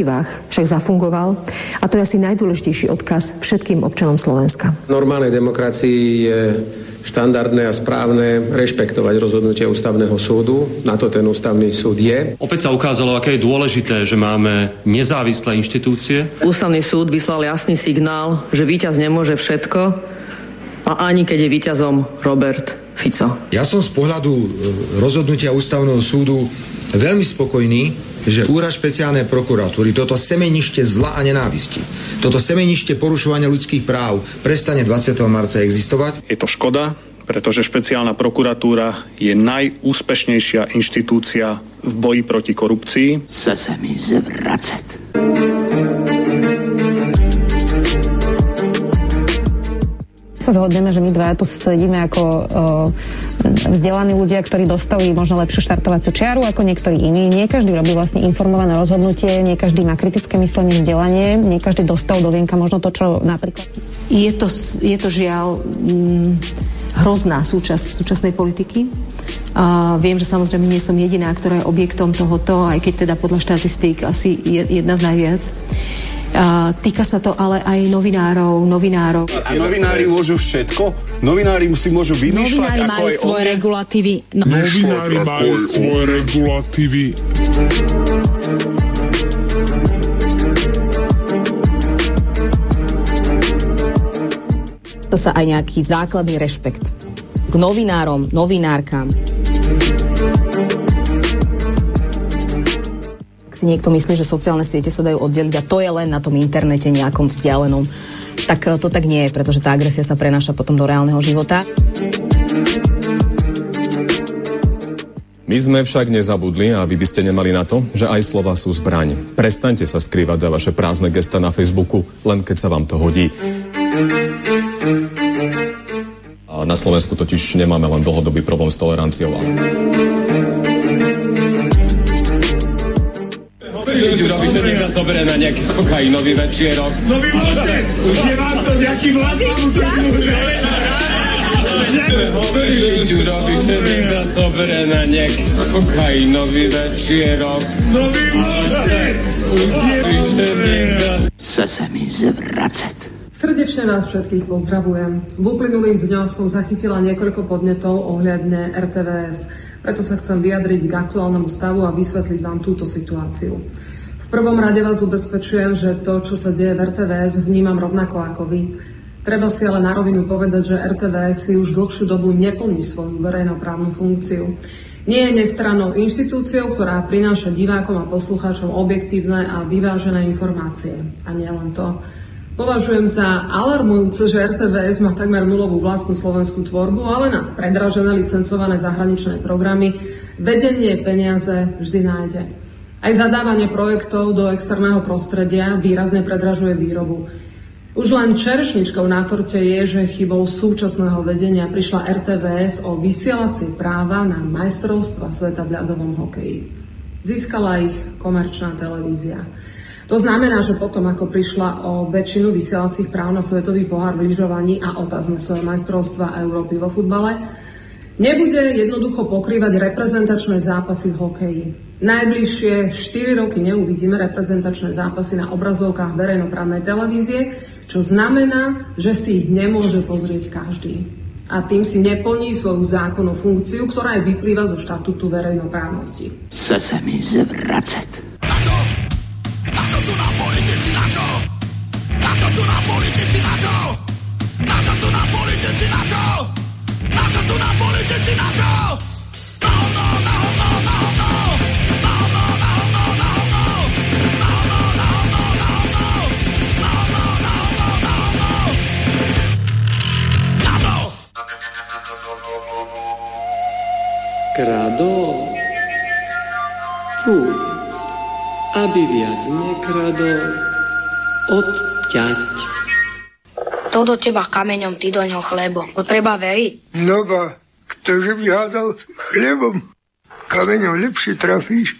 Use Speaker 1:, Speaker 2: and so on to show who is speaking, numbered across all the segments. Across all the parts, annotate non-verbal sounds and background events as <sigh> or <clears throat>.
Speaker 1: protiváh však zafungoval a to je asi najdôležitejší odkaz všetkým občanom Slovenska.
Speaker 2: V normálnej demokracii je štandardné a správne rešpektovať rozhodnutie ústavného súdu. Na to ten ústavný súd je.
Speaker 3: Opäť sa ukázalo, aké je dôležité, že máme nezávislé inštitúcie.
Speaker 4: Ústavný súd vyslal jasný signál, že víťaz nemôže všetko a ani keď je víťazom Robert Fico.
Speaker 5: Ja som z pohľadu e, rozhodnutia ústavného súdu veľmi spokojný, že úrad špeciálnej prokuratúry, toto semenište zla a nenávisti, toto semenište porušovania ľudských práv prestane 20. marca existovať.
Speaker 6: Je to škoda, pretože špeciálna prokuratúra je najúspešnejšia inštitúcia v boji proti korupcii.
Speaker 7: Chce sa mi zvracať.
Speaker 8: sa zhodneme, že my dva tu sedíme ako uh, vzdelaní ľudia, ktorí dostali možno lepšiu štartovaciu čiaru ako niektorí iní. Nie každý robí vlastne informované rozhodnutie, nie každý má kritické myslenie, vzdelanie, nie každý dostal do vienka možno to, čo napríklad.
Speaker 1: Je to, je to žiaľ mm, hrozná súčasť súčasnej politiky. A viem, že samozrejme nie som jediná, ktorá je objektom tohoto, aj keď teda podľa štatistík asi jedna z najviac. Uh, týka sa to ale aj novinárov, novinárov.
Speaker 9: A novinári môžu všetko? Novinári si môžu vymýšľať
Speaker 10: Novinári majú
Speaker 9: aj
Speaker 10: svoje
Speaker 9: on?
Speaker 10: regulatívy. No.
Speaker 11: Novinári majú svoje regulatívy.
Speaker 12: To sa aj nejaký základný rešpekt k novinárom, novinárkam. Si niekto myslí, že sociálne siete sa dajú oddeliť a to je len na tom internete nejakom vzdialenom, tak eh, to tak nie je, pretože tá agresia sa prenáša potom do reálneho života.
Speaker 13: My sme však nezabudli a vy by ste nemali na to, že aj slova sú zbraň. Prestaňte sa skrývať za vaše prázdne gesta na Facebooku, len keď sa vám to hodí. A na Slovensku totiž nemáme len dlhodobý problém s toleranciou, ale...
Speaker 14: Ďurovi sa niekto zoberie na nejaký kokainový večierok.
Speaker 15: No vy môžete, kde vám to z jakým
Speaker 14: Hovorili Ďurovi, že niekto zoberie na nejaký kokainový večierok.
Speaker 15: No vy môžete,
Speaker 14: že niekto
Speaker 7: Chce sa mi zvracať.
Speaker 16: Srdečne vás všetkých pozdravujem. V uplynulých dňoch som zachytila niekoľko podnetov ohľadne RTVS. Preto sa chcem vyjadriť k aktuálnemu stavu a vysvetliť vám túto situáciu. V prvom rade vás ubezpečujem, že to, čo sa deje v RTVS, vnímam rovnako ako vy. Treba si ale na rovinu povedať, že RTVS si už dlhšiu dobu neplní svoju verejnoprávnu funkciu. Nie je nestrannou inštitúciou, ktorá prináša divákom a poslucháčom objektívne a vyvážené informácie. A nielen to. Považujem za alarmujúce, že RTVS má takmer nulovú vlastnú slovenskú tvorbu, ale na predražené licencované zahraničné programy vedenie peniaze vždy nájde. Aj zadávanie projektov do externého prostredia výrazne predražuje výrobu. Už len čerešničkou na torte je, že chybou súčasného vedenia prišla RTVS o vysielacie práva na majstrovstva sveta v ľadovom hokeji. Získala ich komerčná televízia. To znamená, že potom, ako prišla o väčšinu vysielacích práv na svetový pohár v lyžovaní a otázne svoje majstrovstva Európy vo futbale, nebude jednoducho pokrývať reprezentačné zápasy v hokeji. Najbližšie 4 roky neuvidíme reprezentačné zápasy na obrazovkách verejnoprávnej televízie, čo znamená, že si ich nemôže pozrieť každý. A tým si neplní svoju zákonnú funkciu, ktorá aj vyplýva zo štatútu verejnoprávnosti.
Speaker 7: Chce sa mi zvracať.
Speaker 15: politici na čo? Na čo sú nám politici na čo? Na hovno, na hovno, na hovno!
Speaker 10: Kradol. Fuj, aby viac nekradol. Odťať.
Speaker 17: To do teba kameňom, ty do ňoho chlebo. To treba veriť.
Speaker 18: No ba, ktože by házal chlebom, kameňom lepšie trafíš.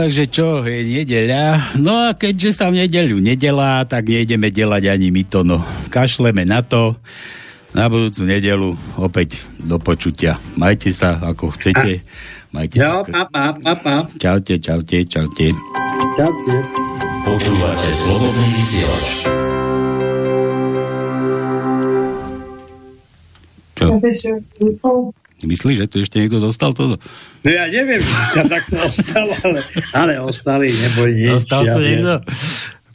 Speaker 19: Takže čo, je nedeľa. No a keďže sa v nedeľu nedelá, tak nejdeme delať ani my to, no. Kašleme na to. Na budúcu nedelu opäť do počutia. Majte sa ako chcete. Majte
Speaker 20: no,
Speaker 19: sa.
Speaker 20: Pa, pa, pa.
Speaker 19: Čaute, čaute, čaute.
Speaker 20: Čaute.
Speaker 21: Počúvate slobodný vysielač.
Speaker 19: Čo? Myslíš, že tu ešte niekto dostal toto?
Speaker 20: No ja neviem, či ťa takto ostalo, ale, ale ostali, neboj nič.
Speaker 19: Dostal
Speaker 20: ja
Speaker 19: to
Speaker 20: viem.
Speaker 19: niekto?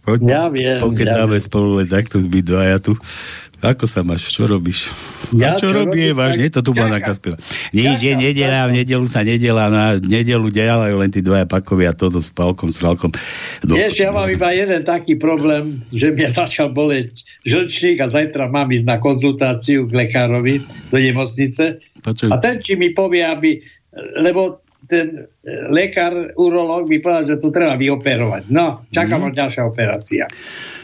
Speaker 19: Poď,
Speaker 20: Ja viem,
Speaker 19: Pokecáme
Speaker 20: ja
Speaker 19: spolu len takto my dvaja tu. Ako sa máš? Čo robíš?
Speaker 20: Ja
Speaker 19: a čo,
Speaker 20: čo
Speaker 19: robí
Speaker 20: robím,
Speaker 19: vážne? To
Speaker 20: tak-
Speaker 19: tu bola na spieva. Nič, je nedela, v nedelu sa nedela, na nedelu delajú len tí dvaja pakovi a toto s palkom, s ralkom. No,
Speaker 20: Vieš, ja mám iba jeden taký problém, že mňa <laughs> začal boleť žlčník a zajtra mám ísť na konzultáciu k lekárovi do nemocnice.
Speaker 19: Počuj.
Speaker 20: A ten, či mi povie, aby... Lebo ten e, lekár, urológ mi povedal, že to treba vyoperovať. No, čaká ma ďalšia operácia.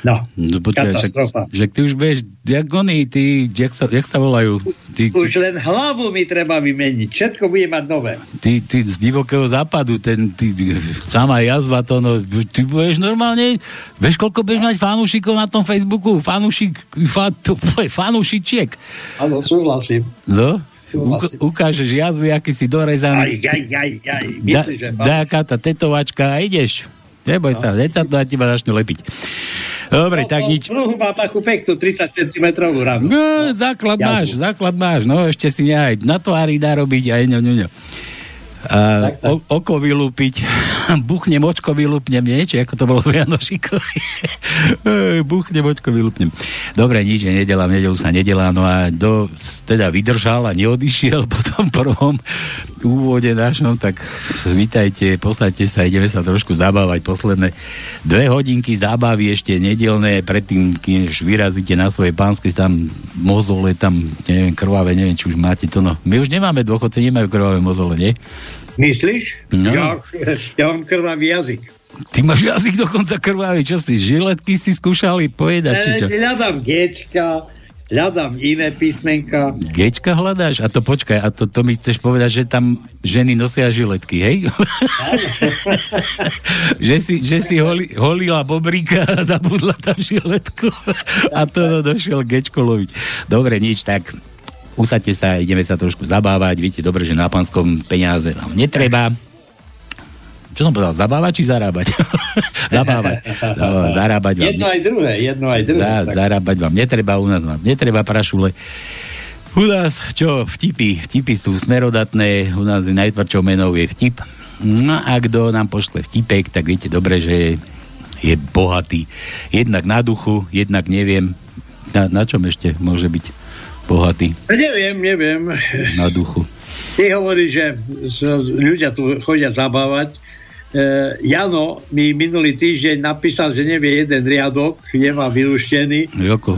Speaker 20: No,
Speaker 19: No počkaj, však,
Speaker 20: katastrofa.
Speaker 19: však ty už jak oni, ty, jak sa, jak sa volajú? Ty,
Speaker 20: Už len hlavu mi treba vymeniť. Všetko bude mať nové.
Speaker 19: ty, ty z divokého západu, ten, ty, sama jazva to, no, ty budeš normálne, vieš, koľko budeš mať fanúšikov na tom Facebooku? Fanúšik, fa, to, fanúšičiek.
Speaker 20: Áno, súhlasím.
Speaker 19: No, Uk- ukážeš jazvy, aký si
Speaker 20: Aj,
Speaker 19: dorezaný.
Speaker 20: aj, aj, aj.
Speaker 19: Da,
Speaker 20: Myslíš, že
Speaker 19: dajaká tá tetovačka a ideš. Neboj sa, hneď sa to na teba začne lepiť. Dobre, tak nič.
Speaker 20: Pruhu má takú peknú 30 cm ránu.
Speaker 19: No, základ máš, základ máš, no ešte si nehaj. Na tvári dá robiť aj ňo, ňo, ňo. A o, oko vylúpiť, <laughs> buchnem očko vylúpnem, nie? Či ako to bolo v Janošikovi. <laughs> Buchnem očko vylúpnem. Dobre, nič, v nedelu sa nedelá, no a do, teda vydržal a neodišiel <laughs> po tom prvom úvode našom, tak vítajte, posaďte sa, ideme sa trošku zabávať posledné dve hodinky zábavy ešte nedelné, predtým, keď vyrazíte na svoje pánske, tam mozole, tam, neviem, krvavé, neviem, či už máte to, no. My už nemáme dôchodce, nemajú krvavé mozole, nie?
Speaker 20: Myslíš?
Speaker 19: No.
Speaker 20: Ja, ja mám krvavý jazyk.
Speaker 19: Ty máš jazyk dokonca krvavý, čo si, žiletky si skúšali pojedať, či čo?
Speaker 20: E, hľadám Gčka, hľadám iné písmenka.
Speaker 19: Gečka hľadáš? A to počkaj, a to, to mi chceš povedať, že tam ženy nosia žiletky, hej? <laughs> že si, že si holi, holila bobríka a zabudla tam žiletku a to no, došiel Gečko loviť. Dobre, nič, tak usadte sa, ideme sa trošku zabávať, viete dobre, že na pánskom peniaze nám netreba. Čo som povedal, zabávať či zarábať? <laughs> zabávať. zabávať. <laughs> Zarábať vám
Speaker 20: Jedno aj druhé, jedno aj druhé.
Speaker 19: Za,
Speaker 20: Tak.
Speaker 19: zarábať vám netreba, u nás vám netreba prašule. U nás, čo, vtipy, vtipy sú smerodatné, u nás je najtvrdšou menou je vtip. No a kto nám pošle vtipek, tak viete dobre, že je bohatý. Jednak na duchu, jednak neviem, na, na čom ešte môže byť bohatý
Speaker 20: Neviem, neviem.
Speaker 19: na duchu.
Speaker 20: Ty hovoríš, že ľudia tu chodia zabávať. E, Jano mi minulý týždeň napísal, že nevie jeden riadok, nemá vylúštený.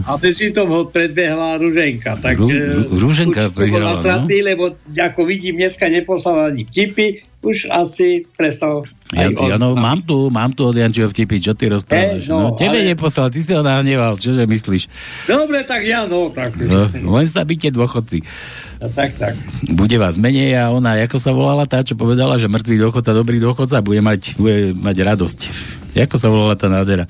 Speaker 20: A medzi tom ho predbehla Ruženka. Tak,
Speaker 19: Ru-
Speaker 20: e,
Speaker 19: Ru- Ruženka
Speaker 20: už bol
Speaker 19: vyhrala, no?
Speaker 20: lebo ako vidím, dneska neposlal ani vtipy, už asi prestal
Speaker 19: Ja, ja no, mám tu, mám tu od Jančiho vtipy, čo ty rozprávaš?
Speaker 20: Eh, no,
Speaker 19: no, tebe
Speaker 20: ale-
Speaker 19: neposlal, ty si ho nahneval, čože myslíš?
Speaker 20: Dobre, tak ja, no, tak.
Speaker 19: No, len sa byte dôchodci.
Speaker 20: No, tak, tak.
Speaker 19: Bude vás menej a ona, ako sa volala tá, čo povedala, že mŕtvý dôchodca, dobrý dôchodca, bude mať, bude mať radosť. Ako sa volala tá nádhera?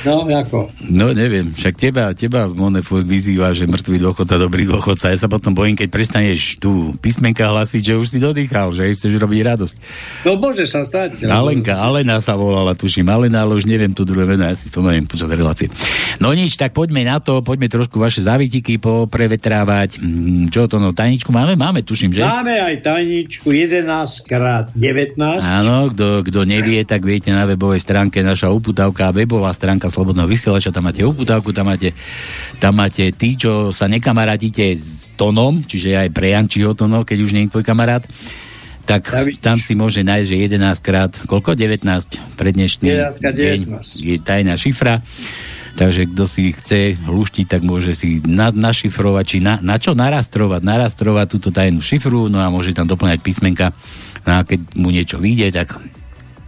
Speaker 20: No, ako?
Speaker 19: No neviem, však teba, teba Mone furt vyzýva, že mŕtvý dôchodca, dobrý dôchodca. Ja sa potom bojím, keď prestaneš tu písmenka hlasiť, že už si dodýchal, že chceš robiť radosť.
Speaker 20: No, môže sa stať.
Speaker 19: Alenka, Alena sa volala, tuším, Alena, ale už neviem tu druhé meno, ja si spomeniem počas relácie. No nič, tak poďme na to, poďme trošku vaše závitiky poprevetrávať. Mm, Čo to, no, tajničku máme? Máme, tuším, že?
Speaker 20: Máme aj tajničku 11 krát 19.
Speaker 19: Áno, kto, kto nevie, tak viete na webovej stránke naša uputavka, webová stránka Slobodného vysielača, tam máte uputavku, tam máte, tam máte tí, čo sa nekamarátite s Tonom, čiže aj pre Jančiho Tono, keď už nie je tvoj kamarát, tak tam si môže nájsť, že 11 krát, koľko? 19 pre dnešný
Speaker 20: 11 krát
Speaker 19: deň
Speaker 20: 19.
Speaker 19: je tajná šifra. Takže kto si chce luštiť, tak môže si na, našifrovať, či na, na čo narastrovať, narastrovať túto tajnú šifru, no a môže tam doplňať písmenka. No a keď mu niečo vyjde, tak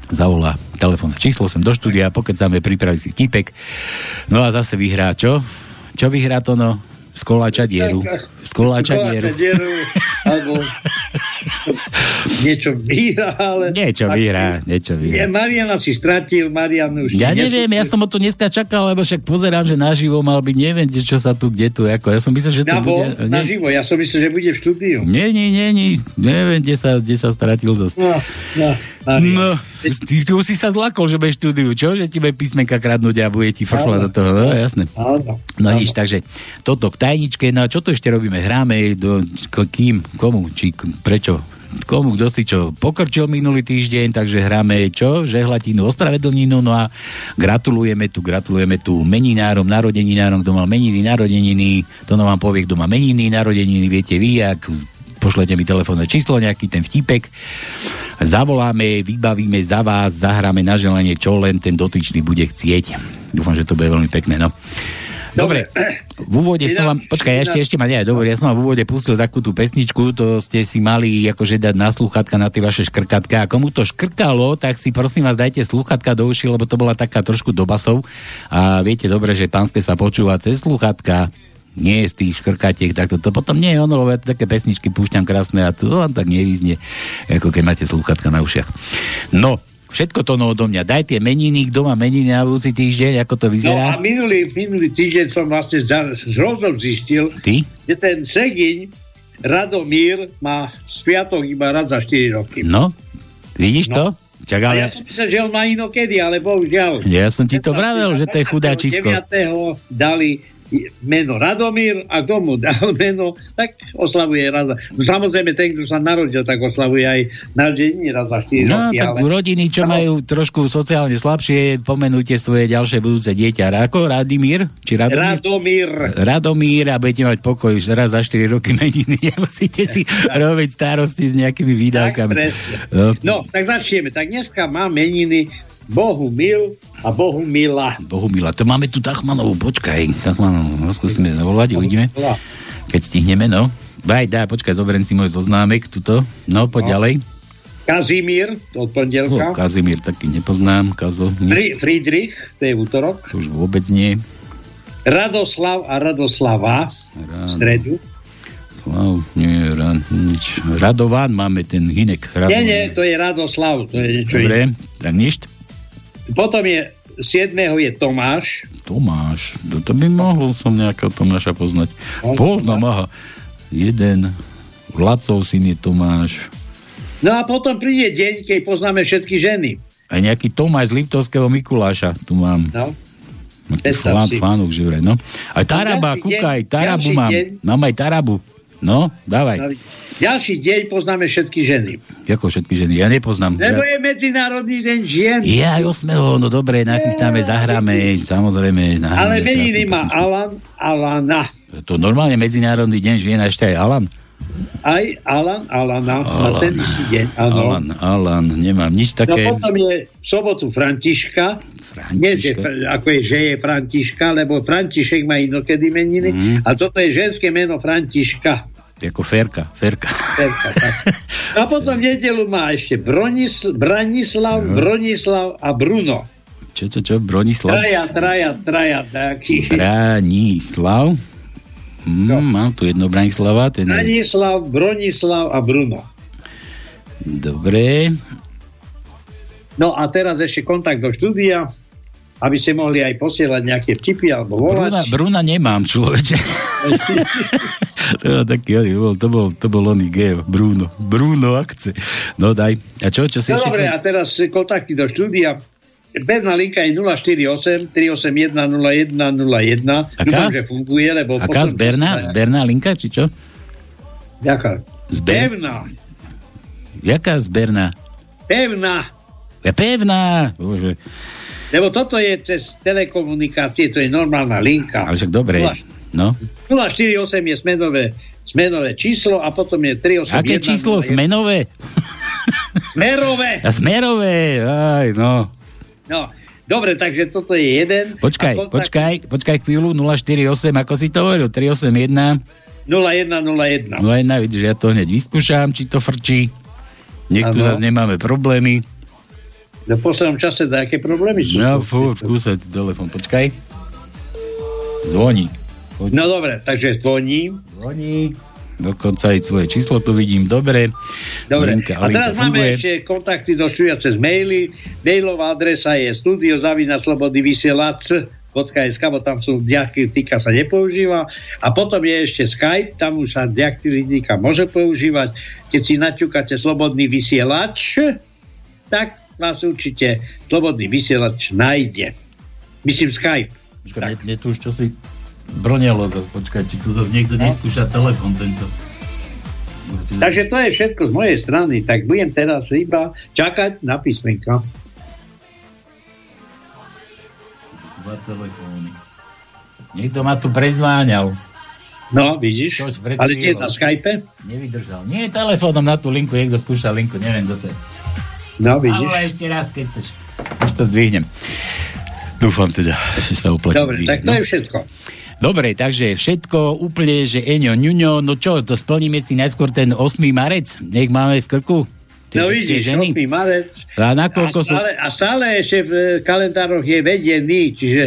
Speaker 19: zavolá telefónne číslo sem do štúdia, pokecáme, pripraví si tipek. No a zase vyhrá čo? Čo vyhrá to no? Z dieru. Z koláča dieru.
Speaker 20: dieru alebo niečo vyhrá, ale...
Speaker 19: Niečo vyhrá, niečo
Speaker 20: Je,
Speaker 19: vyhrá.
Speaker 20: Mariana si stratil, Marian už...
Speaker 19: Ja neviem, ja som o to dneska čakal, lebo však pozerám, že naživo mal byť, neviem, čo sa tu, kde tu, ako, ja som myslel, že to
Speaker 20: Na, bol,
Speaker 19: bude...
Speaker 20: na živo, ja som myslel, že bude v štúdiu.
Speaker 19: Nie, nie, nie, nie, neviem, kde sa, kde sa stratil zase.
Speaker 20: No, no, Marian.
Speaker 19: No, ty, ty už si sa zlakol, že budeš štúdiu, čo? Že ti bude písmenka kradnúť a bude ti frflať do toho, no jasné.
Speaker 20: Áno.
Speaker 19: No nič, takže toto k tajničke, no čo to ešte robíme? Hráme do, k, kým, komu, či prečo? Komu, kto si čo pokrčil minulý týždeň, takže hráme čo? Žehlatinu, ospravedlninu, no a gratulujeme tu, gratulujeme tu meninárom, narodeninárom, kto mal meniny, narodeniny, to no vám povie, kto má meniny, narodeniny, viete vy, ak pošlete mi telefónne číslo, nejaký ten vtipek, zavoláme, vybavíme za vás, zahráme na želanie, čo len ten dotyčný bude chcieť. Dúfam, že to bude veľmi pekné, no. Dobre, v úvode som vám, počkaj, ja ešte, ešte ma nie, dobre, ja som vám v úvode pustil takú tú pesničku, to ste si mali akože dať na sluchatka na tie vaše škrkatka a komu to škrkalo, tak si prosím vás dajte sluchatka do uši, lebo to bola taká trošku do basov a viete dobre, že pánske sa počúva cez sluchatka, nie z tých škrkatiek, tak to, to potom nie je ono, lebo ja také pesničky púšťam krásne a to vám tak nevyznie, ako keď máte sluchatka na ušiach. No, všetko to no odo mňa. Daj tie meniny, kto má meniny na budúci týždeň, ako to
Speaker 20: No a
Speaker 19: vyzerá.
Speaker 20: minulý, minulý týždeň som vlastne za- z rozhod zistil,
Speaker 19: Ty?
Speaker 20: že ten Segiň Radomír má sviatok iba raz za 4 roky.
Speaker 19: No, vidíš
Speaker 20: No.
Speaker 19: to? Čak,
Speaker 20: A
Speaker 19: ale...
Speaker 20: ja som myslel, že on má inokedy, ale bohužiaľ.
Speaker 19: Ja som ti to vravel, že to je chudáčisko.
Speaker 20: 9. dali meno Radomír a kto mu dal <laughs> meno, tak oslavuje raz. No, samozrejme, ten, kto sa narodil, tak oslavuje aj narodeniny raz za 4
Speaker 19: No,
Speaker 20: roky.
Speaker 19: tak
Speaker 20: ale...
Speaker 19: rodiny, čo majú trošku sociálne slabšie, pomenujte svoje ďalšie budúce dieťa. Ako Radimír? Či Radomír?
Speaker 20: Radomír.
Speaker 19: Radomír a budete mať pokoj že raz za 4 roky meniny. Nemusíte <laughs> si robiť starosti s nejakými výdavkami.
Speaker 20: presne.
Speaker 19: No,
Speaker 20: No, tak začneme. Tak dneska má meniny Bohumil a Bohumila.
Speaker 19: Bohumila, to máme tu Tachmanovú, počkaj. Tachmanovú, no, skúsime zavolať, uvidíme. Keď stihneme, no. Daj, daj, počkaj, zoberiem si môj zoznámek, tuto. No, poď
Speaker 20: No.
Speaker 19: ďalej.
Speaker 20: Kazimír, od pondelka.
Speaker 19: Kazimír, taký nepoznám, Kazo.
Speaker 20: Fri- Friedrich, to je útorok.
Speaker 19: To už vôbec nie.
Speaker 20: Radoslav a Radoslava v stredu.
Speaker 19: Slav, nie, ra, nič. Radován máme ten Hinek.
Speaker 20: Nie,
Speaker 19: Radován.
Speaker 20: nie, to je Radoslav, to je niečo.
Speaker 19: Dobre, tak nič.
Speaker 20: Potom je 7. je Tomáš.
Speaker 19: Tomáš, to, to by mohol som nejakého Tomáša poznať. Poznám, aha. Jeden, Lacov syn je Tomáš.
Speaker 20: No a potom príde deň, keď poznáme všetky ženy.
Speaker 19: A nejaký Tomáš z Liptovského Mikuláša tu mám.
Speaker 20: No. Si.
Speaker 19: fánuk, že vraj, no. Aj Taraba, kúkaj, Tarabu mám.
Speaker 20: deň.
Speaker 19: Mám aj Tarabu. No, dávaj.
Speaker 20: Ďalší deň poznáme všetky ženy.
Speaker 19: Ako všetky ženy, ja nepoznám.
Speaker 20: Lebo je Medzinárodný deň žien.
Speaker 19: je aj 8. no dobre, nachystáme, zahráme, samozrejme. Nahráme
Speaker 20: Ale meniny má. Alan, Alana.
Speaker 19: To normálne Medzinárodný deň žien a ešte aj Alan.
Speaker 20: Aj Alan, Alana. Na
Speaker 19: Alan.
Speaker 20: ten istý deň, áno.
Speaker 19: Alan, Alan, nemám nič
Speaker 20: No
Speaker 19: také.
Speaker 20: potom je v sobotu Františka. Nie, že, ako je, že je Františka, lebo František má inokedy meniny.
Speaker 19: Mhm.
Speaker 20: A toto je ženské meno Františka.
Speaker 19: Ako Ferka, Ferka.
Speaker 20: Ferka tak. A potom v nedelu má ešte Bronisl- Branislav, Bronislav a Bruno.
Speaker 19: Čo, čo, čo? Bronislav?
Speaker 20: Traja, traja, traja, taký.
Speaker 19: Branislav. No. Mám tu jedno Branislava. Ten.
Speaker 20: Branislav, Bronislav a Bruno.
Speaker 19: Dobre.
Speaker 20: No a teraz ešte kontakt do štúdia, aby ste mohli aj posielať nejaké vtipy alebo volať.
Speaker 19: Bruna, Bruna nemám, človeče. <laughs> to bol taký, to bol, to bol, to bol oný G, Bruno. Bruno akce. No daj. A čo, čo si
Speaker 20: No
Speaker 19: ešte...
Speaker 20: dobre, a teraz kontakty do štúdia. Bezná linka je 048 381 0101. Dúfam, že funguje, lebo...
Speaker 19: Aká
Speaker 20: potom-
Speaker 19: zberná, zberná linka, či čo?
Speaker 20: Jaká?
Speaker 19: Zber...
Speaker 20: Pevná.
Speaker 19: Jaká zberná?
Speaker 20: Pevná.
Speaker 19: Ja pevná. Bože.
Speaker 20: Lebo toto je cez telekomunikácie, to je normálna linka.
Speaker 19: Ale však dobre. No.
Speaker 20: 048 je smenové, smenové číslo a potom je 381.
Speaker 19: Aké číslo? Smenové?
Speaker 20: Smerové.
Speaker 19: A <laughs> smerové. Aj, no.
Speaker 20: No, dobre, takže toto je jeden.
Speaker 19: Počkaj,
Speaker 20: kontakt-
Speaker 19: počkaj, počkaj chvíľu, 048, ako si to hovoril, 381,
Speaker 20: 0101.
Speaker 19: 01, vidíš, ja to hneď vyskúšam, či to frčí. Nech tu zase nemáme problémy.
Speaker 20: V poslednom čase aké problémy sú.
Speaker 19: No, fú, skúsať telefon, počkaj. Zvoní.
Speaker 20: No dobre, takže zvoní.
Speaker 19: Zvoní. Dokonca aj svoje číslo tu vidím, dobre.
Speaker 20: Dobre,
Speaker 19: Linka,
Speaker 20: a teraz
Speaker 19: linka
Speaker 20: máme
Speaker 19: funguje.
Speaker 20: ešte kontakty do štúdia cez maily. Mailová adresa je studiozavinaslobodnyvysielac.sk, bo tam sú diakritika sa nepoužíva. A potom je ešte Skype, tam už sa diakritika môže používať. Keď si naťukáte slobodný vysielač, tak vás určite slobodný vysielač nájde. Myslím Skype.
Speaker 19: Počkaj, mne tu už čo si brnelo, zase, počkaj, či tu zase niekto neskúša telefon tento.
Speaker 20: Takže to je všetko z mojej strany, tak budem teraz iba čakať na písmenka.
Speaker 19: Dva telefóny. Niekto ma tu prezváňal.
Speaker 20: No, vidíš? Ale tie na Skype?
Speaker 19: Nevydržal. Nie telefónom na tú linku, niekto skúša linku, neviem, kto to je.
Speaker 20: No, vidíš?
Speaker 19: Ale ešte raz, keď chceš. Už to zdvihnem. Dúfam teda, že sa uplatí.
Speaker 20: Dobre, tak to
Speaker 19: no.
Speaker 20: je všetko.
Speaker 19: Dobre, takže všetko úplne, že Eňo, ňuňo, no čo, to splníme si najskôr ten 8. marec? Nech máme z krku? Tie,
Speaker 20: No vidíš,
Speaker 19: ženy?
Speaker 20: 8. marec.
Speaker 19: A
Speaker 20: A
Speaker 19: nakoľko sú...
Speaker 20: stále, a stále ešte v kalendároch je vedený, čiže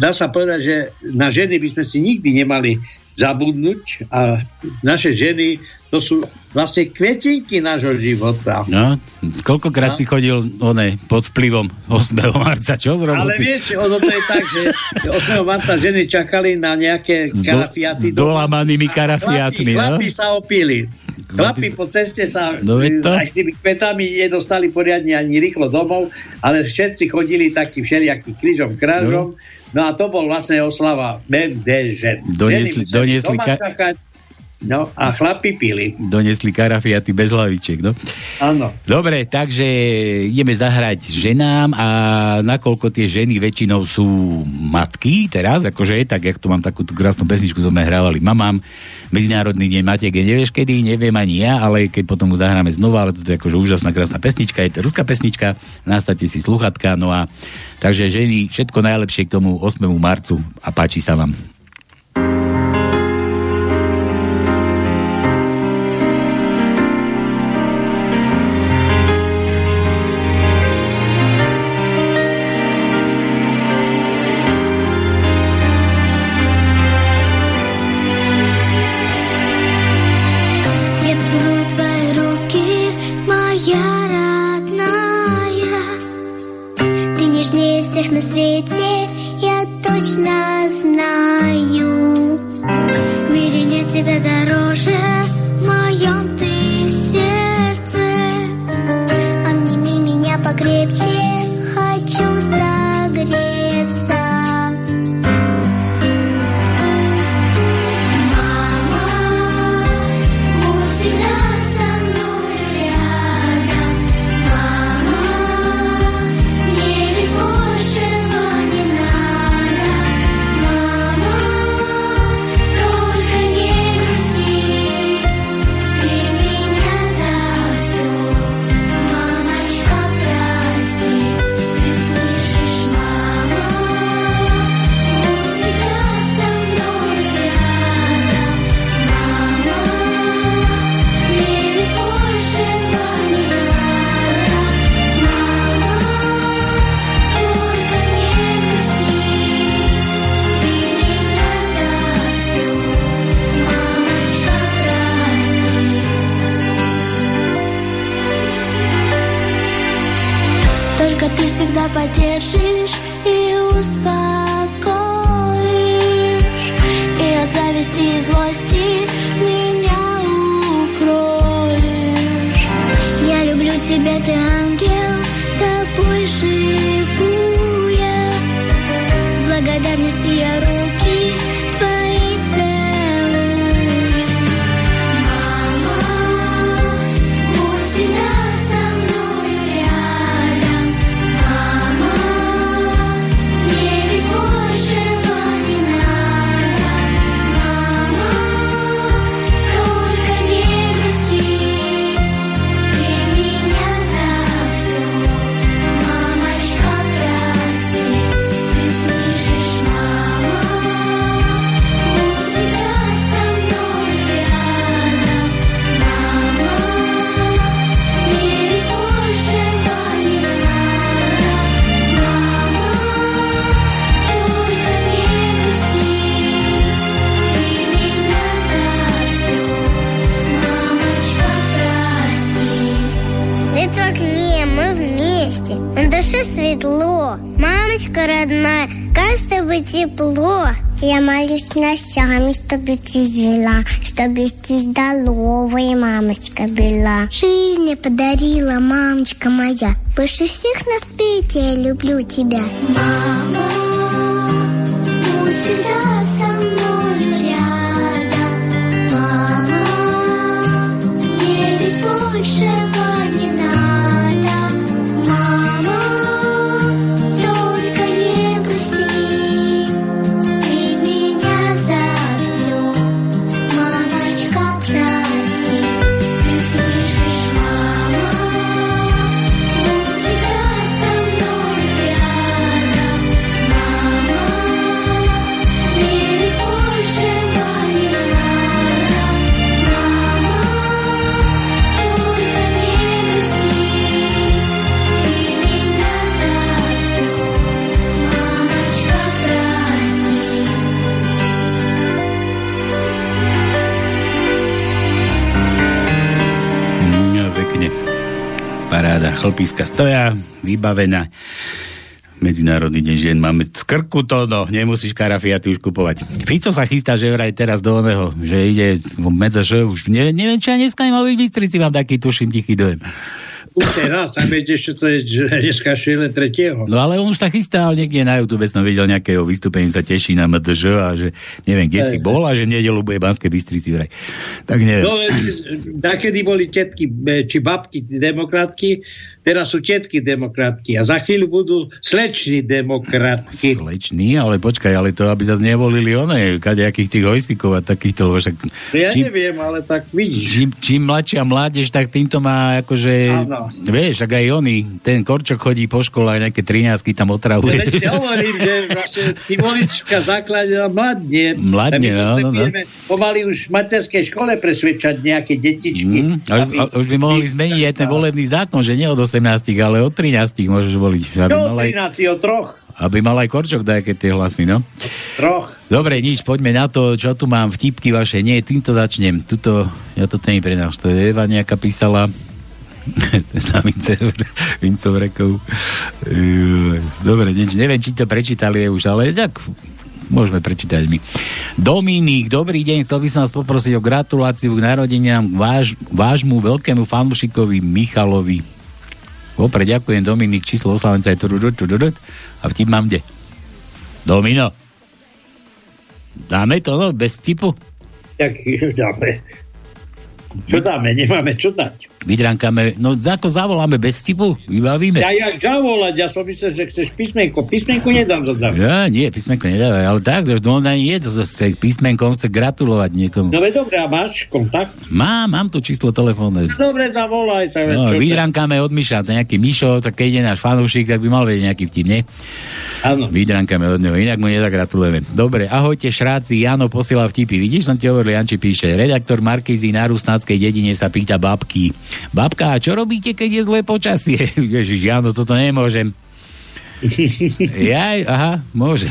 Speaker 20: dá sa povedať, že na ženy by sme si nikdy nemali zabudnúť a naše ženy to sú vlastne kvetinky nášho života.
Speaker 19: No, koľkokrát
Speaker 20: No.
Speaker 19: si chodil one, pod vplyvom 8. marca, čo z
Speaker 20: Ale
Speaker 19: roboty?
Speaker 20: vieš, ono to je tak, že 8. marca ženy čakali na nejaké
Speaker 19: S do-
Speaker 20: karafiaty.
Speaker 19: s dolamanými karafiatmi, no?
Speaker 20: Chlapi sa opili. Chlapi po ceste sa
Speaker 19: No to.
Speaker 20: aj s tými kvetami nedostali poriadne ani rýchlo domov, ale všetci chodili taký všelijaký krížom krážom. No. a to bol vlastne oslava BDŽ.
Speaker 19: Doniesli- doniesli ka-
Speaker 20: čakať, No a chlapi pili.
Speaker 19: Donesli karafiaty bez hlavičiek, no.
Speaker 20: Áno.
Speaker 19: Dobre, takže ideme zahrať ženám a nakoľko tie ženy väčšinou sú matky teraz, akože tak, jak tu mám takú tú krásnu pesničku, sme hrávali mamám, Medzinárodný deň matiek, nevieš kedy, neviem ani ja, ale keď potom ju zahráme znova, ale to je akože úžasná krásna pesnička, je to ruská pesnička, nastavte si sluchatka, no a takže ženy, všetko najlepšie k tomu 8. marcu a páči sa vám.
Speaker 22: Молюсь ночами, чтобы ты жила Чтобы ты здоровая, мамочка была. Жизнь мне подарила, мамочка моя. Больше всех на свете я люблю тебя. Мама, всегда
Speaker 19: Paráda, chlpiska stoja, vybavená. Medzinárodný deň žien máme z krku to, no, nemusíš karafiaty už kupovať. Fico sa chystá, že vraj teraz do oného, že ide že už neviem, neviem, či ja dneska nemal byť Bystrici, mám taký, tuším, tichý dojem.
Speaker 20: Už teraz, tam viete, ešte to je, dneska šile tretieho.
Speaker 19: No ale on už sa chystá, ale niekde na YouTube som videl nejakého vystúpenie, sa teší na MDŽ a že neviem, kde si bol a že nedelu bude Banské Bystrici vraj. Tak neviem.
Speaker 20: No, nakedy boli tetky, e, či babky demokratky, teraz sú tetky demokratky a za chvíľu budú sleční demokratky.
Speaker 19: Slečný, ale počkaj, ale to, aby zase nevolili one, kadejakých tých hojsikov a takýchto, lebo však...
Speaker 20: Ja neviem, ale tak vidíš.
Speaker 19: Čím, čím mladšia mládež, tak týmto má akože...
Speaker 20: Áno.
Speaker 19: Vieš, ak aj oni, ten Korčok chodí po škole, nejaké 13 tam otravuje.
Speaker 20: Ja hovorím, že ty volička základná mladne.
Speaker 19: Mladne, no, no, no.
Speaker 20: Pomaly už v materskej škole presvedčať nejaké detičky.
Speaker 19: Mm, a, a, už by mohli zmeniť aj ten volebný zákon, že nie od 18, ale od 13 môžeš voliť. Aby
Speaker 20: Čo
Speaker 19: mal aj,
Speaker 20: 13 o troch?
Speaker 19: aby mal aj Korčok dajaké tie hlasy, no.
Speaker 20: Troch.
Speaker 19: Dobre, nič, poďme na to, čo tu mám, vtipky vaše. Nie, týmto začnem. Tuto, ja to ten prenáš, to je Eva nejaká písala. <laughs> na Vincov rekov. Dobre, nič, neviem, či to prečítali už, ale tak môžeme prečítať my. Dominik, dobrý deň, chcel by som vás poprosiť o gratuláciu k narodeniam váš, vášmu veľkému fanúšikovi Michalovi. Vopred ďakujem, Dominik, číslo oslavenca je tururut, tururut, a vtip mám kde? Domino. Dáme to, no, bez vtipu?
Speaker 20: Tak dáme. Čo dáme? Nemáme čo dať.
Speaker 19: Vydránkame, no ako zavoláme bez vtipu? Vybavíme?
Speaker 20: Ja jak zavolať, ja som myslel, že chceš písmenko. Písmenku nedám zadať.
Speaker 19: Ja, nie, písmenko nedávaj, ale tak, že on ani je, to chce písmenkom, chce gratulovať niekomu.
Speaker 20: No dobre, a máš kontakt?
Speaker 19: Mám, mám tu číslo telefónne.
Speaker 20: No dobre, zavolaj. veď
Speaker 19: No, vydrankáme od Miša, to nejaký Mišo, tak keď ide náš fanúšik, tak by mal vedieť nejaký vtip, nie?
Speaker 20: Áno.
Speaker 19: Vydrankáme od neho, inak mu nezagratulujeme. Dobre, ahojte šráci, Jano posiela vtipy. Vidíš, som ti hovoril, Janči píše, redaktor Markízy na Rusnáckej dedine sa pýta babky. Babka, a čo robíte, keď je zlé počasie? <laughs> Ježiš, Jano, toto nemôžem. <laughs> Jaj, aha, môžem.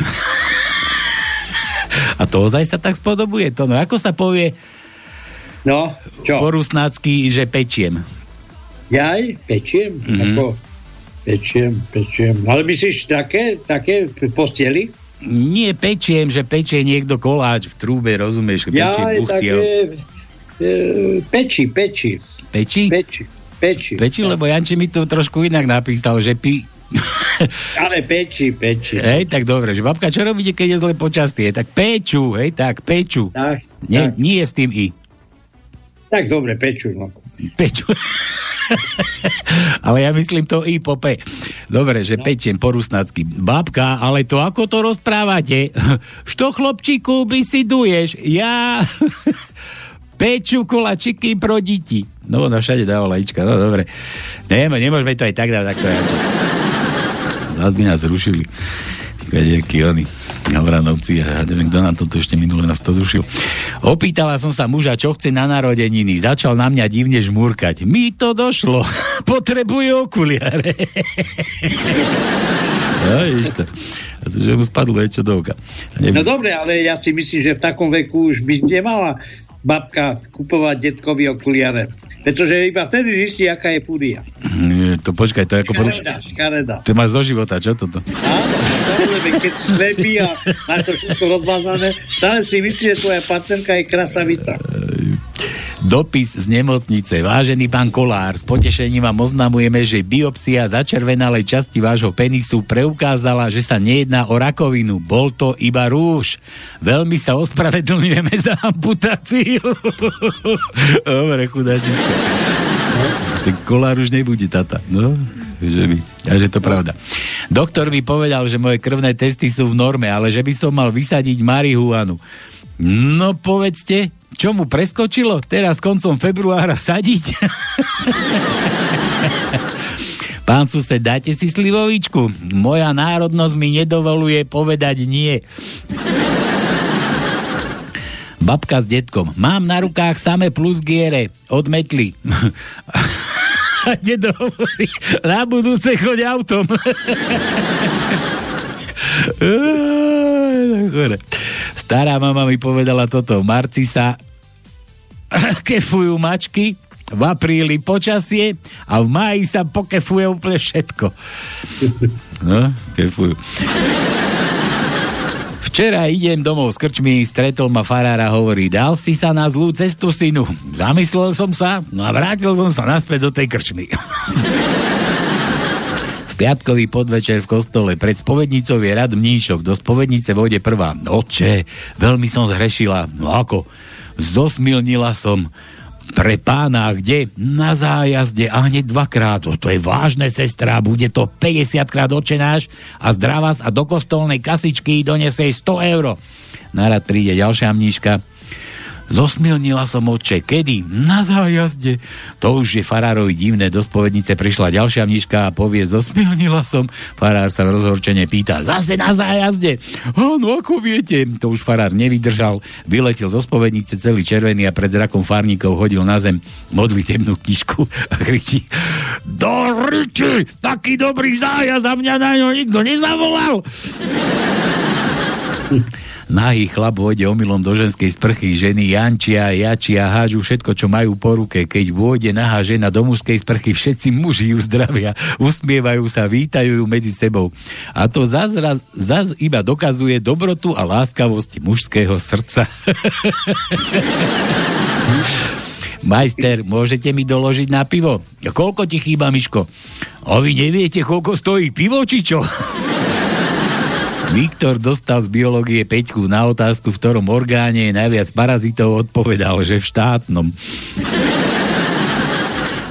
Speaker 19: A to ozaj sa tak spodobuje to. No ako sa povie
Speaker 20: No, čo?
Speaker 19: po rusnácky, že pečiem?
Speaker 20: Jaj, pečiem?
Speaker 19: Mhm.
Speaker 20: Ako, Pečiem, pečiem. Ale myslíš také, také posteli?
Speaker 19: Nie pečiem, že pečie niekto koláč v trúbe, rozumieš?
Speaker 20: Ja,
Speaker 19: Pečie buchty.
Speaker 20: také, e, peči, peči.
Speaker 19: Peči?
Speaker 20: Peči, peči.
Speaker 19: Peči, lebo Janči mi to trošku inak napísal, že pi... <laughs>
Speaker 20: Ale peči, peči.
Speaker 19: Hej, tak dobre, že babka, čo robíte, keď je zle počastie? Tak peču, hej, tak, peču.
Speaker 20: Tak,
Speaker 19: nie,
Speaker 20: tak.
Speaker 19: nie s tým i.
Speaker 20: Tak dobre, peču. No.
Speaker 19: Peču. <laughs> ale ja myslím to i po P. Dobre, že no. pečiem po rusnácky. Babka, ale to ako to rozprávate? <laughs> Što chlopčíku by si duješ? Ja... Peču kolačiky pro deti. No, ona všade dávala ička, no dobre. Nemo, nemôžeme to aj tak dať, takto. Nás by nás zrušili. Kadejaký oni. Havranovci ja neviem, kto nám toto ešte minule nás to zrušil. Opýtala som sa muža, čo chce na narodeniny. Začal na mňa divne žmúrkať. Mi to došlo. <laughs> Potrebuje okuliare. <laughs> no, to. Že mu spadlo niečo do oka.
Speaker 20: No dobre, ale ja si myslím, že v takom veku už by nemala babka kupovať detkovi okuliare. Pretože iba vtedy zistí, aká je fúria.
Speaker 19: Nie, to počkaj, to je ako...
Speaker 20: Škareda, škareda.
Speaker 19: To máš zo života, čo toto?
Speaker 20: Áno, keď si slepý a máš to všetko rozmazané, stále si myslí, že tvoja partnerka je krasavica.
Speaker 19: Dopis z nemocnice. Vážený pán Kolár, s potešením vám oznamujeme, že biopsia začervenalej časti vášho penisu preukázala, že sa nejedná o rakovinu. Bol to iba rúž. Veľmi sa ospravedlňujeme za amputáciu. <laughs> Dobre, chudáčisko. Ten Kolár už nebude tata. No, že by. A že to pravda. Doktor mi povedal, že moje krvné testy sú v norme, ale že by som mal vysadiť marihuanu. No povedzte, čo mu preskočilo? Teraz koncom februára sadiť? Pán sused, dáte si slivovičku? Moja národnosť mi nedovoluje povedať nie. Babka s detkom. Mám na rukách samé plus giere. Odmetli. <laughs> A dedo hovorí, na budúce choď autom. <laughs> Stará mama mi povedala toto. V marci sa <laughs> kefujú mačky, v apríli počasie a v máji sa pokefuje úplne všetko. No, kefujú. Včera idem domov z krčmy, stretol ma farára, hovorí, dal si sa na zlú cestu, synu. Zamyslel som sa, no a vrátil som sa naspäť do tej krčmy. <laughs> piatkový podvečer v kostole pred spovednicou je rad mníšok. Do spovednice vôjde prvá. Oče, veľmi som zhrešila. No ako? Zosmilnila som pre pána, kde? Na zájazde a hneď dvakrát. O, to je vážne, sestra, bude to 50 krát očenáš a zdravás a do kostolnej kasičky donesej 100 euro. Narad príde ďalšia mníška. Zosmilnila som oče. Kedy? Na zájazde. To už je farárovi divné. Do spovednice prišla ďalšia mniška a povie, zosmilnila som. Farár sa rozhorčene pýta, zase na zájazde. Áno, ako viete. To už farár nevydržal. Vyletel zo spovednice celý červený a pred zrakom farníkov hodil na zem modlitebnú knižku a kričí Do riči, taký dobrý zájazd a mňa na ňo nikto nezavolal. Nahý chlap vôjde omylom do ženskej sprchy, ženy jančia, jačia, hážu všetko, čo majú po ruke. Keď vôjde nahá žena do mužskej sprchy, všetci muži ju zdravia, usmievajú sa, vítajú ju medzi sebou. A to zaz, zaz iba dokazuje dobrotu a láskavosť mužského srdca. <laughs> Majster, môžete mi doložiť na pivo? Koľko ti chýba, Miško? A vy neviete, koľko stojí pivo, či čo? Viktor dostal z biológie peťku na otázku, v ktorom orgáne je najviac parazitov, odpovedal, že v štátnom.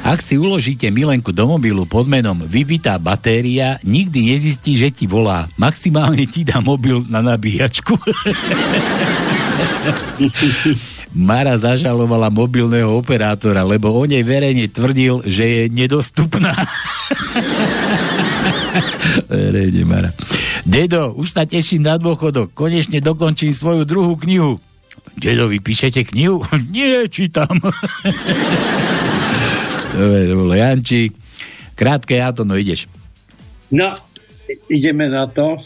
Speaker 19: Ak si uložíte milenku do mobilu pod menom vybitá batéria, nikdy nezistí, že ti volá. Maximálne ti dá mobil na nabíjačku. <laughs> Mara zažalovala mobilného operátora, lebo o nej verejne tvrdil, že je nedostupná. <laughs> verejne, Mara. Dedo, už sa teším na dôchodok. Konečne dokončím svoju druhú knihu. Dedo, vy píšete knihu? <laughs> Nie, čítam. <laughs> Dobre, to bolo Janči. Krátke, ja to, no ideš.
Speaker 20: No, ideme na to.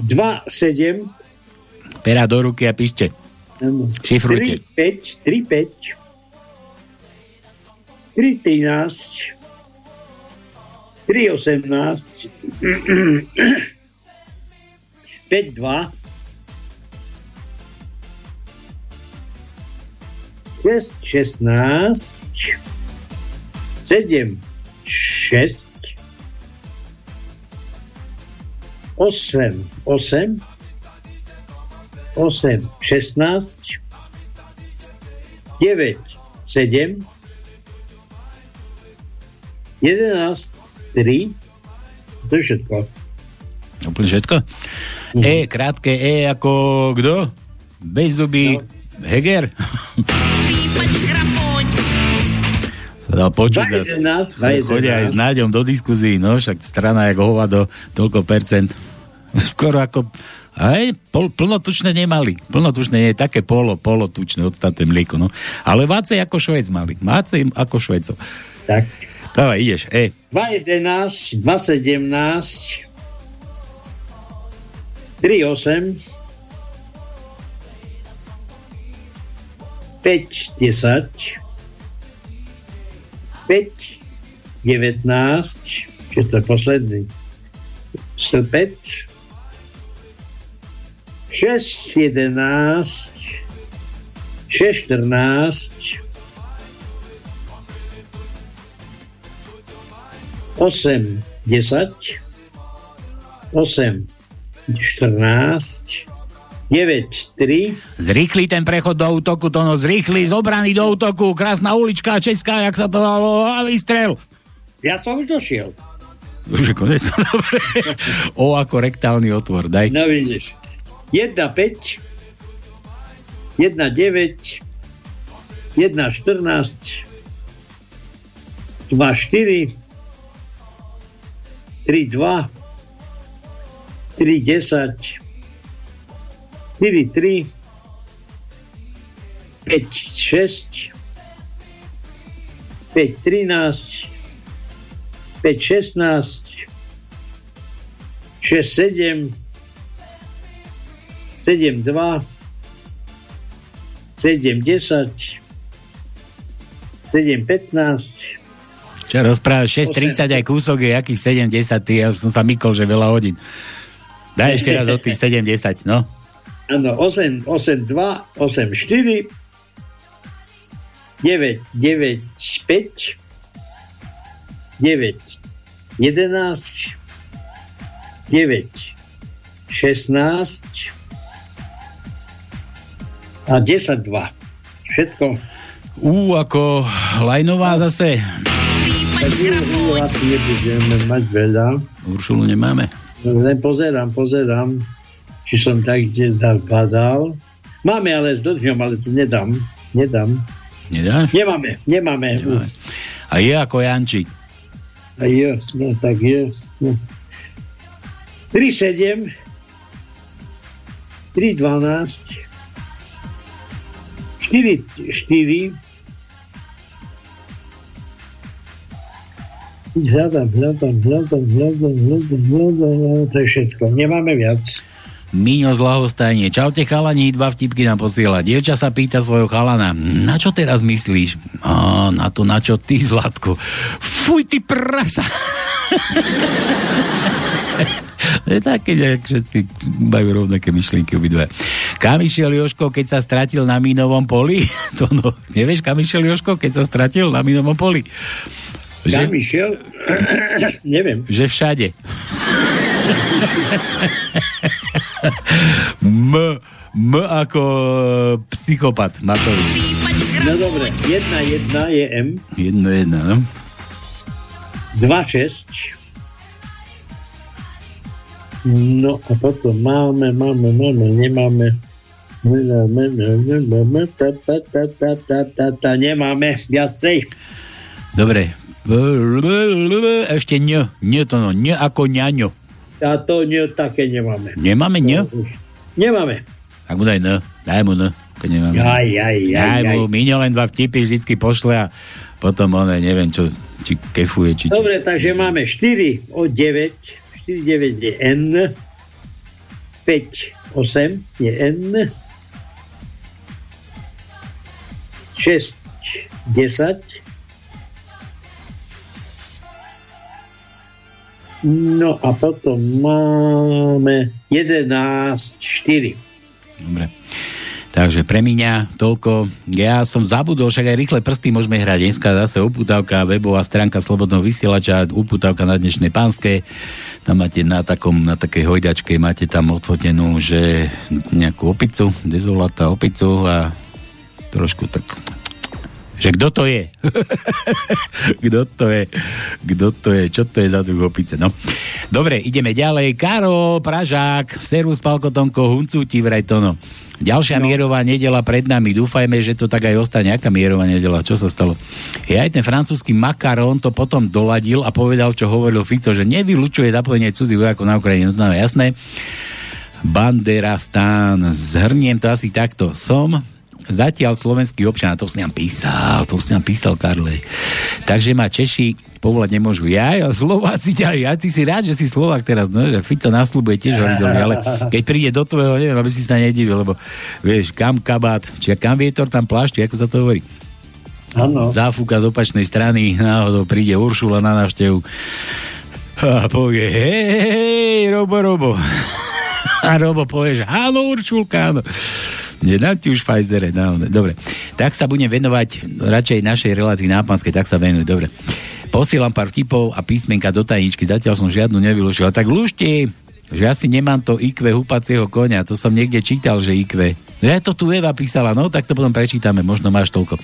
Speaker 20: 2, 7.
Speaker 19: Pera do ruky a píšte. Šifrujte.
Speaker 20: 3, 5, 3, 5. 3, 13. 3, 9, 3, 18, 5, 2, 6, 16, 7, 6, 8, 8, 8, 16, 9, 7, 11, 3, to je všetko.
Speaker 19: Úplne všetko? E, krátke E ako kto? Bez zuby no. Heger? <laughs> dal počuť.
Speaker 20: 211, 211.
Speaker 19: Chodia aj s Náďom do diskuzí, no však strana jak hovado, toľko percent. <laughs> Skoro ako aj pol, plnotučné nemali. Plnotučné je také polo, polotučné odstaté mlieko. No. Ale vácej ako Švec mali. Vácej ako Švecov.
Speaker 20: Tak.
Speaker 19: Dávaj, ideš. E.
Speaker 20: 2.11, 2.17, 3.8, 5, 10, 5, 19, čo to je posledný, srpec, 6, 11, 6, 14, 8, 10, 8, 14, 9, 3.
Speaker 19: Zrýchli ten prechod do útoku, to no zrýchli, zobraný do útoku, krásna ulička česká, jak sa to dalo, a vystrel.
Speaker 20: Ja som už došiel.
Speaker 19: Už je konec, dobre. o ako rektálny otvor, daj.
Speaker 20: No vidíš. 1, 5, 1, 9, 1, 14, 2, 4, 3, 2, 3, 7, 7, 2, 7, 10, 7, 15,
Speaker 19: Čo rozprávaš, 6.30 aj kúsok je jakých 7.10, ty, ja som sa mykol, že veľa hodín. Daj ešte raz od tých 7.10, no.
Speaker 20: Áno, 8, 8, 2, 8, 4, 9, 9, 5, 9, 11, 9, 16 a 10, 2. Všetko.
Speaker 19: Ú, ako Lajnová zase.
Speaker 20: Asi nebudeme mať veľa.
Speaker 19: Uršulu nemáme.
Speaker 20: Len pozerám, pozerám či som tak kde padal. Máme ale s dlhňom, ale to nedám. Nedám.
Speaker 19: Nedáš?
Speaker 20: Nemáme, nemáme. nemáme.
Speaker 19: A je ako Jančík.
Speaker 20: A je, no tak je. No. 3, 7, 3, 12, 4, 4, hľadám, hľadám, hľadám, hľadám, hľadám, hľadám, to je všetko. Nemáme viac.
Speaker 19: Míňo z lahostajne. Čaute chalani, dva vtipky nám posiela. Dievča sa pýta svojho chalana, na čo teraz myslíš? A, na to, na čo ty, Zlatko. Fuj, ty prasa! <laughs> <laughs> je také, že všetci majú rovnaké myšlienky obidve. Kam išiel Joško, keď sa stratil na mínovom poli? <laughs> to no, nevieš, kam išiel Joško, keď sa stratil na mínovom poli?
Speaker 20: Že, kam išiel? <clears throat> Neviem.
Speaker 19: Že všade. M, M ako psychopat, Matovič.
Speaker 20: No dobre, jedna, jedna je M.
Speaker 19: Jedna, jedna, no.
Speaker 20: Dva, šesť. No a potom máme, máme, máme, nemáme. Nemáme, nemáme, ta, ta, ta, ta, ta, ta, ta, nemáme viacej.
Speaker 19: Dobre. Ešte ň, ň to no, ň ako ňaňo.
Speaker 20: A to nie, také nemáme.
Speaker 19: Nemáme ň?
Speaker 20: Nemáme.
Speaker 19: Tak mu daj n, daj mu n. Keď nemáme.
Speaker 20: Aj, aj, aj,
Speaker 19: daj mu,
Speaker 20: aj.
Speaker 19: Míňo len dva vtipy vždycky pošle a potom on neviem čo, či kefuje, či...
Speaker 20: Dobre, takže máme 4 od 9, 4, 9 je N, 5, 8 je N, 6, 10, No a potom máme 11.4.
Speaker 19: Dobre. Takže pre mňa toľko. Ja som zabudol, však aj rýchle prsty môžeme hrať. Dneska zase uputávka, webová stránka Slobodného vysielača, uputávka na dnešnej pánske. Tam máte na, takom, na takej hojdačke, máte tam odfotenú, že nejakú opicu, dezolata opicu a trošku tak že kto to je? <laughs> kto to je? Kto to je? Čo to je za druh opice? No. Dobre, ideme ďalej. Karol Pražák, Servus Palkotonko, Huncu ti vraj to no. Ďalšia no. mierová nedela pred nami. Dúfajme, že to tak aj ostane. Aká mierová nedela? Čo sa stalo? Je aj ten francúzsky Macaron to potom doladil a povedal, čo hovoril Fico, že nevylučuje zapojenie cudzí vojakov na Ukrajine. No jasné. Bandera stán. Zhrniem to asi takto. Som zatiaľ slovenský občan, to som nám písal, to som nám písal Karle. Takže ma Češi povolať nemôžu. Ja, ja Slováci ťa, ja ty si rád, že si Slovák teraz, no, že Fico naslúbuje tiež horidolný, ale keď príde do tvojho, neviem, aby si sa nedivil, lebo vieš, kam kabát, či kam vietor, tam plášť, ako sa to hovorí.
Speaker 20: Ano.
Speaker 19: Záfúka z opačnej strany, náhodou príde Uršula na návštevu a povie, hej, hej, Robo, Robo. <laughs> A Robo povie, že áno, Uršulka, áno. Nedám ti už Pfizere, no, dobre. Tak sa budem venovať radšej našej relácii nápanskej, tak sa venuj, dobre. Posielam pár tipov a písmenka do tajničky, zatiaľ som žiadnu nevylušil. Tak lúšte, že asi nemám to IQ hupacieho konia, to som niekde čítal, že IQ. Ja to tu Eva písala, no tak to potom prečítame, možno máš toľko.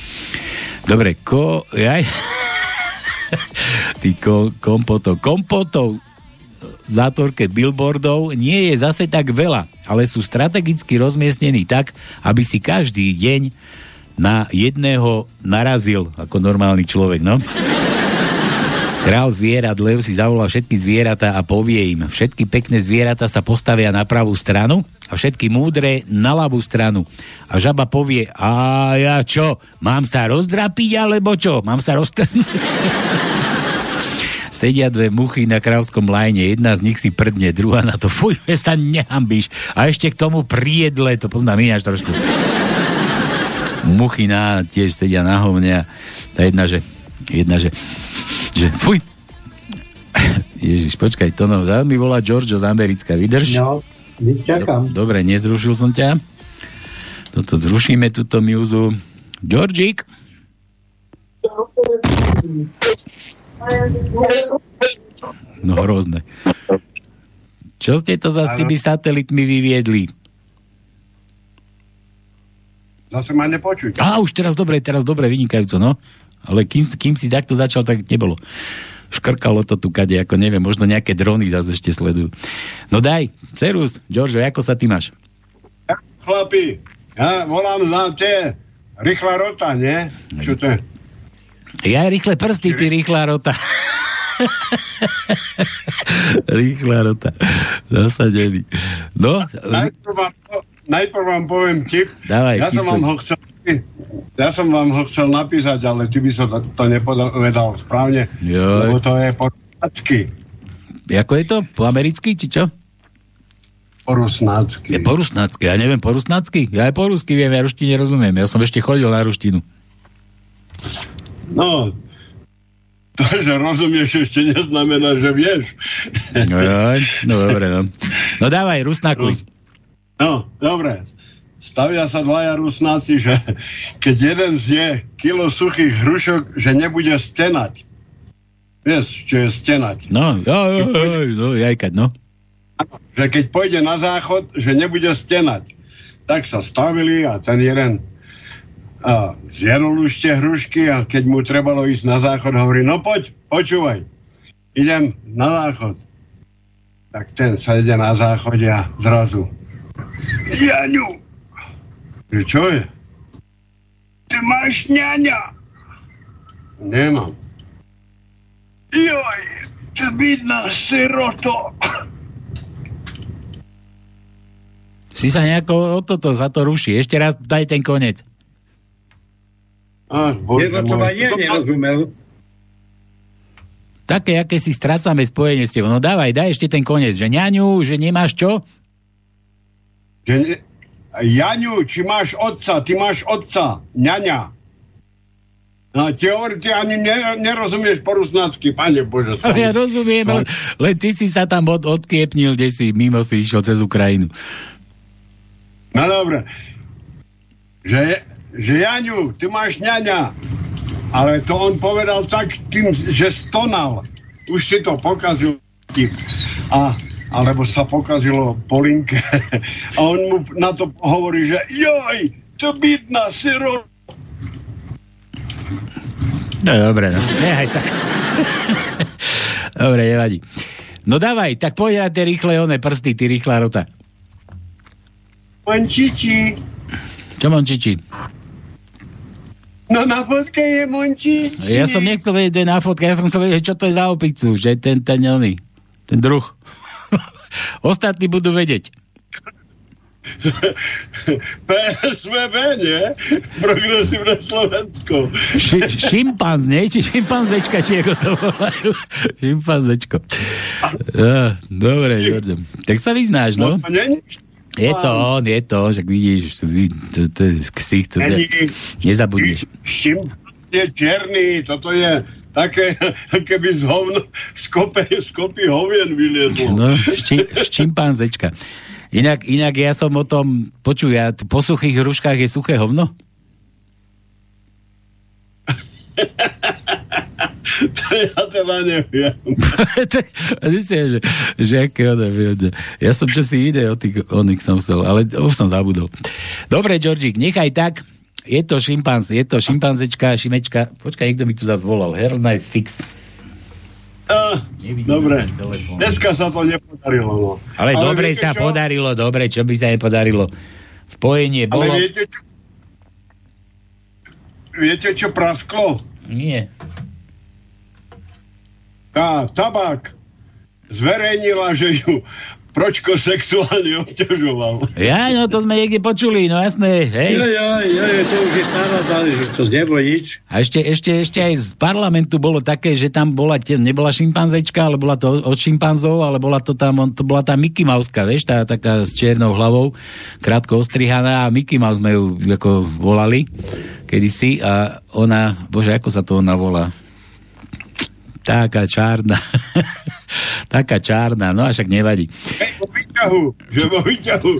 Speaker 19: Dobre, ko... Jaj. <laughs> Ty ko, kompotov. Kompotov zátorke billboardov nie je zase tak veľa, ale sú strategicky rozmiestnení tak, aby si každý deň na jedného narazil ako normálny človek, no? Král zvierat Lev si zavolal všetky zvieratá a povie im, všetky pekné zvieratá sa postavia na pravú stranu a všetky múdre na ľavú stranu. A žaba povie, a ja čo, mám sa rozdrapiť alebo čo? Mám sa roztrhnúť? <laughs> sedia dve muchy na kráľskom lajne, jedna z nich si prdne, druhá na to, fuj, <laughs> sa nehambíš. A ešte k tomu priedle, to poznám ináč trošku. Muchy na, tiež sedia na hovne a tá jedna, že, jedna, že, že fuj. <laughs> Ježiš, počkaj, to no, mi volá Giorgio z Americka, vydrž?
Speaker 20: No, čakám.
Speaker 19: Do, dobre, nezrušil som ťa. Toto zrušíme, túto miuzu. Georgík? No hrozné. Čo ste to za s tými satelitmi vyviedli?
Speaker 23: Zase ma nepočuť.
Speaker 19: Á, už teraz dobre, teraz dobre, vynikajúco, no. Ale kým, kým si takto začal, tak nebolo. Škrkalo to tu kade, ako neviem, možno nejaké drony zase ešte sledujú. No daj, Cerus, Giorgio, ako sa ty máš?
Speaker 23: Chlapi, ja volám tie rýchla rota, nie? Čo to je?
Speaker 19: Ja rýchle prsty, ty rýchla rota. <laughs> rýchla rota. Zasadený. No?
Speaker 23: Najprv vám, najprv vám poviem tip.
Speaker 19: Dávaj,
Speaker 23: ja som vám ho chcel ja som vám ho chcel napísať, ale ty by som to, to nepovedal správne,
Speaker 19: Joj.
Speaker 23: lebo to je po rusnácky.
Speaker 19: Ako je to? Po americky, či čo?
Speaker 23: Po rusnácky.
Speaker 19: Je po rusnácky, ja neviem po rusnácky? Ja aj po rusky viem, ja ruštine rozumiem. Ja som ešte chodil na ruštinu.
Speaker 23: No, to, že rozumieš, ešte neznamená, že vieš.
Speaker 19: No, no dobre, no. No dávaj, rusnakuj.
Speaker 23: No, dobre. Stavia sa dvaja rusnáci, že keď jeden zje kilo suchých hrušok, že nebude stenať. Vieš, čo je stenať?
Speaker 19: No, jo, jo, jo, no, jajkať, no.
Speaker 23: Že keď pôjde na záchod, že nebude stenať. Tak sa stavili a ten jeden a zjedol už tie hrušky a keď mu trebalo ísť na záchod, hovorí, no poď, počúvaj, idem na záchod. Tak ten sa ide na záchode a zrazu Jaňu! Že čo je? Ty máš ňaňa! Nemám. Joj, ty bídna siroto!
Speaker 19: Si sa nejako o toto za to ruší. Ešte raz daj ten konec.
Speaker 23: Ach,
Speaker 20: Bože nerozumel.
Speaker 19: Také, aké si strácame spojenie s tebou. No dávaj, daj ešte ten koniec. Že ňaňu, že nemáš čo?
Speaker 23: Že ne... Jaňu, či máš otca? Ty máš otca. Ňaňa. No, ty ani ne, nerozumieš po rusnácky, pane Bože.
Speaker 19: Ale <laughs> ja rozumiem, ale, len ty si sa tam od, odkiepnil, kde si mimo si išiel cez Ukrajinu.
Speaker 23: No dobre. Že, že Jaňu, ty máš ňaňa. Ale to on povedal tak tým, že stonal. Už si to pokazil. A, alebo sa pokazilo po linke. <laughs> A on mu na to hovorí, že joj, to bydná siro.
Speaker 19: No dobre, no. Nehaj tak. dobre, nevadí. No dávaj, tak poď na tie rýchle one prsty, ty rýchla rota.
Speaker 23: Mončiči.
Speaker 19: Čo Mončiči?
Speaker 23: No na fotke je Mončiči.
Speaker 19: Ja som nechcel vedieť, to je na fotke, ja som sa vedieť, čo to je za opicu, že ten, ten, ten, ten druh. <laughs> Ostatní budú vedieť.
Speaker 23: PSVB, nie? Progresívne Slovensko.
Speaker 19: Ši, šimpanz, nie? Či šimpanzečka, či ako to volajú? Šimpanzečko. Uh, dobre, Jožo. Tak sa vyznáš, no?
Speaker 23: no
Speaker 19: je to on, je to však vidíš, to, to ksich, to je, nezabudneš.
Speaker 23: Je černý, toto je také, <laughs> keby z hovno, z, kope, z kopy hovien vyliezlo.
Speaker 19: No, šči, šimpanzečka. Inak, inak ja som o tom, počuj, ja, po suchých hruškách je suché hovno?
Speaker 23: To ja teda neviem. <laughs>
Speaker 19: Že, že aké ono, ja som čosi iné o tých oných som chcel, ale už som zabudol. Dobre, Georgik, nechaj tak. Je to šimpanz, je to šimpanzečka, šimečka. Počkaj, niekto mi tu zase volal. Hell nice fix.
Speaker 23: Uh, dobre, dneska sa to nepodarilo. No.
Speaker 19: Ale, ale dobre sa čo? podarilo, dobre, čo by sa nepodarilo? Spojenie bolo...
Speaker 23: Ale viete, čo, viete, čo prasklo?
Speaker 19: Nie.
Speaker 23: Tá tabák zverejnila, že ju Pročko sexuálne obťažoval.
Speaker 19: Ja, no to sme niekde počuli, no jasné, hej.
Speaker 20: Ja, ja, ja, ja to už je stará záležitosť, to nebolo nič.
Speaker 19: A ešte, ešte, ešte aj z parlamentu bolo také, že tam bola, nebola šimpanzečka, ale bola to od šimpanzov, ale bola to tam, to bola tá Mickey Mouska, vieš, tá taká s čiernou hlavou, krátko ostrihaná a Mickey Mouse sme ju ako volali kedysi a ona, bože, ako sa to ona volá? Taká čárna. <laughs> <laughs> Taká čárna, no a však nevadí.
Speaker 23: Hej, vo výťahu, že vo výťahu.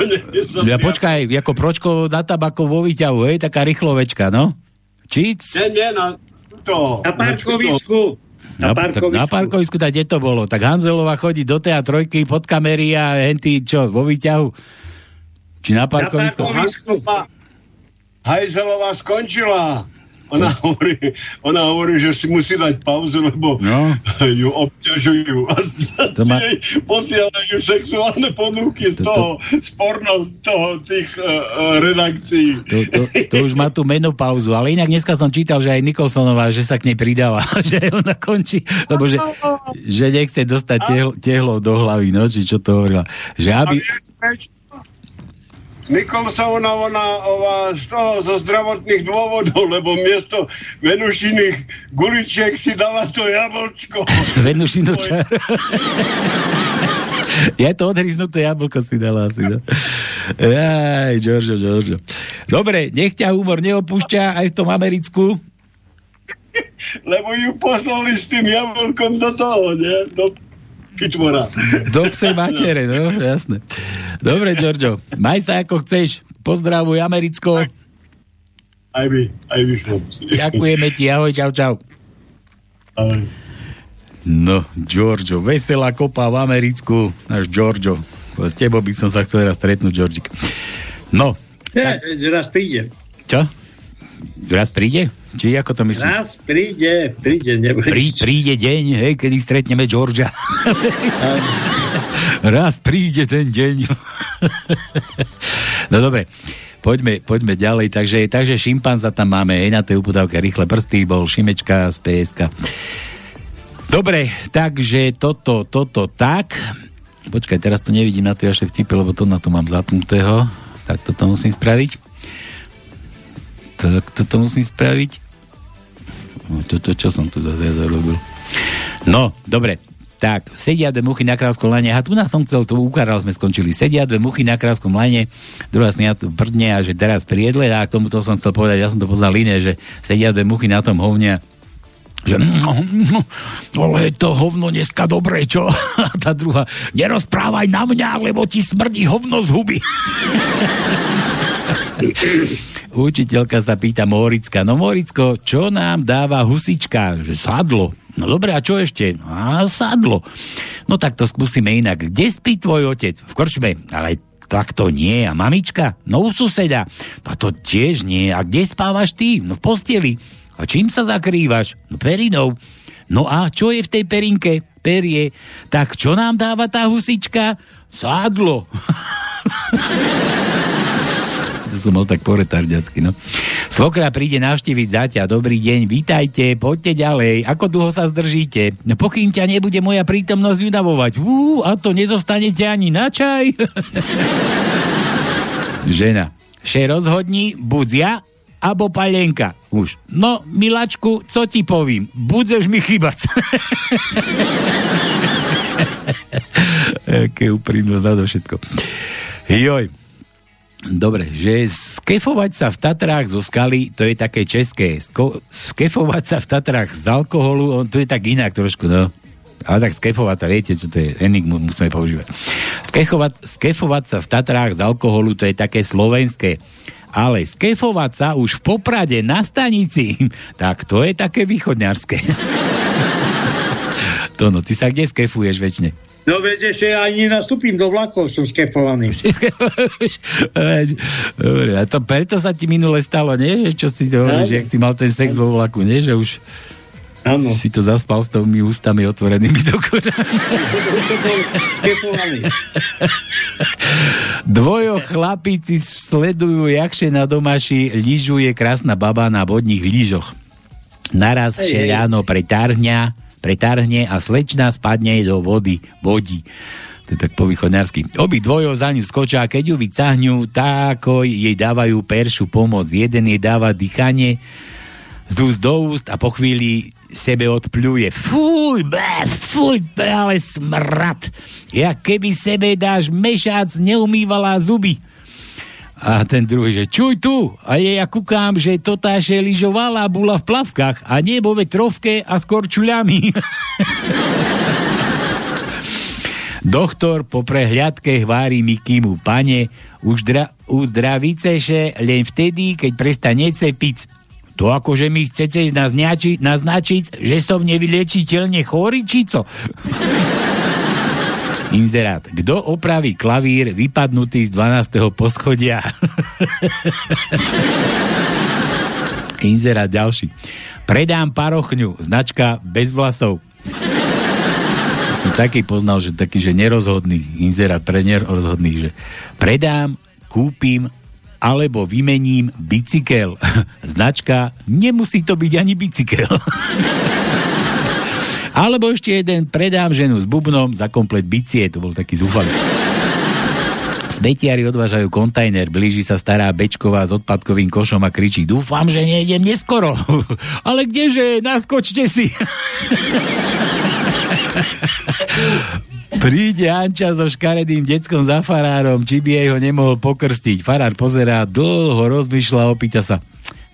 Speaker 23: <laughs>
Speaker 19: ja počkaj, ako pročko na tabako vo výťahu, hej, taká rýchlovečka, no? Čic?
Speaker 23: Nie, nie, na to.
Speaker 20: Na parkovisku.
Speaker 19: Na, parkovisku. na parkovisku, tak kde to bolo? Tak Hanzelová chodí do TA trojky pod kamery a henty, čo, vo výťahu? Či na parkovisku?
Speaker 20: Na parkovisku.
Speaker 23: Hajzelová skončila. Ona hovorí, ona hovorí, že si musí dať pauzu, lebo no. ju obťažujú. To ma... posielajú sexuálne ponuky z to, toho to... sporno toho tých uh, redakcií.
Speaker 19: To, to, to už má tú menopauzu, ale inak dneska som čítal, že aj Nikolsonová, že sa k nej pridala, <laughs> že ona končí, lebo že, že nechce dostať tehlo, tehlo do hlavy, no, či čo to hovorila. Že aby...
Speaker 23: Nikolsona ona ova, z toho, zo zdravotných dôvodov, lebo miesto Venušiných guličiek si dala to jablčko. <laughs>
Speaker 19: Venušino čar. Je to <laughs> odhryznuté jablko si dala asi. No. Aj, Giorgio, Giorgio. Dobre, nech ťa humor neopúšťa aj v tom Americku. <laughs>
Speaker 23: Lebo ju poslali s tým jablkom do toho, nie? Do vytvora.
Speaker 19: Do psej <laughs> matere, no, jasné. Dobre, Giorgio, maj sa ako chceš. Pozdravuj Americko.
Speaker 23: Aj vy, aj vy, chlapci.
Speaker 19: Ďakujeme ti, ahoj, čau, čau.
Speaker 23: Ahoj.
Speaker 19: No, Giorgio, veselá kopa v Americku, náš Giorgio. S tebou by som sa chcel raz stretnúť, Georgik. No.
Speaker 20: Ja, tak... raz príde.
Speaker 19: Čo? Raz príde? Či ako to myslíš?
Speaker 20: Raz príde, príde, nebudeš.
Speaker 19: Prí, príde deň, hej, kedy stretneme Georgia. <laughs> Raz príde ten deň. no dobre, poďme, poďme ďalej. Takže, takže šimpanza tam máme, hej, na tej uputávke rýchle prsty, bol Šimečka z PSK. Dobre, takže toto, toto tak. Počkaj, teraz to nevidím na tej až vtipe, lebo to na to mám zapnutého. Tak toto musím spraviť. Tak toto musím spraviť. No, toto, čo som tu zase zarobil. No, dobre. Tak, sedia dve muchy na krávskom lane. A tu nás som chcel, tu ukázal, sme skončili. Sedia dve muchy na krávskom lane, druhá snia tu prdne a že teraz priedle a k tomuto som chcel povedať, ja som to poznal iné, že sedia dve muchy na tom hovne že no, <laughs> no, ale je to hovno dneska dobre, čo? <laughs> A tá druhá, nerozprávaj na mňa, lebo ti smrdí hovno z huby. <laughs> Učiteľka sa pýta Moricka, no Moricko, čo nám dáva husička? Že sadlo. No dobre, a čo ešte? A sadlo. No tak to skúsime inak. Kde spí tvoj otec? V krčme. Ale tak to nie. A mamička? No u suseda. A to tiež nie. A kde spávaš ty? No v posteli. A čím sa zakrývaš? No perinou. No a čo je v tej perinke? Perie. Tak čo nám dáva tá husička? Sádlo. <laughs> som mal tak poretarďacky, no. Svokra príde navštíviť zaťa. Dobrý deň, vítajte, poďte ďalej. Ako dlho sa zdržíte? No pokým ťa nebude moja prítomnosť vydavovať. Ú, a to nezostanete ani na čaj. <laughs> Žena. Še rozhodni, buď ja, abo palenka. Už. No, milačku, co ti povím? Budeš mi chýbať. <laughs> Aké úprimnosť na to všetko. Joj. Dobre, že skefovať sa v Tatrách zo skaly, to je také české. Sko- skefovať sa v Tatrách z alkoholu, on, to je tak inak trošku, no. Ale tak skefovať sa, viete, čo to je, enigmu musíme používať. Skefovať, skefovať sa v Tatrách z alkoholu, to je také slovenské. Ale skefovať sa už v Poprade na stanici, <laughs> tak to je také východňarské. <laughs> to no, ty sa kde skefuješ väčšine?
Speaker 20: No veď ešte ani nastúpim do vlakov, som skepovaný. <laughs>
Speaker 19: Dobre, a to preto sa ti minule stalo, nie? Čo si to hovoríš, jak si mal ten sex vo vlaku, nie? Že už Ano. si to zaspal s tými ústami otvorenými do <laughs> Dvojo chlapíci sledujú, jakše na domaši lyžuje krásna baba na vodných lyžoch. Naraz šeliano pretarhňa pretarhne a slečna spadne do vody, vodí. To je tak po východňarsky. Obi dvojo za ňu skočia a keď ju vycahňu, tak jej dávajú peršu pomoc. Jeden jej dáva dýchanie z úst do úst a po chvíli sebe odpluje. Fuj, be, fuj, be, ale smrad. Ja keby sebe dáš mešac, neumývala zuby. A ten druhý, že čuj tu, a je, ja kúkam, že to tá, že lyžovala bola v plavkách a nie vo vetrovke a s korčuľami. <laughs> Doktor po prehľadke hvári Mikimu, pane, dra, uzdravíce, že len vtedy, keď prestanete piť. To akože mi chcete naznačiť, naznačiť, že som nevyliečiteľne chorý, či co? <laughs> Inzerát. Kto opraví klavír vypadnutý z 12. poschodia? <laughs> Inzerát ďalší. Predám parochňu, značka bez vlasov. Som taký poznal, že taký, že nerozhodný, inzerát pre nerozhodný, že predám, kúpim alebo vymením bicykel. <laughs> Značka, nemusí to byť ani bicykel. <laughs> Alebo ešte jeden, predám ženu s bubnom za komplet bicie, to bol taký zúfalý. Smetiari odvážajú kontajner, blíži sa stará Bečková s odpadkovým košom a kričí dúfam, že nejdem neskoro. <laughs> Ale kdeže, naskočte si. Príde Anča so škaredým deckom za farárom, či by jej ho nemohol pokrstiť. Farár pozerá, dlho rozmýšľa, opýta sa,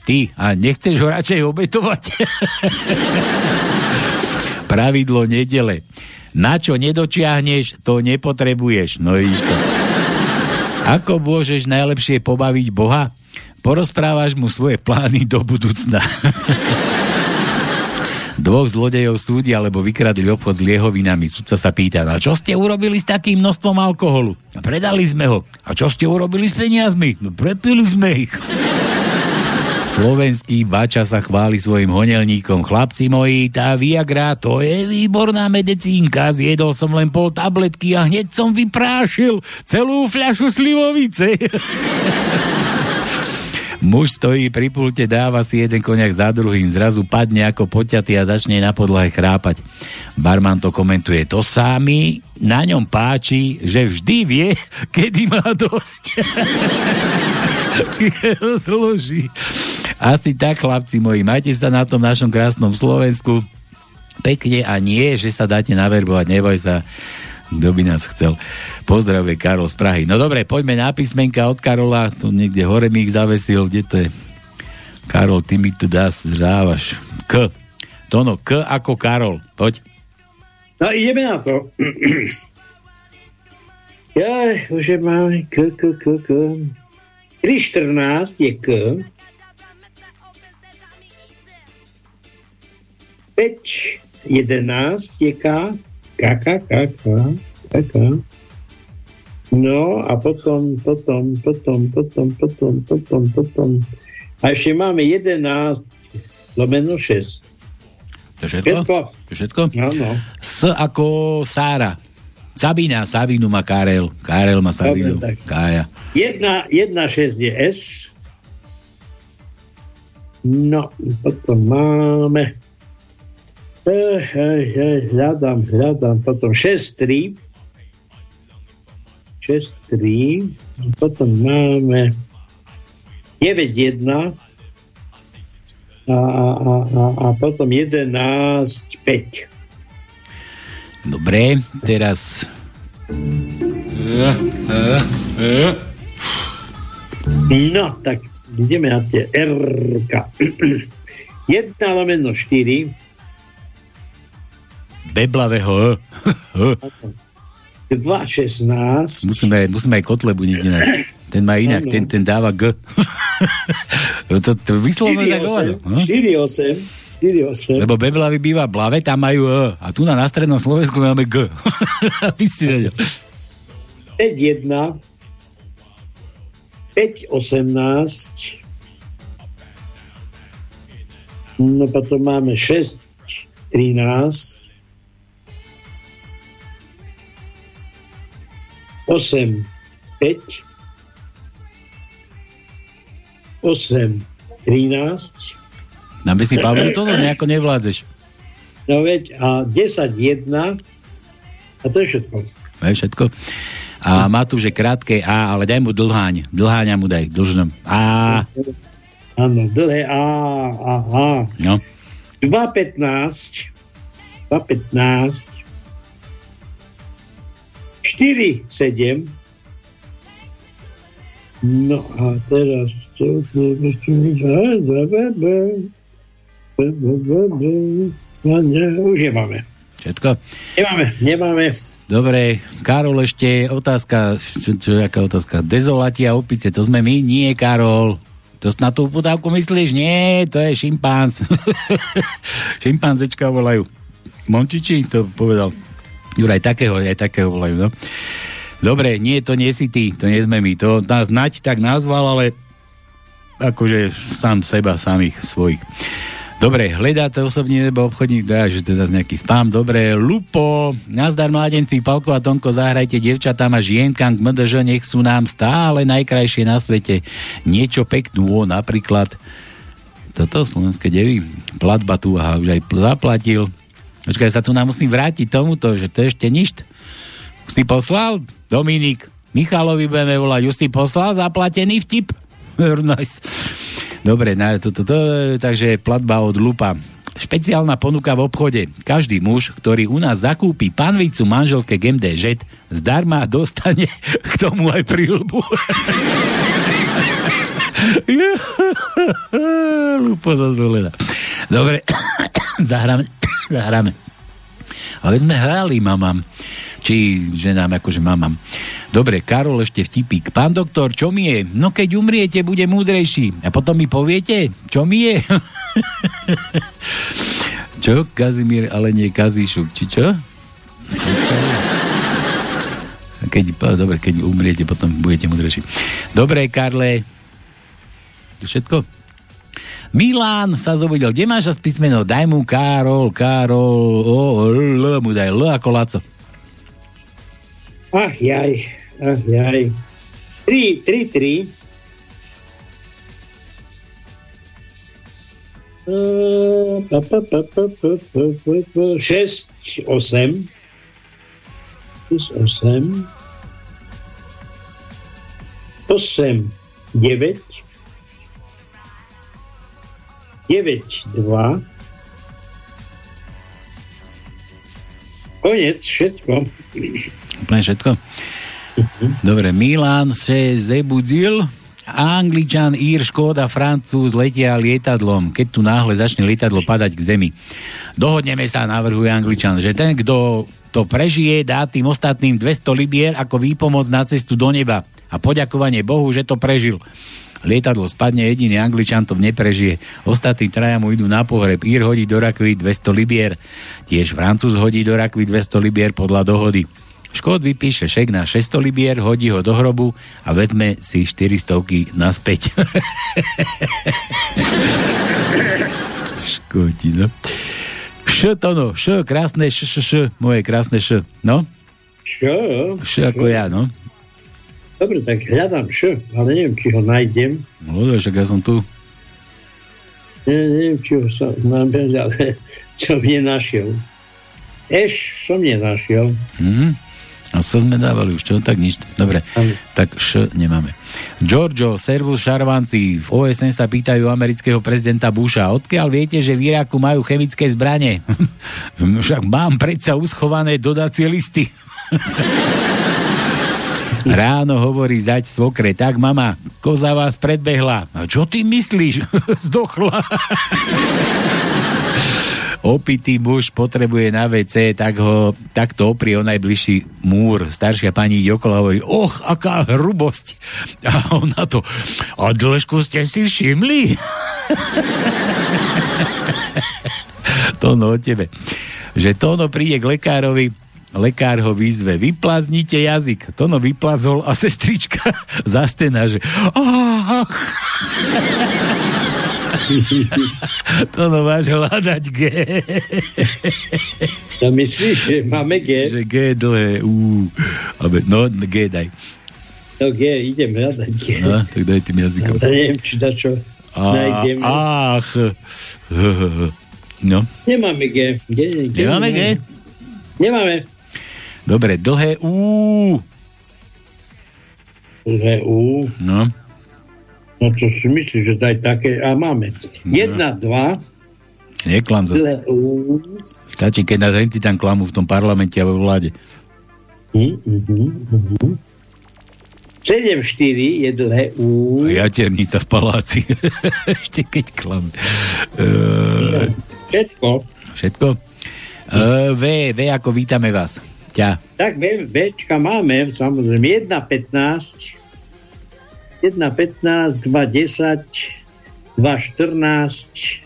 Speaker 19: ty, a nechceš ho radšej obetovať? <laughs> pravidlo nedele. Na čo nedočiahneš, to nepotrebuješ. No vidíš. Ako môžeš najlepšie pobaviť Boha? Porozprávaš mu svoje plány do budúcna. Dvoch zlodejov súdia, alebo vykradli obchod s liehovinami. Sudca sa pýta, a čo ste urobili s takým množstvom alkoholu? Predali sme ho. A čo ste urobili s peniazmi? No, prepili sme ich. Slovenský bača sa chváli svojim honelníkom. Chlapci moji, tá Viagra, to je výborná medicínka. Zjedol som len pol tabletky a hneď som vyprášil celú fľašu slivovice. <laughs> Muž stojí pri pulte, dáva si jeden koniak za druhým, zrazu padne ako poťatý a začne na podlahe chrápať. Barman to komentuje, to sa na ňom páči, že vždy vie, <laughs> kedy má dosť. <laughs> Zloží. Asi tak, chlapci moji, majte sa na tom našom krásnom Slovensku. Pekne a nie, že sa dáte naverbovať, neboj sa, kto by nás chcel. Pozdravuje Karol z Prahy. No dobre, poďme na písmenka od Karola, tu niekde hore mi ich zavesil, kde to je? Karol, ty mi tu dás, dávaš. K. Tono, K ako Karol, poď.
Speaker 20: No ideme na to. <clears throat> Ja, už máme K, K, K, K. 3.14 je K. 5.11 je K. K, K, K, K, K, K. No a potom, potom, potom, potom, potom, potom, potom. A ešte máme 11 lomeno 6.
Speaker 19: To všetko?
Speaker 20: Všetko?
Speaker 19: To všetko?
Speaker 20: Áno.
Speaker 19: S ako Sára. Sabina, Sabinu má Karel. Karel má Sabinu.
Speaker 20: Dobre.
Speaker 19: Kája.
Speaker 20: 1, 1, 6 je S. No, potom máme... Ej, ej, ej, hľadám, hľadám. Potom 6, 3. 6, 3. Potom máme 9, 1. A, a, a, a, potom 11, 5.
Speaker 19: Dobre, teraz...
Speaker 20: No, tak ideme na tie RK. 1 <clears throat> lomeno 4,
Speaker 19: Beblavého.
Speaker 20: 2, 16,
Speaker 19: Musíme, musíme aj Kotlebu niekde nájsť. Ten má inak, ten, ten dáva G. <laughs> to, to vyslovene tak hovorí.
Speaker 20: 4, 8, 4, 8, 4, 8.
Speaker 19: Lebo Beblavy býva blave, tam majú E. A tu na, na strednom Slovensku máme G. <laughs> Aby si vedel.
Speaker 20: 5, 1, 5, 18, no potom máme 6, 13, 8, 5, 8, 13,
Speaker 19: Dáme si Pavel to, no nejako nevládzeš.
Speaker 20: no veď, a 10, 1, a to je všetko.
Speaker 19: To je všetko. A má tu, že krátke A, ale daj mu dlháň. Dlháňa mu daj, dlžnom. A,
Speaker 20: Áno, dlhé A, A, A.
Speaker 19: no.
Speaker 20: 2.15 2.15 4, 7 No a teraz čo to No, ne, už nemáme.
Speaker 19: Všetko?
Speaker 20: Nemáme, nemáme.
Speaker 19: Dobre, Karol, ešte otázka, čo, čo aká otázka? Dezolati a opice, to sme my? Nie, Karol. To na tú podávku myslíš? Nie, to je šimpanz. <laughs> Šimpanzečka volajú. Mončiči to povedal. Juraj, takého, aj takého volajú, no. Dobre, nie, to nie si ty, to nie sme my. To nás Nať tak nazval, ale akože sám seba, samých svojich. Dobre, hledáte osobne nebo obchodník, dá, že teda nejaký spám. Dobre, Lupo, nazdar mladenci, Palko a Tonko, zahrajte devčatám a žienkam k MDŽ, nech sú nám stále najkrajšie na svete. Niečo peknú, napríklad toto slovenské devy, platba tu, aha, už aj pl- zaplatil. Počkaj, sa tu nám musím vrátiť tomuto, že to ešte nič. Si poslal? Dominik, Michalovi budeme volať, už si poslal zaplatený vtip? <laughs> Nice. Dobre, na, to, to, to, takže platba od Lupa. Špeciálna ponuka v obchode. Každý muž, ktorý u nás zakúpi panvicu manželke GMDŽ, zdarma dostane <laughs> k tomu aj príľbu. <laughs> Lupo dozvolená. Dobre, <coughs> zahráme, zahráme. Ale sme hrali, mamam. Či ženám, akože mamam. Dobre, Karol ešte vtipík. Pán doktor, čo mi je? No keď umriete, bude múdrejší. A potom mi poviete, čo mi je? <laughs> čo? Kazimír, ale nie Kazíšuk. Či čo? Keď, dobre, keď umriete, potom budete múdrejší. Dobre, Karle. To všetko? Milán sa zobudil. Kde máš z písmeno? Daj mu Karol, Karol, o, l, mu daj L ako Laco.
Speaker 20: Ach jaj, ach jaj. 3, 3, 3. Uh, 6, 8. 6, 8. 8, 9. 9, 2. Koniec, všetko.
Speaker 19: Úplne všetko? Dobre, Milan sa zebudil, Angličan, Ír, Škóda, Francúz letia lietadlom. Keď tu náhle začne lietadlo padať k zemi. Dohodneme sa, navrhuje Angličan, že ten, kto to prežije, dá tým ostatným 200 libier ako výpomoc na cestu do neba. A poďakovanie Bohu, že to prežil. Lietadlo spadne, jediný Angličan to neprežije. Ostatní traja mu idú na pohreb. Ír hodí do rakvy 200 libier. Tiež Francúz hodí do rakvy 200 libier podľa dohody. Škód vypíše šek na 600 libier, hodí ho do hrobu a vezme si 400 naspäť. <laughs> Škóti, no. Š to no, š, krásne š, š, š, moje krásne š, no?
Speaker 20: Čo?
Speaker 19: Š ako ja, no.
Speaker 20: Dobre, tak hľadám š, ale neviem, či ho nájdem.
Speaker 19: No, však ja som tu.
Speaker 20: Ne, neviem, či ho <laughs> som, ale čo nenašiel. Eš som nenašiel.
Speaker 19: Mhm. A co sme dávali už, čo? Tak nič. Dobre, tak š nemáme. Giorgio, servus šarvanci. V OSN sa pýtajú amerického prezidenta Busha, odkiaľ viete, že v Iraku majú chemické zbranie? <laughs> Však mám predsa uschované dodacie listy. <laughs> Ráno hovorí zať svokre, tak mama, koza vás predbehla. A čo ty myslíš? <laughs> Zdochla. Opitý muž potrebuje na WC, tak ho takto oprie o najbližší múr. Staršia pani ide okolo a hovorí, och, aká hrubosť. A on na to, a dĺžku ste si všimli? <laughs> to no o tebe. Že Tono príde k lekárovi, lekár ho výzve, vyplaznite jazyk. Tono vyplazol a sestrička <laughs> zastená, že <laughs> to no máš hľadať G.
Speaker 20: Ja <laughs> myslíš, že máme G?
Speaker 19: Že G dlhé, ú. No, G daj.
Speaker 20: No G, idem hľadať G.
Speaker 19: No, tak daj tým jazykom.
Speaker 20: Ja neviem, či da čo nájdeme.
Speaker 19: Ach. No.
Speaker 20: Nemáme G. G, G
Speaker 19: Nemáme G?
Speaker 20: Nemáme.
Speaker 19: Dobre, dlhé U.
Speaker 20: Dlhé U.
Speaker 19: No.
Speaker 20: No čo si myslíš, že daj také, a máme. Jedna, no. dva.
Speaker 19: Neklam zase. Stačí, keď nás henty tam klamú v tom parlamente a vo vláde.
Speaker 20: Mm, mm, mm, 7, 4 je dlhé U.
Speaker 19: Jaternica v paláci. <laughs> Ešte keď klam. Uh,
Speaker 20: Všetko.
Speaker 19: Všetko? Uh, v, V ako vítame vás. Ťa.
Speaker 20: Tak V, Včka máme, samozrejme, 1, 15, 1, 15, 2, 10, 2, 14,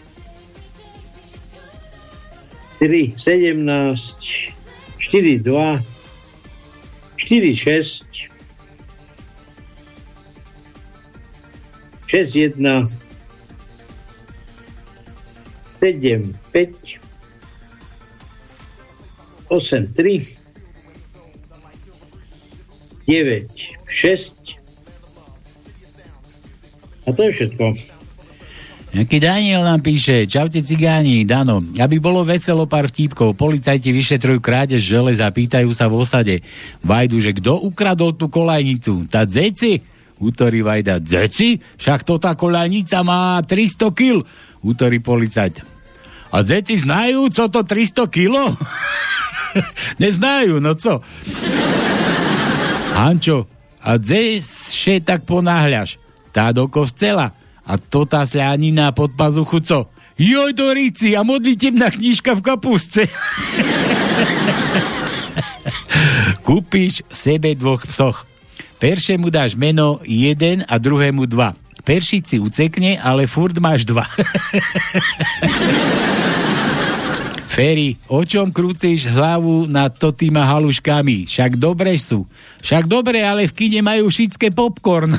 Speaker 20: 3, 17, 4, 2, 4, 6, 6, 1, 7, 5, 8, 3, 9, 6, a to je všetko.
Speaker 19: Jaký Daniel nám píše, čaute cigáni, Dano, aby bolo veselo pár vtípkov, policajti vyšetrujú krádež železa, pýtajú sa v osade. Vajdu, že kto ukradol tú kolajnicu? Tá dzeci? Útorí Vajda, dzeci? Však to tá kolajnica má 300 kil. Útorí policajt. A dzeci znajú, co to 300 kilo? <laughs> Neznajú, no co? Hančo, a dzesi tak ponáhľaš? Tá do kostela a to tá sľanina pod pazuchu, co? Joj do ríci a modlitebná knižka v kapusce. <laughs> Kúpiš sebe dvoch psoch. Peršemu dáš meno jeden a druhému dva. Peršiť si ucekne, ale furt máš dva. <laughs> Ferry, o čom krúciš hlavu nad to týma haluškami? Však dobre sú. Však dobre, ale v kine majú šické popcorn. <laughs>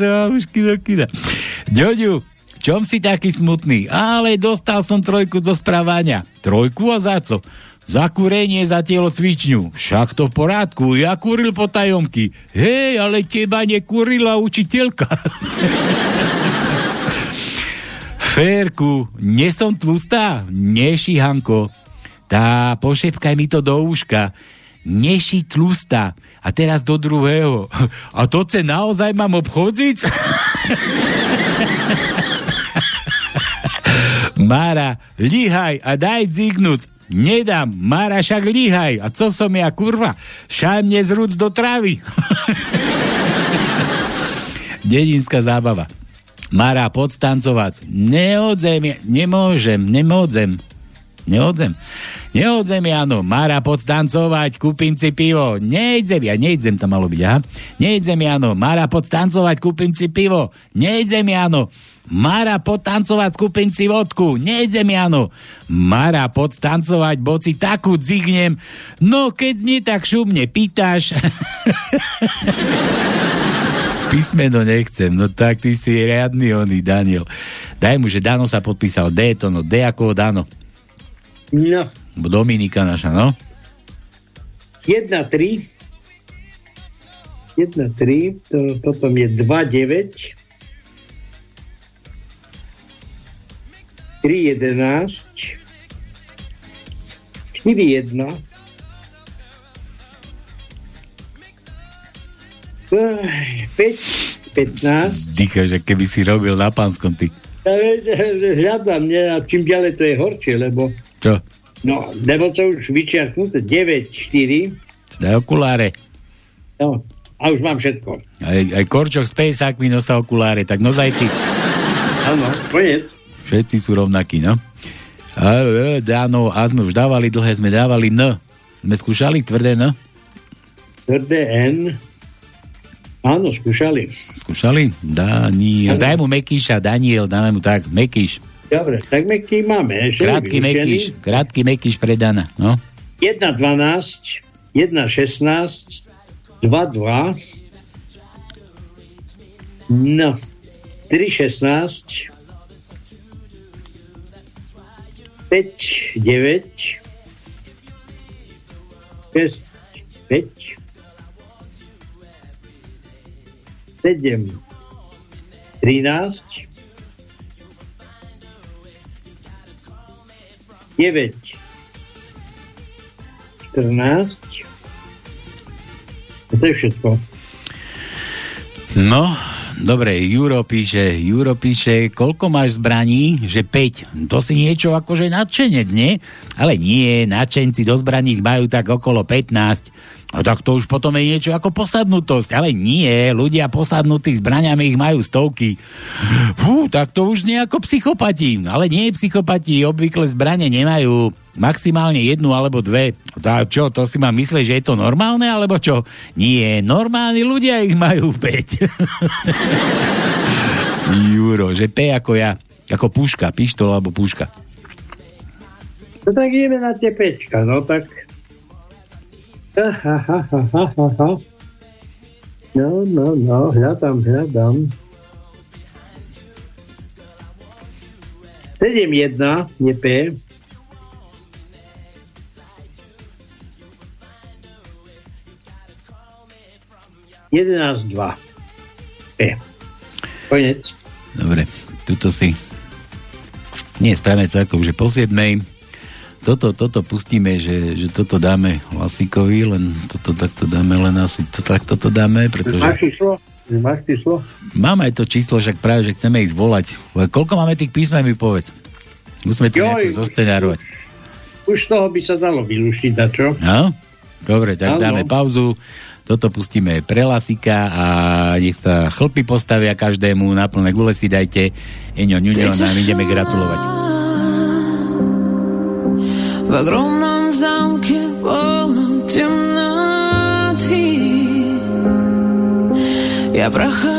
Speaker 19: halušky do kina. Ďoďu, čom si taký smutný? Ale dostal som trojku zo správania. Trojku a za co? Za kúrenie za telo cvičňu. Však to v porádku, ja kúril po tajomky. Hej, ale teba nekúrila učiteľka. <laughs> Férku, nie som tlustá? Neši, Hanko. Tá, pošepkaj mi to do úška. Neši tlustá. A teraz do druhého. A to ce naozaj mám obchodziť? Mára, líhaj a daj zignúť. Nedám, Mára, však líhaj. A co som ja, kurva? Šaj mne zrúc do trávy. <laughs> Dedinská zábava. Mara, podstancovať. Neodzem, nemôžem, nemôžem. Neodzem. Neodzem, Jano. Mara, podstancovať, kúpim si pivo. Nejdem, ja nejdem, to malo byť, aha. Nejdem, Jano. Mara, podstancovať, kúpim si pivo. Nejdem, Jano. Mara, podtancovať, kúpim si vodku. Nejdem, Jano. Mara, podtancovať, boci takú dzignem. No, keď mi tak šumne pýtaš. <laughs> Písmeno nechcem, no tak ty si riadny oný, Daniel. Daj mu, že Dano sa podpísal D, to no D ako Dano.
Speaker 20: No.
Speaker 19: Dominika naša, no.
Speaker 20: 1, 3. 1, 3, to, potom je 2, 9. 3, 5, 15.
Speaker 19: Dýcha, že keby si robil na pánskom, ty.
Speaker 20: Hľadám, nie, a čím ďalej to je horšie, lebo...
Speaker 19: Čo?
Speaker 20: No, lebo to už vyčiarknuté. 9, 4.
Speaker 19: Daj okuláre.
Speaker 20: No, a už mám všetko.
Speaker 19: Aj, aj Korčok s pejsákmi nosa okuláre, tak nozaj ty.
Speaker 20: Áno, koniec.
Speaker 19: Všetci sú rovnakí, no. A, e, dáno, a sme už dávali dlhé, sme dávali N. Sme skúšali tvrdé N?
Speaker 20: Tvrdé N. Áno, skúšali.
Speaker 19: Skúšali? Daniel. Daj mu Mekíša, Daniel, dáme mu tak, Mekíš.
Speaker 20: Dobre, tak Meký máme.
Speaker 19: Krátky Mekíš, krátky Mekíš pre Dana, no.
Speaker 20: 1, 12, 1, 16, 2, 2, no, 3, 16, 5, 9, 6, 5, 7, 13, 9, 14, to je všetko.
Speaker 19: No, dobre, Juro píše, Juro píše, koľko máš zbraní? Že 5. To si niečo akože nadšenec, nie? Ale nie, nadšenci do zbraní majú tak okolo 15. No tak to už potom je niečo ako posadnutosť. Ale nie, ľudia posadnutí zbraniami ich majú stovky. Fú, tak to už nejako psychopati. Ale nie psychopati, obvykle zbranie nemajú maximálne jednu alebo dve. Tá, čo, to si ma myslí, že je to normálne, alebo čo? Nie, normálni ľudia ich majú 5. <laughs> Juro, že P ako ja. Ako puška, pištol alebo puška.
Speaker 20: No tak ideme na tie pečka, no tak No, no, no, hľadám, hľadám. 7-1, nie P. Jedenáct, dva. P. Konec.
Speaker 19: Dobre, tuto si... Nie, spravíme to ako, že po 7 toto, toto pustíme, že, že toto dáme Lasikovi, len toto takto dáme, len asi to takto to dáme, pretože...
Speaker 20: Máš číslo? Máš číslo?
Speaker 19: Mám aj to číslo, však práve, že chceme ísť volať. Ale koľko máme tých písmen, mi povedz. Musíme to nejako zostenárovať.
Speaker 20: Už toho by sa dalo vylúštiť, na čo?
Speaker 19: No? Dobre, tak
Speaker 20: Áno.
Speaker 19: dáme pauzu. Toto pustíme pre Lasika a nech sa chlpy postavia každému, na plné gule si dajte. Eňo, ňuňo, nám ideme gratulovať.
Speaker 24: В огромном замке полном темноты Я прохожу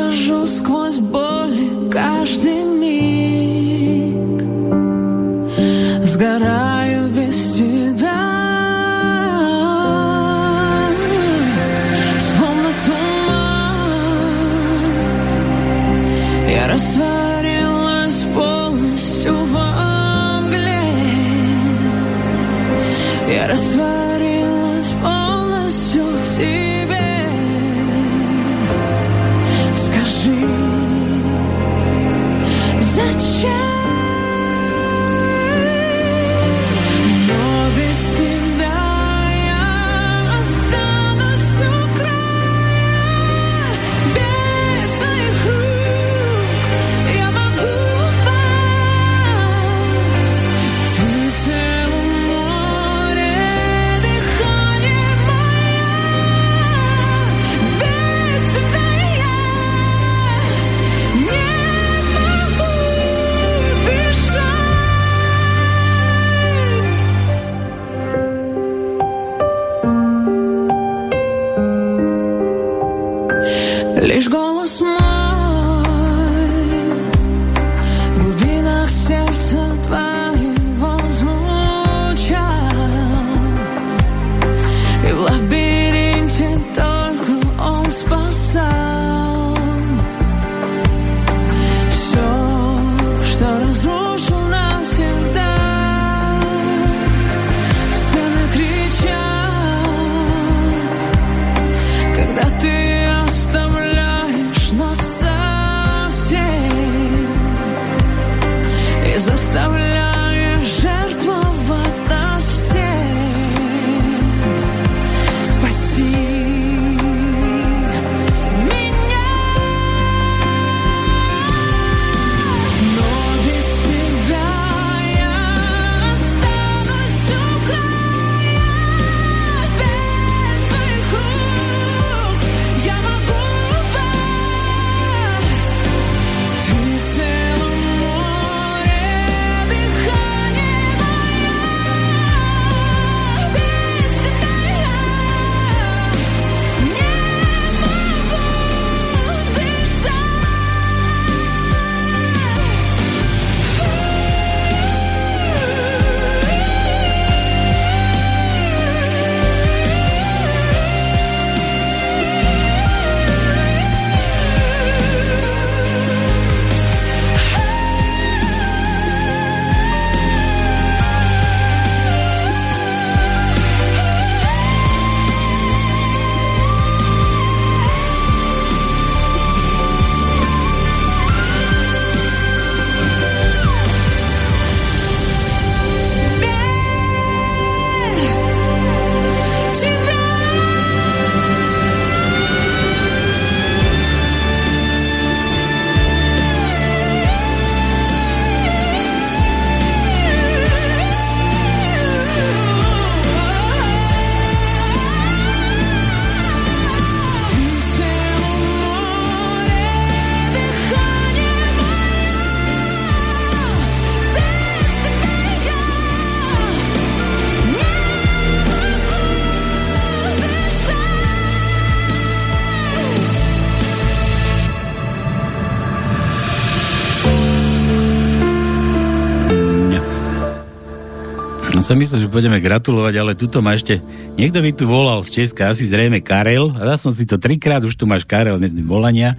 Speaker 19: som myslel, že pôjdeme gratulovať, ale tuto ma ešte... Niekto mi tu volal z Česka, asi zrejme Karel. A ja som si to trikrát, už tu máš Karel, volania.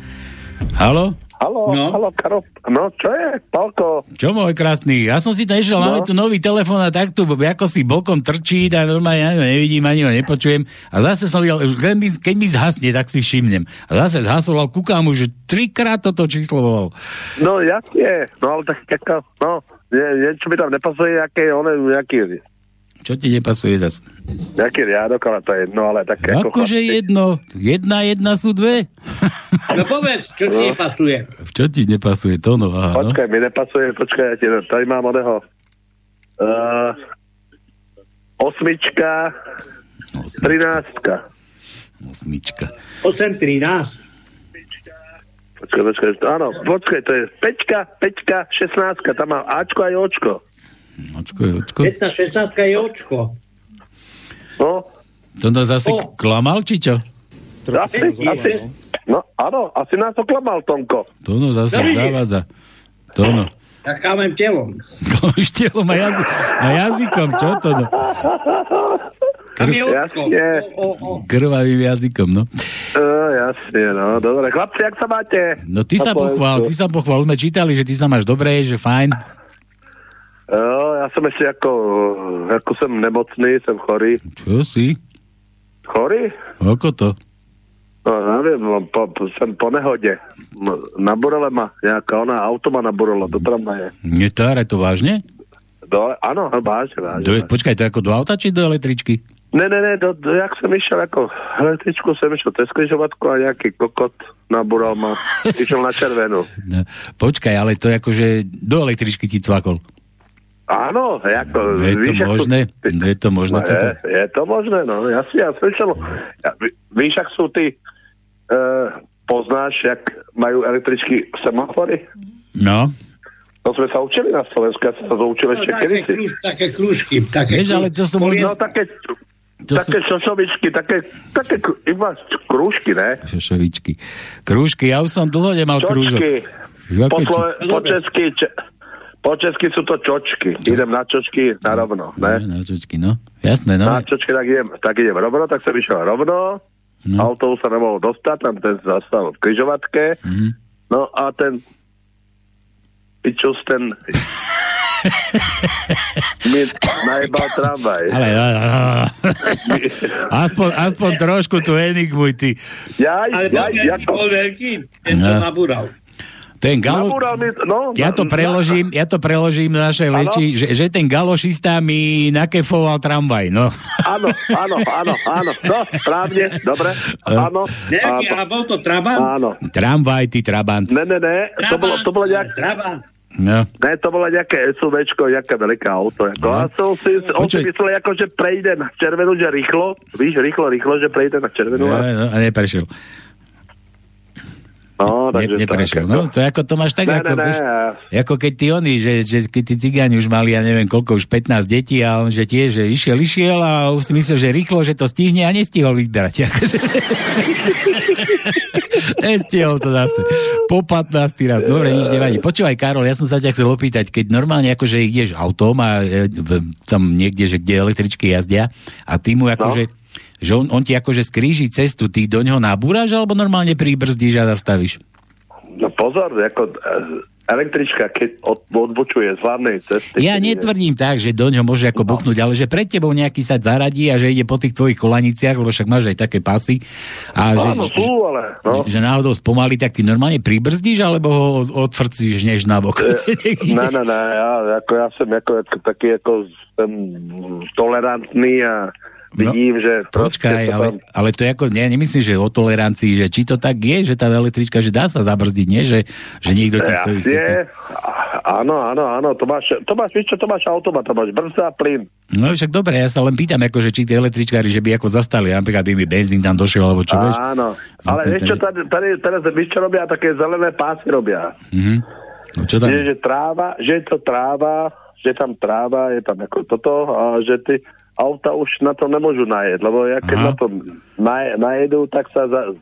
Speaker 19: Halo?
Speaker 25: Halo, no. halo, Karo, no čo je, Palko?
Speaker 19: Čo môj krásny, ja som si to nešiel, no. máme tu nový telefón a tak tu, ako si bokom trčí, a normálne ja ho nevidím, ani ho nepočujem. A zase som videl, keď mi zhasne, tak si všimnem. A zase zhasoval, kúkam už, že trikrát toto číslo volal.
Speaker 25: No jasne, no ale tak ako, no, niečo mi tam nepasuje, aké, one, nejaký
Speaker 19: čo ti nepasuje zas?
Speaker 25: Nejaký riadok, ale to je jedno, ale také
Speaker 19: ako Akože jedno, jedna, jedna sú dve? <laughs>
Speaker 20: No povedz, čo ti no. nepasuje?
Speaker 19: Čo ti nepasuje, to no, aha,
Speaker 25: Počkaj, no? mi nepasuje, počkaj, ja ti, tady mám oného. Uh, osmička, trináctka.
Speaker 19: Osmička.
Speaker 20: 8, 13.
Speaker 25: Počkaj, počkaj, áno, počkaj, to je peťka, peťka, šestnáctka, tam má Ačko aj Očko.
Speaker 19: Očko je očko.
Speaker 20: 15, 16 je očko.
Speaker 25: No.
Speaker 19: To nás zase oh. klamal, či čo?
Speaker 25: Asi, asi, no áno, asi nás to klamal, Tomko.
Speaker 19: To no zase no, zavádza. To no.
Speaker 20: Ja klamem telom.
Speaker 19: Klameš telom a, jazy- a jazykom, čo to no? <laughs>
Speaker 20: Krv... Jasne.
Speaker 19: Krvavým jazykom, no.
Speaker 25: Uh, jasne, no, dobre. Chlapci, jak sa máte?
Speaker 19: No ty sa pochvál, ty sa pochvál. Sme čítali, že ty sa máš dobre, že fajn.
Speaker 25: Jo, já jsem ještě jako, jako jsem nemocný, jsem chorý.
Speaker 19: Čo si?
Speaker 25: Chorý?
Speaker 19: Ako to?
Speaker 25: No, nevím, no, po, po, jsem po nehodě. Naborila ma nějaká ona auto ma naborila do tramvaje.
Speaker 19: Je to, ale to vážne?
Speaker 25: Do, ano, vážně, vážně.
Speaker 19: Do, počkaj, to jako do auta či do električky?
Speaker 25: Ne, ne, ne, do, do, jak jsem išel jako električku, jsem išel cez križovatku a nějaký kokot naboral ma, <laughs> išel na červenú.
Speaker 19: No, počkaj, ale to akože do električky ti cvakol.
Speaker 25: Áno, ako...
Speaker 19: Je to
Speaker 25: víš,
Speaker 19: možné? Ako, je to možné?
Speaker 25: No, je, je to možné, no. Ja si ja slyšel. Ja, víš, ak sú ty... Uh, poznáš, jak majú električky semafory?
Speaker 19: No.
Speaker 25: To sme sa učili na Slovensku, ja som sa to učil ešte
Speaker 20: no,
Speaker 25: kedy.
Speaker 20: Krúž, také krúžky. Také
Speaker 19: Vieš, ale to sú možno...
Speaker 25: No, také, to také sú... šošovičky, také, také iba krúžky, ne?
Speaker 19: Šošovičky. Krúžky, ja už som dlho nemal krúžok.
Speaker 25: Po, po česky, če, po česky sú to čočky. No. Idem na čočky na rovno, ne?
Speaker 19: Na čočky, no. Jasné, no.
Speaker 25: Na čočky tak idem, tak idem rovno, tak som išiel rovno. No. Autobus sa nemohol dostať, tam ten zastal v križovatke.
Speaker 19: Mm.
Speaker 25: No a ten pičus, ten <laughs> mi najebal tramvaj.
Speaker 19: Ale, no, no, no. aspoň, aspoň trošku tu enigmuj, ty.
Speaker 25: Ja,
Speaker 20: Ale
Speaker 25: ja,
Speaker 20: ja, bol veľký, ten to
Speaker 19: No.
Speaker 20: nabúral.
Speaker 19: Ten galo...
Speaker 25: mi, no,
Speaker 19: Ja to preložím, ja to preložím na našej leči, že, že ten galošista mi nakefoval tramvaj, no.
Speaker 25: Áno, áno, áno, áno. No, správne, dobre, áno.
Speaker 20: Nejaký, a bol to Trabant?
Speaker 25: Áno.
Speaker 19: Tramvaj, ty trabant.
Speaker 25: Ne, ne, ne, to bolo, to bolo nejak...
Speaker 20: Trabant.
Speaker 19: No.
Speaker 25: Ne, to bolo nejaké SUVčko, nejaké veľké auto. Ako.
Speaker 19: No.
Speaker 25: A som si, on si myslel, ako, že na červenú, že rýchlo, víš, rýchlo, rýchlo, že prejde na červenú.
Speaker 19: No,
Speaker 25: a...
Speaker 19: no, a neprešiel.
Speaker 25: No,
Speaker 19: ne, neprešiel.
Speaker 25: tak,
Speaker 19: No, to ako to máš tak,
Speaker 25: Ne,
Speaker 19: ako,
Speaker 25: ne, ne,
Speaker 19: ako keď tí oni, že, že keď tí cigáni už mali, ja neviem, koľko, už 15 detí a on, že tiež, že išiel, išiel a už si myslel, že rýchlo, že to stihne a nestihol vyberať. <laughs> Akože... <laughs> nestihol to zase. Po 15 raz. Dobre, nič nevadí. Počúvaj, Karol, ja som sa ťa chcel opýtať, keď normálne akože ideš autom a e, tam niekde, že kde električky jazdia a ty mu akože že on, on ti akože skríži cestu, ty do ňoho nabúraš alebo normálne pribrzdíš a zastavíš?
Speaker 25: No pozor, ako e, električka, keď od, odbočuje z hlavnej cesty.
Speaker 19: Ja netvrdím tak, že do ňoho môže ako buknúť, ale že pred tebou nejaký sa zaradí a že ide po tých tvojich kolaniciach, lebo však máš aj také pasy. A že,
Speaker 25: Áno, sú, ale... No.
Speaker 19: že náhodou spomalí, tak ty normálne pribrzdíš, alebo ho odfrcíš než na bok? <laughs>
Speaker 25: Ne, ne, ne, ja, ako ja som ako, ako, taký ako som tolerantný a vidím,
Speaker 19: No,
Speaker 25: že...
Speaker 19: Počkaj, ale,
Speaker 25: tam-
Speaker 19: ale to je ako, nie, nemyslím, že o tolerancii, že či to tak je, že tá električka, že dá sa zabrzdiť, nie? Že, že niekto ti stojí v ceste.
Speaker 25: Áno, áno, áno, to máš, to máš, víš čo, to máš automat, to máš brzda a plyn.
Speaker 19: No však dobre, ja sa len pýtam, akože, či tí električkári, že by ako zastali, napríklad by mi benzín tam došiel, alebo čo, vieš?
Speaker 25: Áno, ale vieš čo, tady, tady, teraz víš čo robia, také zelené pásy robia.
Speaker 19: Mhm. No, čo tam?
Speaker 25: Je, že tráva, že je to tráva, že tam tráva, je tam ako toto a že ty auta už na to nemôžu najeť, lebo ja keď
Speaker 19: Aha.
Speaker 25: na to naj, najedú, tak sa za,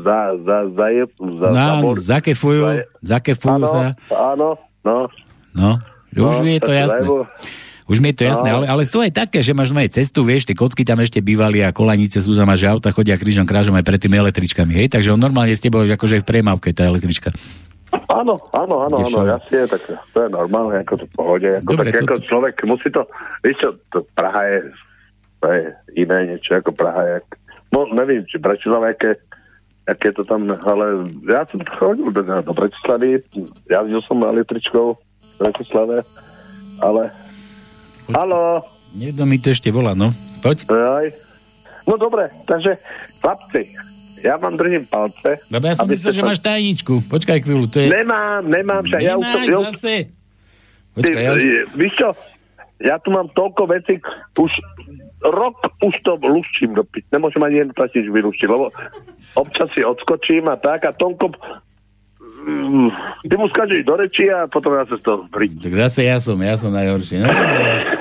Speaker 25: za, za, za, za,
Speaker 19: No,
Speaker 25: zabor-
Speaker 19: zakefujú,
Speaker 25: za-
Speaker 19: zakefujú
Speaker 25: áno,
Speaker 19: sa.
Speaker 25: áno, no.
Speaker 19: No, už
Speaker 25: no,
Speaker 19: mi je to jasné.
Speaker 25: zajebu.
Speaker 19: Už mi je to jasné,
Speaker 25: No.
Speaker 19: ale, ale sú aj také, že máš aj cestu, vieš, tie kocky tam ešte bývali a kolanice sú za že auta chodia krížom krážom aj pred tými električkami, hej? Takže on normálne s tebou akože v premávke tá električka.
Speaker 25: Áno, áno, áno, áno, jasne, tak to je normálne, ako to v pohode. Ako,
Speaker 19: Dobre,
Speaker 25: tak,
Speaker 19: to-
Speaker 25: ako človek musí to, vieš čo, to Praha je, to je iné niečo, ako Praha je, no neviem, či Bratislava, aké, aké to tam, ale ja som chodil do, do Bratislavy, jazdil som električkou v Bratislave, ale, halo,
Speaker 19: Niekto mi to ešte volá, no. Poď.
Speaker 25: aj, no dobre, takže, chlapci, ja vám držím palce.
Speaker 19: Lebo ja som myslel, že
Speaker 25: to-
Speaker 19: máš tajničku. Počkaj chvíľu, to je...
Speaker 25: Nemám, nemám, však ja už to...
Speaker 19: Nemáš
Speaker 25: Ja,
Speaker 19: zase.
Speaker 25: Ty,
Speaker 19: Počkaj, ja už...
Speaker 25: je- víš čo, ja tu mám toľko vecí, už rok už to luščím do pi- Nemôžem ani jednu platič vyluštiť, lebo občas si odskočím a tak a Tonko mm, ty mu skáčeš do reči a potom ja sa z toho príď.
Speaker 19: Tak zase ja som, ja som najhorší. No,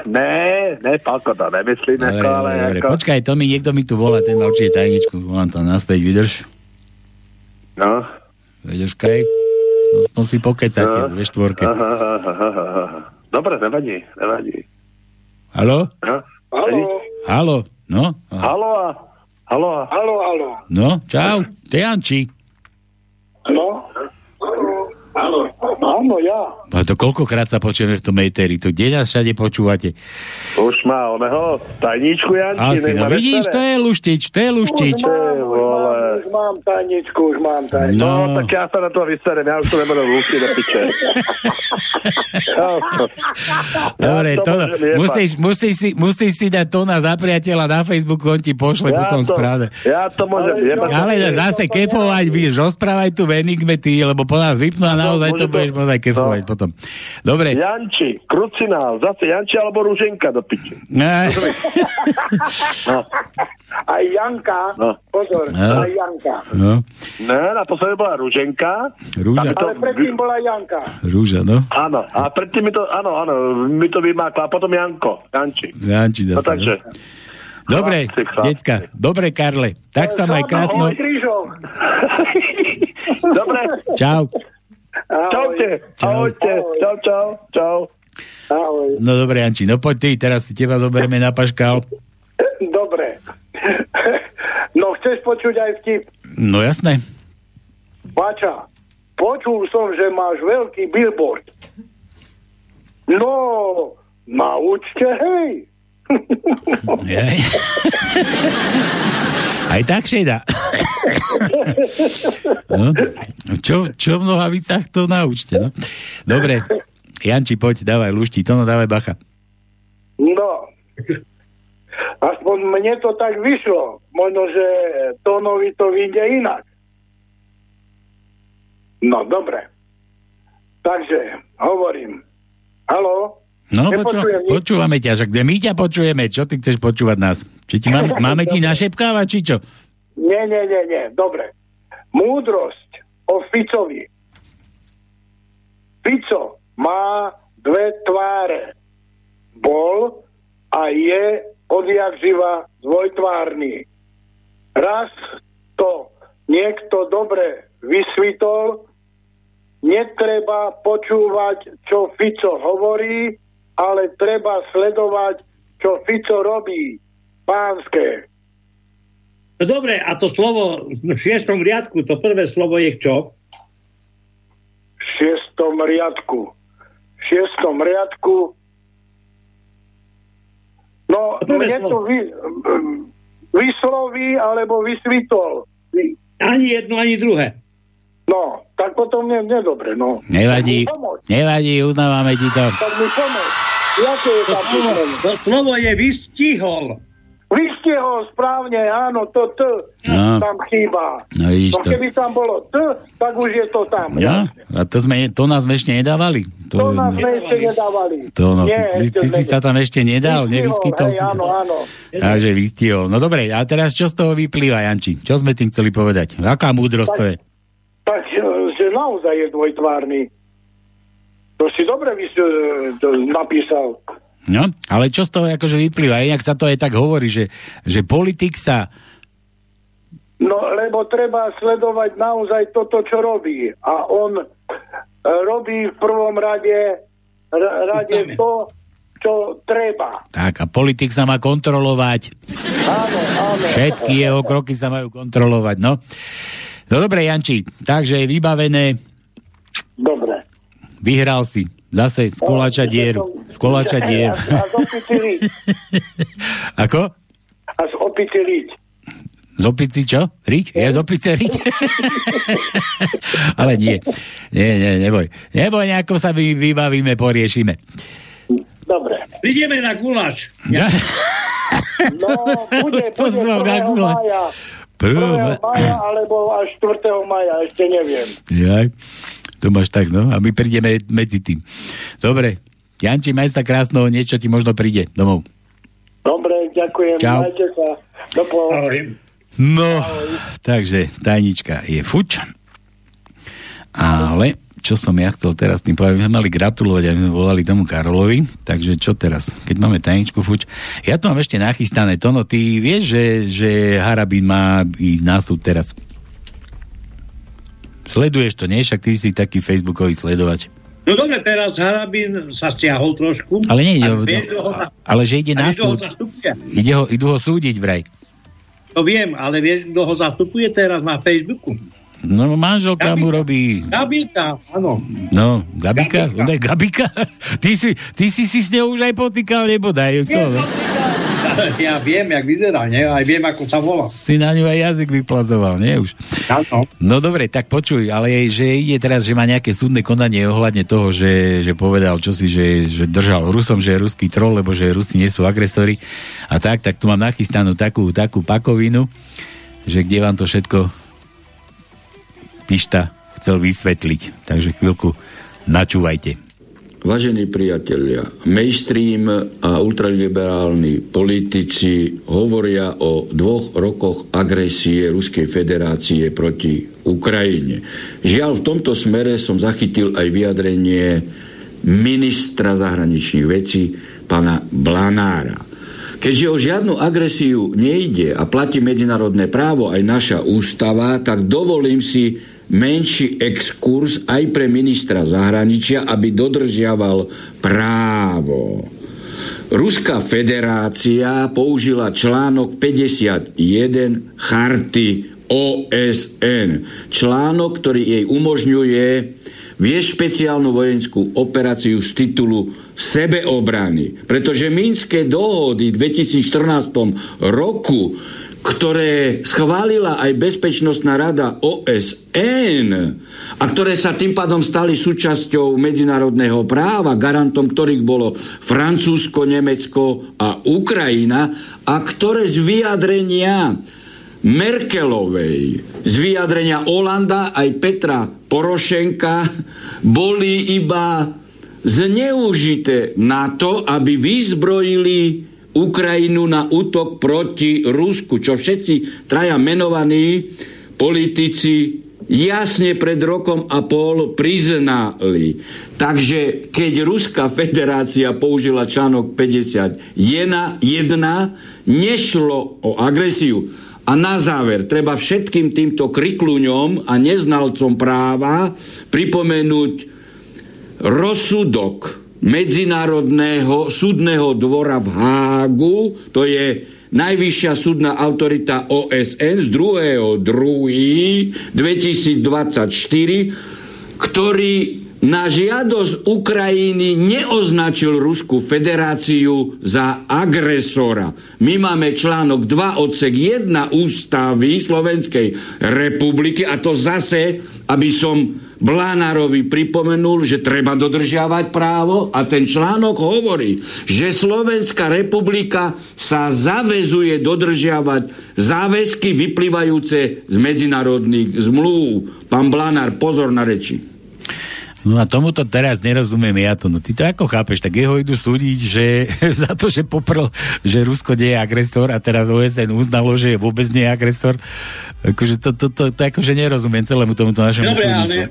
Speaker 25: Ne, ne, Palko, to nemyslím,
Speaker 19: dobre,
Speaker 25: ako, ale
Speaker 19: dobre,
Speaker 25: ako...
Speaker 19: Počkaj, to mi niekto mi tu volá, ten má určite tajničku. Volám tam naspäť, vydrž.
Speaker 25: No.
Speaker 19: Vydrž, kaj. Som si pokecať,
Speaker 25: No.
Speaker 19: ve štvorke.
Speaker 25: Aha, aha, aha, aha. Dobre, nevadí, nevadí.
Speaker 19: Halo?
Speaker 25: No.
Speaker 26: Halo,
Speaker 19: Halo? No?
Speaker 25: Halo a... Halo a...
Speaker 26: halo, halo.
Speaker 19: No, čau. To je Janči.
Speaker 26: No? Áno, áno, ja.
Speaker 19: No to koľkokrát sa počujeme v tom éteri, tu kde nás všade počúvate.
Speaker 25: Už má oného tajničku Janči.
Speaker 19: Asi, no vidíš, to je luštič, to je luštič.
Speaker 26: Už mám, už mám, tajničku, už mám tajničku.
Speaker 25: No,
Speaker 19: No.
Speaker 25: tak ja sa na to vyserem, ja už to nebudem lúčiť do piče. <laughs>
Speaker 19: Dobre,
Speaker 25: Ja to
Speaker 19: to, musíš, musíš, si, musíš si dať to na za priateľa na Facebooku, on ti pošle
Speaker 25: Ja
Speaker 19: potom
Speaker 25: to-
Speaker 19: správe.
Speaker 25: Ja to môžem jebať.
Speaker 19: Ale zase kefovať, víš, rozprávaj tu v Enigme ty, lebo po nás vypnú a naozaj to
Speaker 25: to-
Speaker 19: budeš naozaj kefovať potom. Dobre.
Speaker 25: Janči, krucinál, zase Janči alebo Ruženka do piče.
Speaker 19: Ne. <laughs>
Speaker 26: Aj Janka,
Speaker 25: No.
Speaker 26: pozor,
Speaker 19: No.
Speaker 26: aj Janka.
Speaker 19: No,
Speaker 25: Ne, naposledy bola Ruženka.
Speaker 19: Rúža.
Speaker 25: To-
Speaker 26: Ale predtým bola Janka.
Speaker 19: rúža, no.
Speaker 25: Áno, a predtým mi to, áno, áno, mi to vymáklo. A potom Janko, Janči.
Speaker 19: Janči
Speaker 25: No
Speaker 19: zase,
Speaker 25: takže,
Speaker 19: no. Dobre, decka, dobre, Karle. Tak sa maj krásno.
Speaker 26: Ahoj, <laughs>
Speaker 25: dobre,
Speaker 19: Čau.
Speaker 25: čaute, ahojte, čau, čau, čau.
Speaker 26: Ahoj.
Speaker 19: No dobre, Janči, no poď ty, teraz si teba zoberieme na paškal.
Speaker 26: Dobre. <laughs> No, chceš počuť aj vtip?
Speaker 19: No jasné.
Speaker 26: Pača, počul som, že máš veľký billboard. No, naučte, hej. <laughs>
Speaker 19: Jej. Aj tak šeda. <laughs> No, čo, čo v nohavicách to naučte, no. Dobre, Janči, poď, dávaj lušti, to no dávaj bacha.
Speaker 26: No, aspoň mne to tak vyšlo. Možno, že Tónovi to vyjde inak. No, dobre. Takže, hovorím. Halo?
Speaker 19: No,
Speaker 26: nič.
Speaker 19: počúvame ťa, že kde my ťa počujeme, čo ty chceš počúvať nás? Či ti máme, <laughs> máme ti našepkávať, či čo?
Speaker 26: Nie, nie, nie, nie. Dobre. Múdrosť o Ficovi. Fico má dve tváre. Bol a je odjak živa dvojtvárny. Raz to niekto dobre vysvitol, netreba počúvať, čo Fico hovorí, ale treba sledovať, čo Fico robí. Pánske.
Speaker 20: No dobre, a to slovo v šiestom riadku, to prvé slovo je čo?
Speaker 26: v šiestom riadku. V šiestom riadku. No, mne to vy, vysloví alebo vysvitol. Vy-
Speaker 20: Ani jedno, ani druhé.
Speaker 26: No, tak potom nie, nie dobre, no.
Speaker 19: Nevadí, nevadí, uznávame ti to.
Speaker 26: tak mi pomôž. Jaké je
Speaker 20: To slovo, to slovo je vystihol.
Speaker 26: Vystihol správne, áno, to T
Speaker 19: No.
Speaker 26: tam chýba.
Speaker 19: No
Speaker 26: no
Speaker 19: to.
Speaker 26: keby tam bolo T, tak už je to tam.
Speaker 19: Ja? A to, sme, to nás sme ešte nedávali?
Speaker 26: To nás sme ešte nedávali.
Speaker 19: To, no,
Speaker 26: Nie,
Speaker 19: ty, ty, ty si sa tam ešte nedal,
Speaker 26: Vystihol,
Speaker 19: nevyskytol
Speaker 26: hej,
Speaker 19: si sa.
Speaker 26: áno, áno.
Speaker 19: Takže vystihol. No dobre, a teraz čo z toho vyplýva, Janči? Čo sme tým chceli povedať? Aká múdrosť to je?
Speaker 26: Tak, e, že naozaj je dvojtvárny. To si dobre vys- e, to napísal.
Speaker 19: No, ale čo z toho akože vyplýva? Inak sa to aj tak hovorí, že, že politik sa...
Speaker 26: No, lebo treba sledovať naozaj toto, čo robí. A on e, robí v prvom rade, rade to, čo treba.
Speaker 19: Tak a politik sa má kontrolovať.
Speaker 26: Áno, áno.
Speaker 19: Všetky jeho kroky sa majú kontrolovať, no. No dobre, Janči, takže je vybavené.
Speaker 26: Dobre.
Speaker 19: Vyhral si. Zase z koláča dieru. Z koláča dieru.
Speaker 26: A z opity riť. <laughs>
Speaker 19: Ako?
Speaker 26: A z opity riť.
Speaker 19: Z opici čo? Riť? Je z opice riť? <laughs> Ale nie. Nie, nie, neboj. Neboj, nejako sa vy, vybavíme, poriešime.
Speaker 26: Dobre.
Speaker 20: Prídeme na guláč.
Speaker 19: Ja.
Speaker 26: No, <laughs> bude, bude
Speaker 19: Pozval na
Speaker 26: 1.
Speaker 19: guláš.
Speaker 26: maja. 1.
Speaker 19: Prvé-
Speaker 26: maja alebo až 4. maja, ešte neviem.
Speaker 19: Jaj, to máš tak, no. A my prídeme medzi tým. Dobre. Janči, maj sa krásno, niečo ti možno príde domov.
Speaker 26: Dobre, ďakujem.
Speaker 19: Čau.
Speaker 26: Majte sa. Do po...
Speaker 19: No, takže tajnička je fuč. Ale čo som ja chcel teraz tým povedať, my sme mali gratulovať a my sme volali tomu Karolovi, takže čo teraz, keď máme tajničku fuč. Ja tu mám ešte nachystané, Tono, ty vieš, že, že Harabin má ísť na súd teraz? Sleduješ to, nie? Však ty si taký facebookový sledovač.
Speaker 20: No dobre, teraz Harabín sa stiahol trošku.
Speaker 19: Ale nie,
Speaker 20: ho za-
Speaker 19: ale že ide na
Speaker 20: ho
Speaker 19: súd.
Speaker 20: zastupuje?
Speaker 19: Ide ho, idú ho súdiť vraj.
Speaker 20: To viem, ale vieš, kto ho zastupuje teraz na Facebooku?
Speaker 19: No, manželka mu robí...
Speaker 20: Gabika, áno.
Speaker 19: No, Gabika? Je Gabika? <laughs> Ty si, ty si si s ňou už aj potýkal, nebo daj. No?
Speaker 20: Ja viem, jak vyzerá, ne? Aj viem, ako sa volá.
Speaker 19: Si na ňu aj jazyk vyplazoval, nie už?
Speaker 20: Áno.
Speaker 19: No dobre, tak počuj, ale že ide teraz, že má nejaké súdne konanie ohľadne toho, že, že povedal čosi, že, že držal Rusom, že je ruský troll, lebo že Rusi nie sú agresori a tak, tak tu mám nachystanú takú, takú pakovinu, že kde vám to všetko Pišta chcel vysvetliť. Takže chvíľku načúvajte.
Speaker 27: Vážení priatelia, mainstream a ultraliberálni politici hovoria o dvoch rokoch agresie Ruskej federácie proti Ukrajine. Žiaľ, v tomto smere som zachytil aj vyjadrenie ministra zahraničných vecí, pána Blanára. Keďže o žiadnu agresiu nejde a platí medzinárodné právo aj naša ústava, tak dovolím si menší exkurs aj pre ministra zahraničia, aby dodržiaval právo. Ruská federácia použila článok 51 charty OSN. Článok, ktorý jej umožňuje viesť špeciálnu vojenskú operáciu z titulu sebeobrany. Pretože Minské dohody v 2014 roku ktoré schválila aj Bezpečnostná rada OSN a ktoré sa tým pádom stali súčasťou medzinárodného práva, garantom ktorých bolo Francúzsko, Nemecko a Ukrajina a ktoré z vyjadrenia Merkelovej, z vyjadrenia Olanda aj Petra Porošenka boli iba zneužité na to, aby vyzbrojili Ukrajinu na útok proti Rusku, čo všetci traja menovaní politici jasne pred rokom a pol priznali. Takže keď Ruská federácia použila článok 51, nešlo o agresiu. A na záver, treba všetkým týmto krikluňom a neznalcom práva pripomenúť rozsudok Medzinárodného súdneho dvora v Hágu, to je najvyššia súdna autorita OSN z 2.2.2024, ktorý na žiadosť Ukrajiny neoznačil Ruskú federáciu za agresora. My máme článok 2 odsek 1 ústavy Slovenskej republiky a to zase, aby som Blánárovi pripomenul, že treba dodržiavať právo a ten článok hovorí, že Slovenská republika sa zavezuje dodržiavať záväzky vyplývajúce z medzinárodných zmluv. Pán Blánár, pozor na reči.
Speaker 19: No a tomuto teraz nerozumiem ja to. No ty to ako chápeš? Tak jeho idú súdiť, že <laughs> za to, že poprl, že Rusko nie je agresor a teraz OSN uznalo, že je vôbec nie je agresor. Akože to, to, to, to, to akože nerozumiem celému tomuto našemu
Speaker 20: Dobre, ale.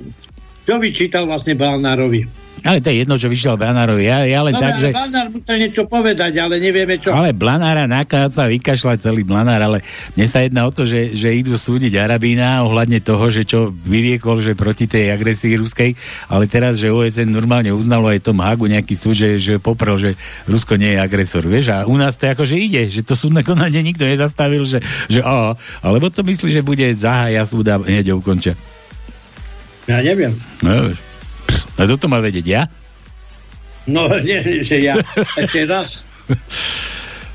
Speaker 20: Čo vyčítal vlastne Balnárovi?
Speaker 24: Ale to je jedno, čo vyšiel Blanárovi. Ja, ja len
Speaker 20: Dobre,
Speaker 24: tak, že...
Speaker 20: Blanár musel niečo povedať, ale nevieme čo.
Speaker 24: Ale Blanára nakázal sa vykašľať celý Blanár, ale mne sa jedná o to, že, že idú súdiť Arabína ohľadne toho, že čo vyriekol, že proti tej agresii ruskej, ale teraz, že OSN normálne uznalo aj tom Hagu nejaký súd, že, že poprel, že Rusko nie je agresor, vieš, a u nás to akože ide, že to súdne konanie nikto nezastavil, že, že a, alebo to myslí, že bude zahája súd a hneď ukončia.
Speaker 20: Ja neviem.
Speaker 24: No. A kto to má vedieť, ja?
Speaker 20: No, <laughs> nie, že ja. Ešte raz.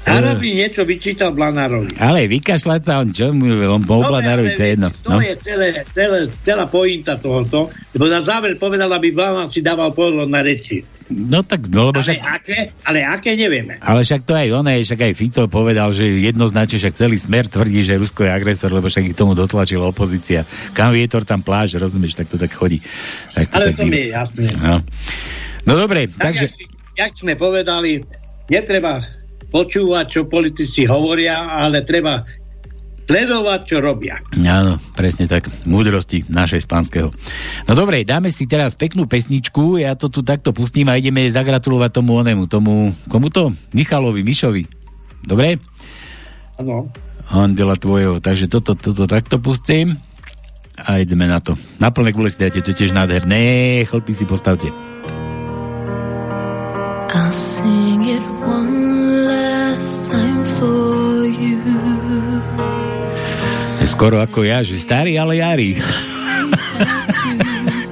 Speaker 20: Arabi <laughs> niečo vyčítal Blanárovi.
Speaker 24: Ale vykašľať sa, on čo mu, on bol
Speaker 20: No,
Speaker 24: Blanárovi, to je jedno.
Speaker 20: To
Speaker 24: No.
Speaker 20: je celé, celé, celá pointa tohoto, lebo na záver povedal, aby Blanár si dával pozor na reči.
Speaker 24: No tak, no lebo
Speaker 20: Ale
Speaker 24: však...
Speaker 20: aké, ale aké nevieme.
Speaker 24: Ale však to aj on, však aj Fico povedal, že jednoznačne však celý smer tvrdí, že Rusko je agresor, lebo však ich tomu dotlačila opozícia. Kam vietor, tam pláž, rozumieš, tak to tak chodí. Tak to
Speaker 20: Ale
Speaker 24: tak
Speaker 20: to mi je jasné.
Speaker 24: No. no dobre,
Speaker 20: Tak,
Speaker 24: takže...
Speaker 20: jak, jak sme povedali, netreba počúvať, čo politici hovoria, ale treba sledovať, čo robia.
Speaker 24: Áno, presne tak. Múdrosti našej spanského. No dobre, dáme si teraz peknú pesničku, ja to tu takto pustím a ideme zagratulovať tomu onemu, tomu, komu to? Michalovi, Mišovi. Dobre?
Speaker 20: Áno.
Speaker 24: Andela tvojho. Takže toto, toto takto pustím a ideme na to. Na plné gule si dáte, to tiež nádherné. Chlpy si postavte.
Speaker 19: I'll sing it one last time for
Speaker 24: skoro ako ja, že starý, ale jarý. <laughs>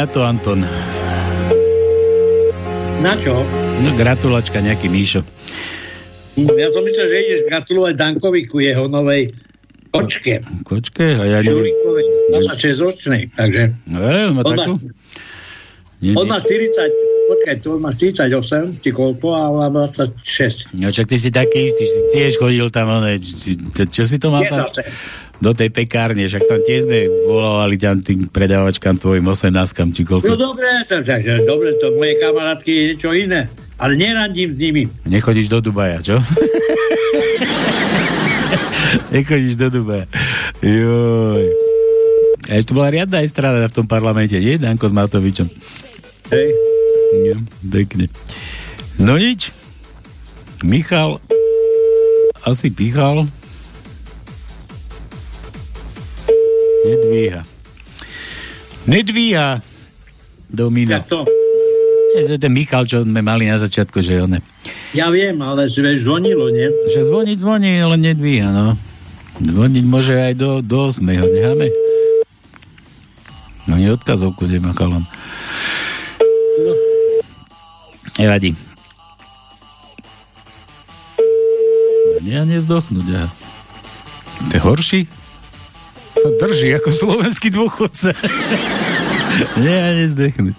Speaker 19: No na to, Anton.
Speaker 20: Na čo?
Speaker 19: No gratulačka nejaký Míšo.
Speaker 20: Ja som myslel, že ideš gratulovať Dankovi ku jeho novej kočke.
Speaker 19: Kočke? A ja neviem.
Speaker 20: Jurikovej, 26 ročnej, takže...
Speaker 19: No, ja, má
Speaker 20: On
Speaker 19: takú? Nie,
Speaker 20: On
Speaker 19: nie.
Speaker 20: má 40, počkaj, to on má 48, či koľko, a ona má 26.
Speaker 19: No čak ty si taký istý, si tiež chodil tam, one, či, čo si to mal tam? Do tej pekárne, však tam tiež sme volávali tam tým predávačkám tvojim 18 či
Speaker 20: No
Speaker 19: koľko.
Speaker 20: dobre, to, dobre, to moje kamarátky je niečo iné. Ale nerandím s nimi.
Speaker 19: Nechodíš do Dubaja, čo? <laughs> Nechodíš do Dubaja. Joj. A ešte bola riadna aj strana v tom parlamente, nie? Danko s Matovičom.
Speaker 20: Hej.
Speaker 19: Ja, pekne. No nič. Michal asi píchal. Nedvíha. Nedvíha. Domino.
Speaker 20: Jak to?
Speaker 19: Je ten Michal, čo sme mali na začiatku, že on
Speaker 20: Ja viem, ale vieš, zvonilo, nie?
Speaker 19: Že zvoniť zvoní, ale nedvíha, no. Zvoniť môže aj do, do 8, ho necháme. No nie odkazovku, kde má chalan. Nevadí. Nie, nezdochnúť, ja. To je horší? Sa drží ako slovenský dôchodca. <laughs> Nie, nezdechnúť.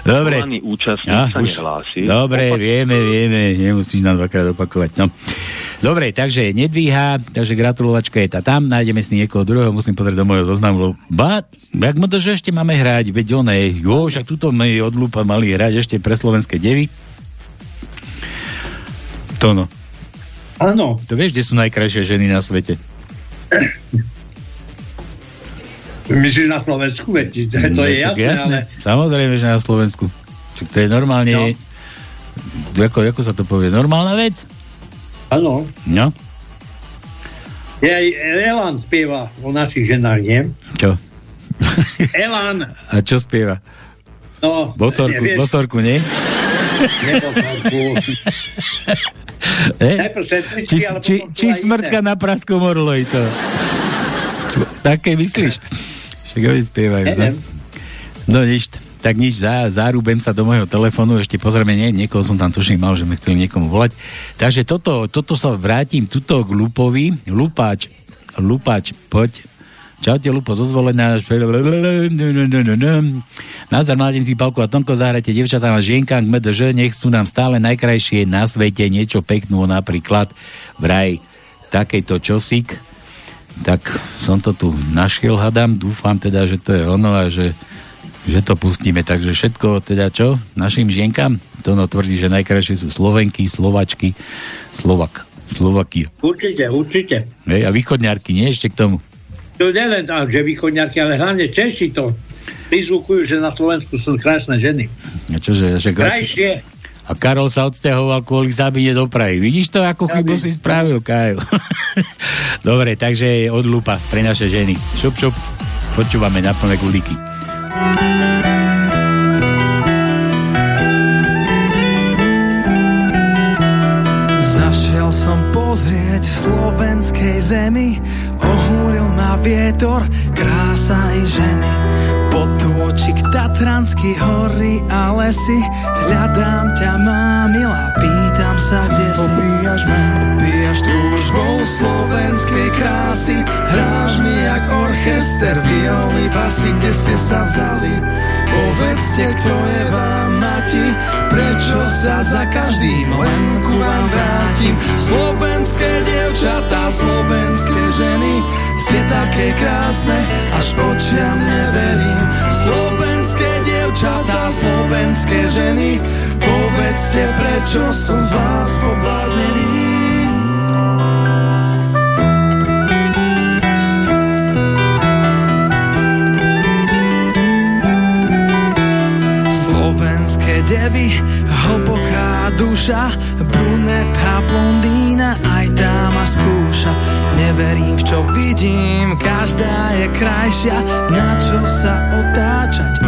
Speaker 19: Dobre.
Speaker 28: Účastník
Speaker 19: Ja,
Speaker 28: sa
Speaker 19: už-
Speaker 28: nehlási.
Speaker 19: Dobre, vieme, vieme, nemusíš nám dvakrát opakovať. No. Dobre, takže nedvíha, takže gratulovačka je tá tam, nájdeme si niekoho druhého, musím pozrieť do môjho zoznamu, lebo ba, jak mu to, že ešte máme hrať, veď oné, jo, však tuto my od Lupa mali hrať ešte pre slovenské devy. To no.
Speaker 20: Áno.
Speaker 19: To vieš, kde sú najkrajšie ženy na svete?
Speaker 20: Myslíš na Slovensku, veď to
Speaker 19: No,
Speaker 20: je
Speaker 19: však
Speaker 20: jasné, ale...
Speaker 19: Samozrejme, že na Slovensku. Však to je normálne... No. Ako, ako sa to povie? Normálna vec?
Speaker 20: Áno.
Speaker 19: No.
Speaker 20: Je aj Elan spieva o našich ženách, nie?
Speaker 19: Čo? <laughs>
Speaker 20: Elan,
Speaker 19: A čo spieva?
Speaker 20: no...
Speaker 19: Bosorku,
Speaker 20: nevieš,
Speaker 19: bosorku, nie? <laughs> Eh? Či, či, či smrtka na praskom orloji to. Také myslíš? <laughs> Však oni spievajú, no.
Speaker 20: Neviem.
Speaker 19: No nič, tak nič, zá, zárubem sa do môjho telefónu, ešte pozrieme, nie, niekoho som tam tuším mal, že sme chceli niekomu volať. Takže toto, toto sa vrátim tuto k Lupovi. Lupáč, Lupáč, poď. Čaute, Lupo, zozvolená. Názor mladenci, Palko a Tonko, zahrajte devčatám a žienkám k MDŽ, nech sú nám stále najkrajšie na svete, niečo peknú, napríklad vraj takejto čosík. Tak som to tu našiel, hadám, dúfam teda, že to je ono a že, že to pustíme. Takže všetko teda čo? Našim žienkám? To no tvrdí, že najkrajšie sú Slovenky, Slovačky, Slovak, Slovakia.
Speaker 20: Určite, určite.
Speaker 19: Hej, a východňárky, nie ešte k tomu.
Speaker 20: To nie len tak, že východňarky, ale hlavne Češi to prizvukujú, že na Slovensku sú krásne ženy.
Speaker 19: A čože, že
Speaker 20: Krajšie.
Speaker 19: A Karol sa odsťahoval kvôli zábine do Prahy. Vidíš to, ako chybu si spravil, Kajo? <laughs> Dobre, takže od lupa pre naše ženy. Šup, šup. Počúvame na plné guliky.
Speaker 15: Zašiel som pozrieť v slovenskej zemi, ohúril ma vietor, krása i ženy. Potôčik Tatranský hory a lesy, hľadám ťa, má milá, pýtam sa, kde si. Opíjaš ma, opíjaš túžbou slovenskej krásy, hráš mi jak orchester, violy, basy, kde ste sa vzali. Povedzte, kto je vám mati, prečo sa za každým len ku vám vrátim. Slovenské dievčatá, slovenské ženy, ste také krásne, až očiam neverím. Slovenské ženy, povedzte, prečo som z vás pobláznený. Slovenské devy, hlboká duša, bruneta, blondína, aj dáma skúša. Neverím, v čo vidím, každá je krajšia, na čo sa otáčať,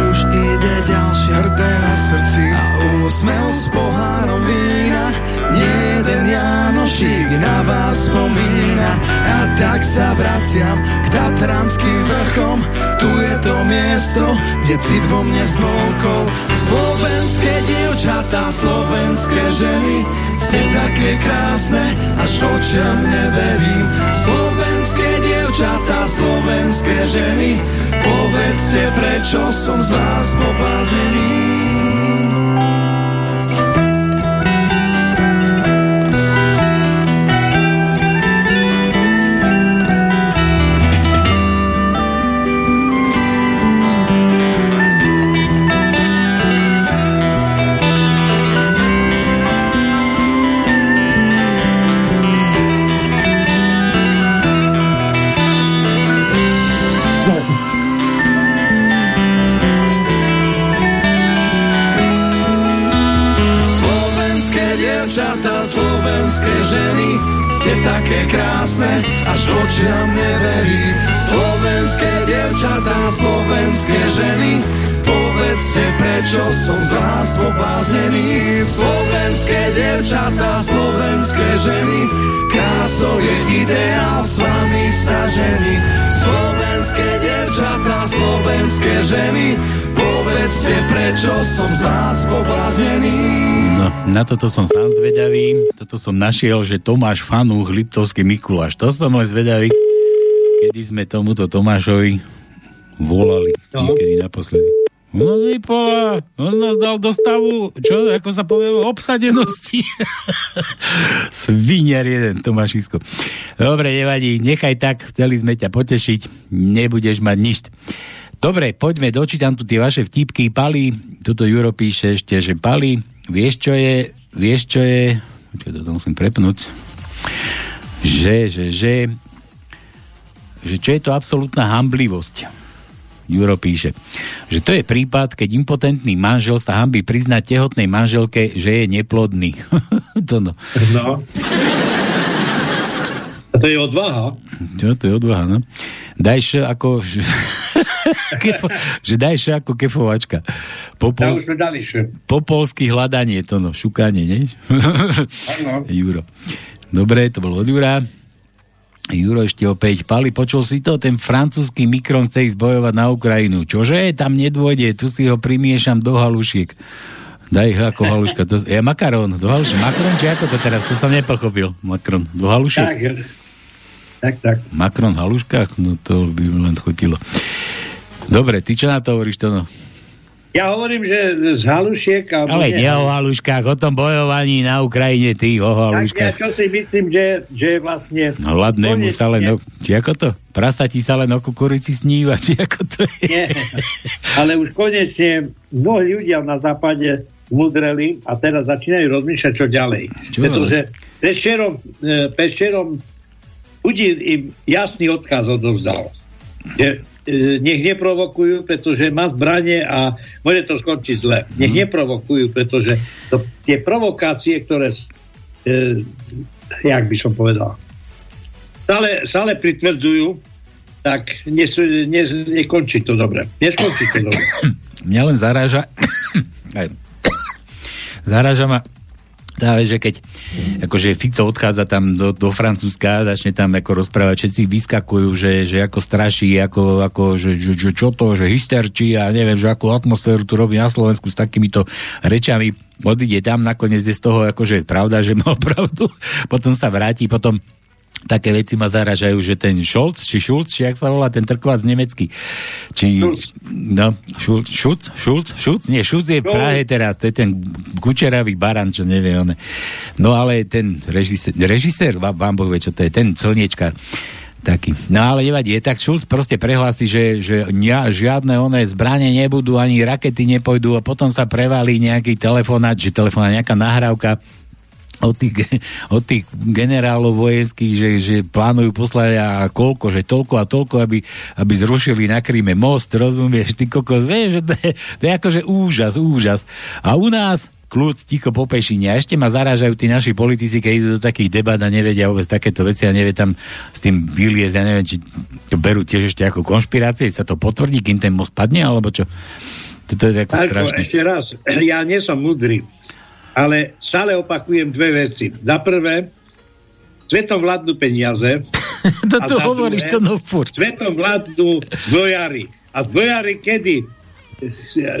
Speaker 15: ide ďalšia. Hrdé na srdci a úsmev s pohárom vína, nie jeden Janoš Halušík na vás spomína a tak sa vraciam k Tatranským vrchom. Tu je to miesto, kde cit vo mne vzmolkol. Slovenské dievčatá, slovenské ženy, ste také krásne, až očiam neverím. Slovenské dievčatá, slovenské ženy, povedzte, prečo som z vás pobláznený. Som z vás pobláznený.
Speaker 19: No, na toto som sám zvedavý. Toto som našiel, že Tomáš Fanúch, Liptovský Mikuláš. To som len zvedavý, kedy sme tomuto Tomášovi volali. No. Niekedy naposledy. No vypola, on nás dal do stavu, čo, ako sa povie, obsadenosti. <laughs> Sviniar jeden, Tomášisko. Dobre, nevadí, nechaj tak, chceli sme ťa potešiť, nebudeš mať nič. Dobre, poďme, dočítam tu tie vaše vtipky. Pali, tuto Juro píše ešte, že Pali, vieš čo je, vieš čo je, počkaj, to musím prepnúť, že, že, že, že čo je to absolútna hamblivosť. Juro píše, že to je prípad, keď impotentný manžel sa hambí priznať tehotnej manželke, že je neplodný. <laughs> to no.
Speaker 20: No. A to je odvaha.
Speaker 19: Čo to je odvaha, no? Dajš ako... <laughs> Kefo, že dajš ako kefovačka. Po, pol, po polsky hľadanie, to no, šukanie, nie? <laughs> Juro. Dobre, to bolo od Jura. Juro ešte opäť, Pali, počul si to? Ten francúzsky mikron chce ísť bojovať na Ukrajinu. Čože? Tam nedôjde, tu si ho primiešam do halušiek. Daj ho ako haluška. To, je makarón, do halušiek. Makron, či ako to teraz? To som nepochopil. Makron, do halušiek?
Speaker 20: Tak, tak, tak.
Speaker 19: Makron v haluškách? No to by mi len chutilo. Dobre, ty čo na to hovoríš, to no?
Speaker 20: Ja hovorím, že z halušiek...
Speaker 19: Ale nie o haluškách, o tom bojovaní na Ukrajine, ty o haluškách.
Speaker 20: Tak ja čo si myslím, že, že vlastne...
Speaker 19: Hladnému sa len... O... Či ako to? Prasatí sa len o kukurici sníva, či ako to je?
Speaker 20: Nie, ale už konečne mnohí ľudia na západe zmudreli a teraz začínajú rozmýšľať, čo ďalej. Čo? Pretože Peščerom, Peščerom Putin im jasný odkaz odovzdal. Že nech neprovokujú, pretože má zbranie a môže to skončiť zle. Nech mm. neprovokujú, pretože to, tie provokácie, ktoré e, jak by som povedal stále, stále pritvrdzujú tak nes, nes, nekončí to dobre. Neskončí to dobre.
Speaker 19: Mňa len zaráža <coughs> <coughs> zaráža ma Práve, že keď akože Fico odchádza tam do, do Francúzska, začne tam ako rozprávať, všetci vyskakujú, že, že ako straší, ako, ako že, že, že, čo to, že hysterčí a neviem, že akú atmosféru tu robí na Slovensku s takýmito rečami, odíde tam, nakoniec je z toho akože pravda, že mal <laughs> pravdu, potom sa vráti, potom také veci ma zaražajú, že ten Scholz, či Schulz, či jak sa volá, ten trkvác nemecký, či, no, Schulz, Schulz, Schulz, Schulz, nie, Schulz je v Prahe teraz, to je ten kučeravý baran, čo nevie, one. No ale ten režisér, režisér, vám Boh vie, čo to je, ten slniečkar, taký. No ale nevadí, je tak Schulz proste prehlási, že, že nia, žiadne oné zbranie nebudú, ani rakety nepojdu a potom sa prevalí nejaký telefonát, že telefonát, nejaká nahrávka od tých, od tých generálov vojenských, že, že plánujú poslať a koľko, že toľko a toľko, aby, aby zrušili na Kríme most, rozumieš, ty kokos, vieš, že to je, to je akože úžas, úžas. A u nás kľud, ticho po pešine. A ešte ma zarážajú tí naši politici, keď idú do takých debat a nevedia vôbec takéto veci a nevie tam s tým vyliezť, ja neviem, či to berú tiež ešte ako konšpirácie, sa to potvrdí, kým ten most padne, alebo čo? Toto je ako strašné.
Speaker 20: Ešte raz, ja nie som mudrý ale stále opakujem dve veci. Za prvé, svetom vládnu peniaze. <laughs>
Speaker 19: to tu hovoríš, to no furt.
Speaker 20: Svetom vládnu zbrojári. A zbrojári kedy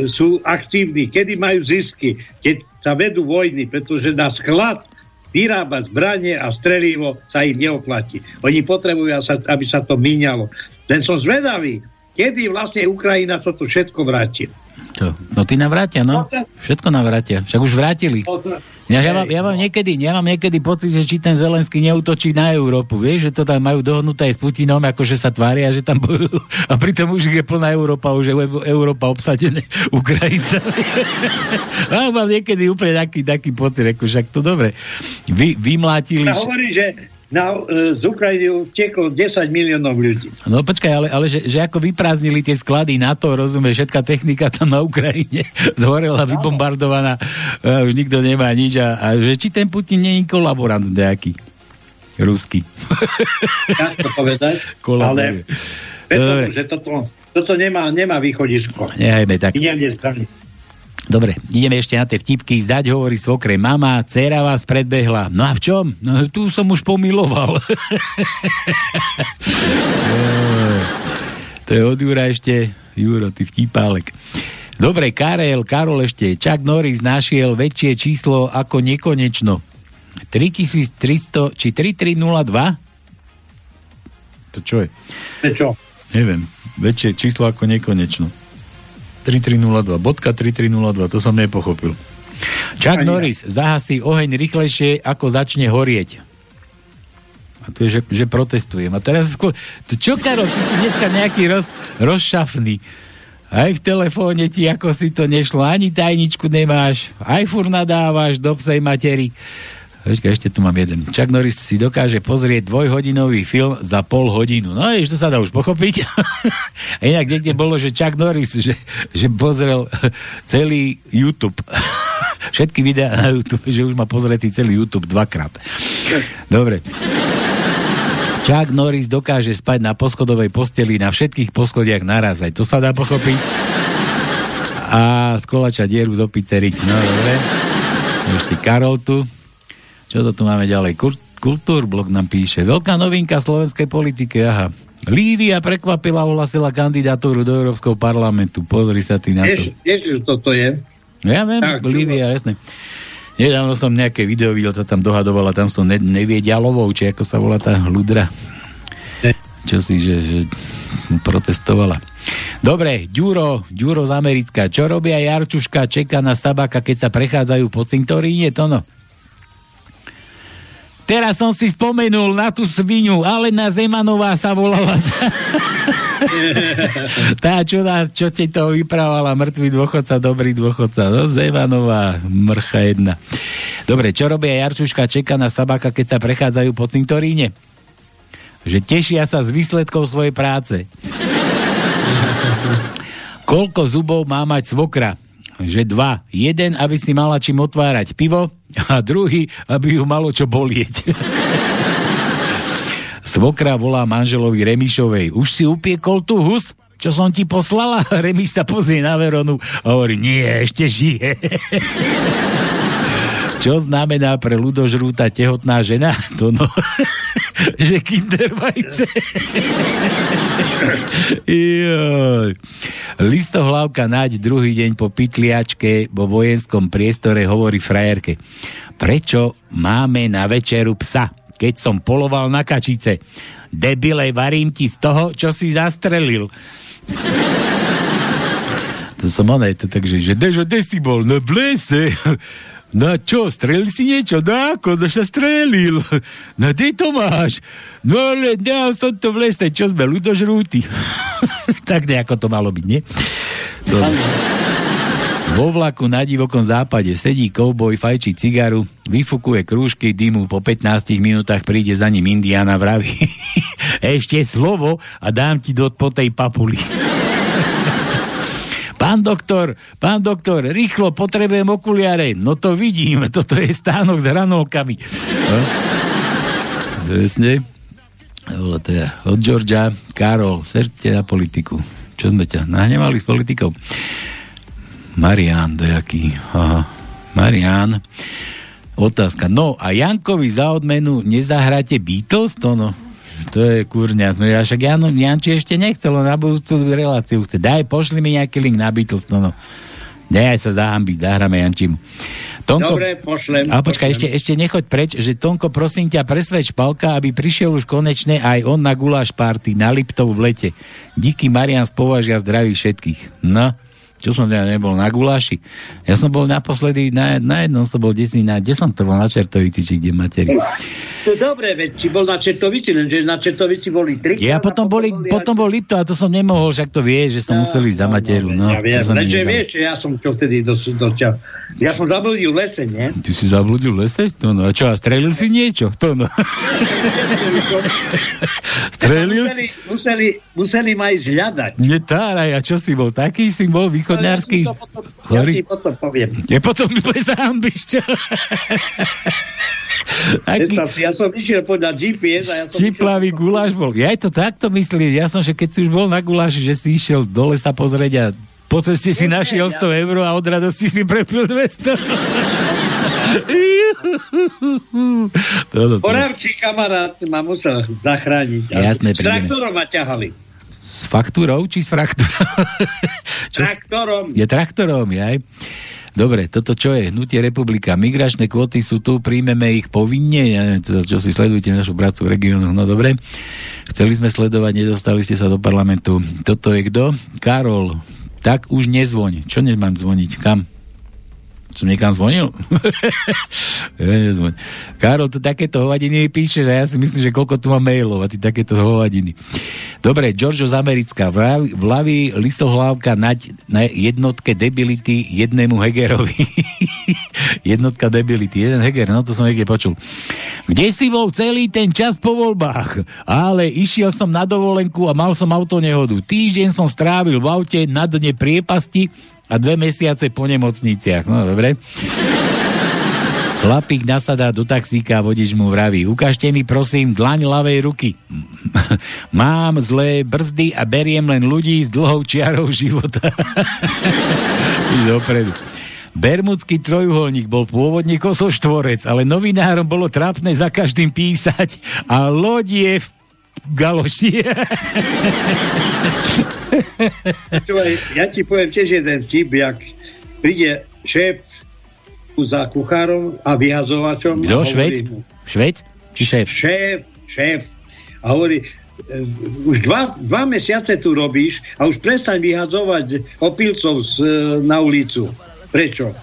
Speaker 20: sú aktívni, kedy majú zisky, keď sa vedú vojny, pretože na sklad vyrábať zbranie a strelivo sa im neoplatí. Oni potrebujú, aby sa to míňalo. Len som zvedavý, kedy vlastne Ukrajina toto všetko vráti.
Speaker 19: To, no ty nám vrátia, no. Všetko nám vrátia. Však už vrátili. Ja, ja, mám, ja, mám niekedy, ja mám niekedy pocit, že či ten Zelenský neutočí na Európu. Vieš, že to tam majú dohodnuté aj s Putinom, akože sa tvária, že tam bojujú. A pritom už je plná Európa, už je Európa obsadené Ukrajincami. <laughs> ja mám niekedy úplne taký, taký pocit, ako však to dobre. Vy, vymlátili...
Speaker 20: Ja hovorím, že na, e, z Ukrajiny utieklo 10 miliónov ľudí.
Speaker 19: No počkaj, ale, ale že, že ako vyprázdnili tie sklady na to, rozumie, všetká technika tam na Ukrajine <laughs> zhorela, no. vybombardovaná, a už nikto nemá nič a, a že či ten Putin nie je kolaborant nejaký ruský. <laughs>
Speaker 20: Jak to povedať? ale preto, že toto, toto nemá, nemá východisko.
Speaker 19: Nehajme tak. Dobre, ideme ešte na tie vtipky. Zať hovorí svokre, mama, dcera vás predbehla. No a v čom? No tu som už pomiloval. <laughs> to je od Jura ešte. Juro, ty vtípálek. Dobre, Karel, Karol ešte. Chuck Norris našiel väčšie číslo ako nekonečno. 3300 či 3302? To čo je?
Speaker 20: čo?
Speaker 19: Neviem. Väčšie číslo ako nekonečno. 3302. Bodka 3302, to som nepochopil. Chuck Ani Norris zahasí oheň rýchlejšie, ako začne horieť. A tu je, že, že protestujem. A teraz skôr... Čo, Karol, ty si dneska nejaký roz, rozšafný. Aj v telefóne ti ako si to nešlo, ani tajničku nemáš, aj fur nadávaš do psej matery. Počkaj, ešte tu mám jeden. Chuck Norris si dokáže pozrieť dvojhodinový film za pol hodinu. No, ešte sa dá už pochopiť. <laughs> A inak niekde bolo, že Chuck Norris, že, že pozrel <laughs> celý YouTube. <laughs> Všetky videá na YouTube, že už má pozretý celý YouTube dvakrát. Dobre. Chuck Norris dokáže spať na poschodovej posteli na všetkých poschodiach naraz. Aj to sa dá pochopiť. A skolača dieru z opiceriť. No, dobre. Ešte Karol tu. Čo to tu máme ďalej? Kultúrblok nám píše. Veľká novinka slovenskej politike, aha. Lívia prekvapila, ohlasila kandidatúru do Európskeho parlamentu. Pozri sa ty na to.
Speaker 20: Ježiš, toto je.
Speaker 19: Ja viem, tak, Lívia, jasne. Nedávno som nejaké video videl, to tam dohadovala, tam som ne, neviedialovou, či ako sa volá tá ľudra. Čo si, že, že protestovala. Dobre, Ďuro, Ďuro z Americka. Čo robia Jarčuška, čeka na Sabaka, keď sa prechádzajú po cintoríne, to no? Teraz som si spomenul na tú svinu, Alena Zemanová sa volala. <laughs> tá, čo, nás, čo ti to vyprávala, mŕtvý dôchodca, dobrý dôchodca. No, Zemanová, mrcha jedna. Dobre, čo robia Jarčuška čeka na Sabaka, keď sa prechádzajú po cintoríne? Že tešia sa z výsledkov svojej práce. <laughs> Koľko zubov má mať svokra? Že dva. Jeden, aby si mala čím otvárať pivo a druhý, aby ju malo čo bolieť. <laughs> Svokra volá manželovi Remišovej. Už si upiekol tu hus? Čo som ti poslala? <laughs> Remiš sa pozrie na Veronu a hovorí, nie, ešte žije. <laughs> Čo znamená pre ľudožrúta tehotná žena? To no, <laughs> že kinder vajce. Listohlavka nať druhý deň po pytliačke vo vojenskom priestore hovorí frajerke. Prečo máme na večeru psa, keď som poloval na kačice? Debile, varím ti z toho, čo si zastrelil. To som oné, takže, že kde si bol? No v lese. No čo, strelil si niečo? No ako, no sa strelil. No ty to máš? No ale nehal som to v lese, čo sme, ľudožrúti. <laughs> tak nejako to malo byť, nie? Dobre. Vo vlaku na divokom západe sedí kouboj, fajčí cigaru, vyfukuje krúžky dymu, po 15 minútach príde za ním Indiana vraví <laughs> ešte slovo a dám ti do po tej papuli. Pán doktor, pán doktor, rýchlo potrebujem okuliare. No to vidím, <laughs> toto je stánok s hranolkami. No? Jasne. Teda od Georgia, Karol, serte na politiku. Čo sme ťa nahnevali s politikou? Marian, dojaký. Aha. Marian. Otázka. No a Jankovi za odmenu nezahráte Beatles? To no. To je kurňa. Sme, a však Jan, Janči ešte nechcel, on na budúcu reláciu chce. Daj, pošli mi nejaký link na Beatles. No, no. Daj sa zahambiť, zahráme Jančimu. Tonko,
Speaker 20: Dobre, pošlem.
Speaker 19: ale počkaj,
Speaker 20: pošlem.
Speaker 19: ešte, ešte nechoď preč, že Tonko, prosím ťa, presvedč Palka, aby prišiel už konečne aj on na guláš party na Liptov v lete. Díky Marian z Považia zdraví všetkých. No, čo som ja nebol na guláši. Ja som bol naposledy, na, na jednom som bol desný, na, kde som to bol, na Čertovici, či kde materi.
Speaker 20: To dobre, veď či bol na Čertovici, lenže na Čertovici boli tri.
Speaker 19: Ja potom, boli, potom bol Liptov a to som nemohol, však to vie, že som musel ísť za materu. No,
Speaker 20: ja viem, lenže vieš, ja som čo vtedy dosť, dosť ja som zabludil v lese, nie?
Speaker 19: Ty si zabludil v lese? To no, a čo, a strelil si niečo? To no. <laughs> strelil
Speaker 20: museli, museli, museli ma ísť hľadať.
Speaker 19: Netáraj, a čo si bol? Taký si bol východňársky?
Speaker 20: Ja, ja ti potom poviem.
Speaker 19: Ja potom mi bude zahambíš, čo?
Speaker 20: Si, ja som išiel podať GPS a ja som
Speaker 19: Čiplavý guláš bol. Ja aj to takto myslím. Ja som, že keď si už bol na guláši, že si išiel dole sa pozrieť a po ceste si našiel 100 eur a od radosti si prepil 200. <laughs> Toto, to.
Speaker 20: Poravčí kamarát ma musel zachrániť.
Speaker 19: Jasné,
Speaker 20: S traktorom ma ťahali.
Speaker 19: S faktúrou či s fraktúrou? <laughs>
Speaker 20: Traktorom.
Speaker 19: Je traktorom, jaj. Dobre, toto čo je? Hnutie republika. Migračné kvóty sú tu, príjmeme ich povinne. Ja neviem, teda, čo si sledujete našu prácu v regiónoch. No dobre. Chceli sme sledovať, nedostali ste sa do parlamentu. Toto je kto? Karol. Tak už nezvoň. Čo nemám zvoniť? Kam? Som niekam zvonil? <laughs> Karol, to takéto hovadiny píše, že ja si myslím, že koľko tu má mailov a ty takéto hovadiny. Dobre, Giorgio z Americká. V lavi lisohlávka na, na jednotke debility jednému Hegerovi. <laughs> Jednotka debility. Jeden Heger, no to som niekde počul. Kde si bol celý ten čas po voľbách? Ale išiel som na dovolenku a mal som auto nehodu. Týždeň som strávil v aute na dne priepasti a dve mesiace po nemocniciach. No dobre. Chlapík nasadá do taxíka a vodič mu vraví, ukážte mi prosím dlaň ľavej ruky. <laughs> Mám zlé brzdy a beriem len ľudí s dlhou čiarou života. <laughs> Dopredu. Bermudský trojuholník bol pôvodne kosoštvorec, ale novinárom bolo trápne za každým písať a loď je v galoši. <laughs>
Speaker 20: Ja ti poviem tiež jeden vtip, jak príde šéf za kuchárom a vyhazovačom.
Speaker 19: Kto? Švec? Švec? Či šéf?
Speaker 20: Šéf, šéf. A hovorí, e, už dva, dva mesiace tu robíš a už prestaň vyhadzovať opilcov z, e, na ulicu. Prečo?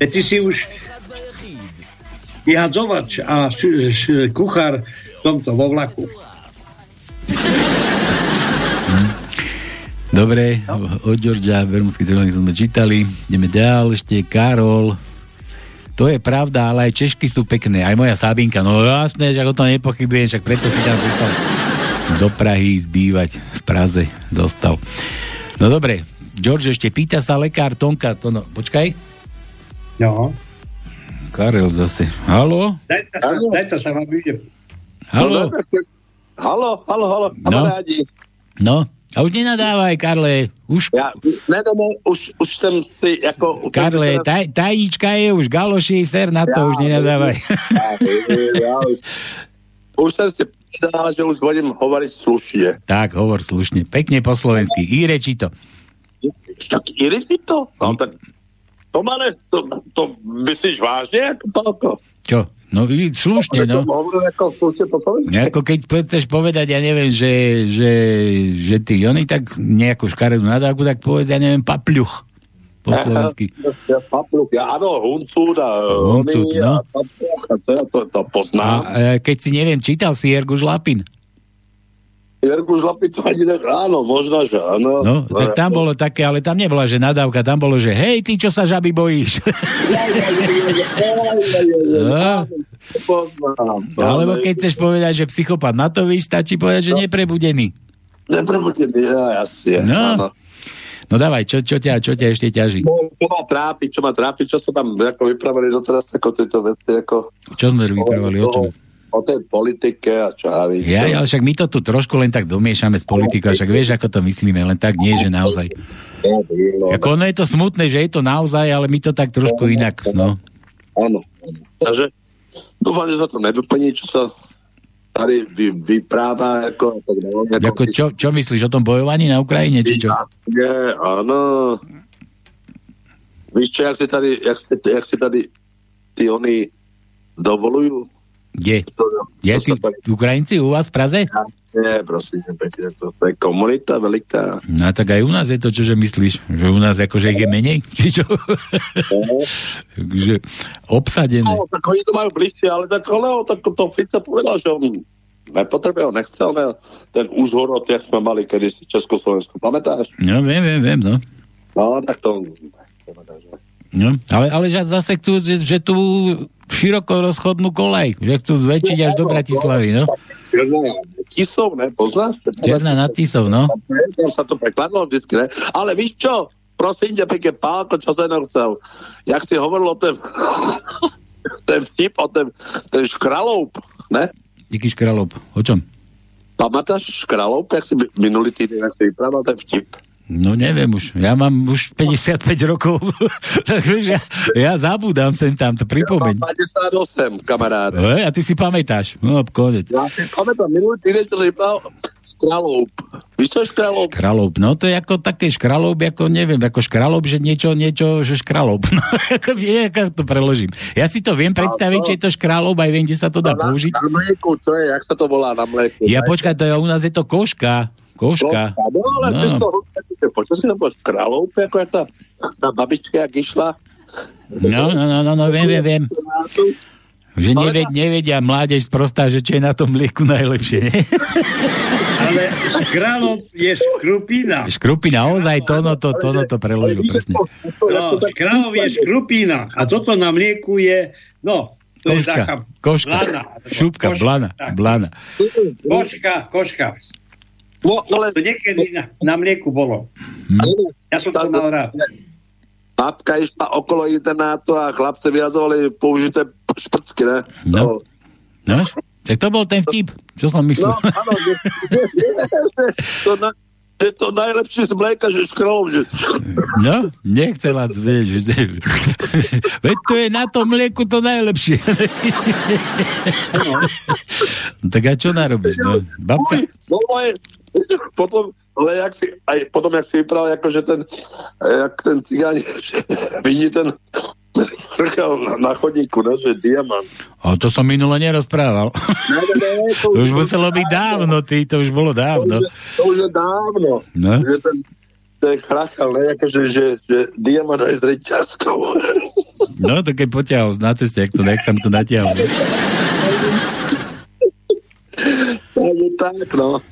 Speaker 20: Veď ty si už vyhadzovač a š, š, kuchár v tomto vo vlaku.
Speaker 19: Dobre, od Georgia, Bermudský trojuholník sme čítali. Ideme ďal, ešte Karol. To je pravda, ale aj Češky sú pekné. Aj moja Sabinka, no jasné, že o to nepochybujem, však preto si tam zostal do Prahy zbývať v Praze zostal. No dobre, George, ešte pýta sa lekár Tonka, to no, počkaj.
Speaker 20: No.
Speaker 19: Karel zase. Halo?
Speaker 20: Zajtra sa, zajtra sa vám bude.
Speaker 19: Halo?
Speaker 28: Halo, halo, halo, kamarádi.
Speaker 19: No, a už nenadávaj, Karle. Už,
Speaker 28: Já, ne, ne, ne, už, už jsem si jako...
Speaker 19: Karle, taj, tajnička je už galoši, ser na to,
Speaker 28: Ja,
Speaker 19: už nenadávaj.
Speaker 28: Ja, ja, už, už jsem si povedal, že už budem hovoriť slušne.
Speaker 19: tak, hovor slušne. Pekne po slovensky. Íreči to.
Speaker 28: Tak iriť to? No tak, to má ne, to, to myslíš vážne, ako Pálko?
Speaker 19: Čo? No, i- slušne, no.
Speaker 28: Ako
Speaker 19: keď chceš povedať, ja neviem, že, že, že ty oni tak nejakú škaredú nadávku, tak povedz, ja neviem, papľuch po slovensky.
Speaker 28: Ja, papluk, ja, áno, huncút a
Speaker 19: Huncút,
Speaker 28: oný
Speaker 19: no.
Speaker 28: a papluch, a to, ja to, to poznám.
Speaker 19: A keď si neviem, čítal si Jerguš Lapin.
Speaker 28: Jergu Žlapy to ani ne, áno, možno, že áno.
Speaker 19: No, tak tam bolo také, ale tam nebola, že nadávka, tam bolo, že hej, ty, čo sa žaby bojíš. <laughs> No. Alebo keď chceš povedať, že psychopat na to víš, stačí povedať, že neprebudený.
Speaker 28: Neprebudený, ja, jasne.
Speaker 19: No.
Speaker 28: áno.
Speaker 19: No dávaj, čo, čo, ťa, čo ťa ešte ťaží?
Speaker 28: No, čo ma trápi, čo ma trápi, čo sa tam ako vypravili doteraz, ako tieto veci, ako
Speaker 19: Čo sme vyprávali, o čom?
Speaker 28: O tej politike a čo ja vím.
Speaker 19: Ja, ale však my to tu trošku len tak domiešame s politikou, však vieš, ako to myslíme, len tak nie, že naozaj. Ako ono je to smutné, že je to naozaj, ale my to tak trošku inak, no.
Speaker 28: Áno. Takže dúfam, že sa to nedoplní, čo sa tady vy, vypráva ako, tak dále,
Speaker 19: Ako čo, čo myslíš o tom bojovaní na Ukrajine, či čo?
Speaker 28: Nie, áno. Víš čo, jak si tady, jak, jak si tady ty oni dovolujú?
Speaker 19: Kde? Je tí Ukrajinci u vás v Praze?
Speaker 28: Nie, prosím, pekne, to, to je komunita veľká.
Speaker 19: No tak aj u nás je to, čože myslíš? Že u nás akože je menej? Či čo? <laughs> Takže obsadené.
Speaker 28: No, tak oni to majú bližšie, ale tak ale tak to Fico povedal, že on nepotrebuje, on nechcel, ne, ten úzhorod, jak sme mali kedysi Československo, pamätáš?
Speaker 19: No, viem, viem, viem, no.
Speaker 28: No, tak to...
Speaker 19: No, ale, ale že zase chcú, že, že tu široko rozchodnú kolej, že chcú zväčšiť až do Bratislavy, no.
Speaker 28: Tisov, ne, poznáš?
Speaker 19: Černá nad Tisov, no.
Speaker 28: Tam sa to prekladlo vždycky, ne? Ale víš čo? Prosím ťa, pekne, Pálko, čo sa chcel? Jak si hovoril o ten, <laughs> ten vtip, o ten, ten škraloup, ne?
Speaker 19: Jaký škraloup? O čom?
Speaker 28: Pamätáš škraloup, jak si minulý týden, vyprával ten vtip?
Speaker 19: No neviem už. Ja mám už 55 rokov. <laughs> Takže ja, ja zabúdam sem tam, to pripomeň.
Speaker 28: Ja mám 58, kamarát.
Speaker 19: E, a ty si pamätáš. No, konec.
Speaker 28: Ja si pamätám, minulý týden, čo si vyprával škraloup. Víš čo je škraloup?
Speaker 19: Škraloup, no to je ako také škraloup, ako neviem, ako škraloup, že niečo, niečo, že škraloup. <laughs> No, ako, vie, ako to preložím. Ja si to viem predstaviť, že je to škraloup, aj viem, kde sa to dá
Speaker 28: na,
Speaker 19: použiť.
Speaker 28: Na mlieku, čo je, jak sa to volá na mlieku?
Speaker 19: Ja počkaj, to je, u nás je to koška. Koška.
Speaker 28: No, ale no. to, počas to bol škraloup, ako je tá, tá babička, jak išla.
Speaker 19: No, no, no, no, no viem, viem, viem. Že neved, nevedia mládež sprostá, že čo je na tom mlieku najlepšie, nie?
Speaker 20: Ale škralop je škrupina.
Speaker 19: Škrupina, ozaj, to no to, to, no to preložil, presne.
Speaker 20: No, škralop je škrupina a toto na mlieku je, no, to
Speaker 19: koška,
Speaker 20: je taká
Speaker 19: koška,
Speaker 20: blana.
Speaker 19: šupka,
Speaker 20: koška,
Speaker 19: blana,
Speaker 20: tak.
Speaker 19: blana.
Speaker 20: Koška, koška.
Speaker 28: No, ale...
Speaker 20: To niekedy na, na mlieku bolo.
Speaker 19: Hm.
Speaker 20: Ja som to mal rád.
Speaker 28: Babka išla okolo internátu a chlapce vyhazovali použité šprcky, ne?
Speaker 19: No. no. Tak to bol ten vtip, čo som myslel.
Speaker 28: No, áno, že, to, na, je to najlepšie z mlieka, že škrolom, že...
Speaker 19: No, nechcela, vieš, že... Veď to je na tom mlieku to najlepšie. no, tak a čo narobíš, no? Babka?
Speaker 28: No, no, je, potom, ale jak si, aj potom, jak si vypral, akože ten, jak ten cigáň, vidí ten frchal na chodníku, ne, že diamant.
Speaker 19: O, to som minule nerozprával.
Speaker 28: Ne, ne, ne,
Speaker 19: to, to už muselo byť dávno, ty, to už bolo dávno.
Speaker 28: To už, to už je dávno.
Speaker 19: No?
Speaker 28: Že ten, ten chrachal, ne, akože, že, že diamant aj s reťazkou.
Speaker 19: No, to keď potiahol na ceste, jak to nech som to natiahol.
Speaker 28: Takže tak, no.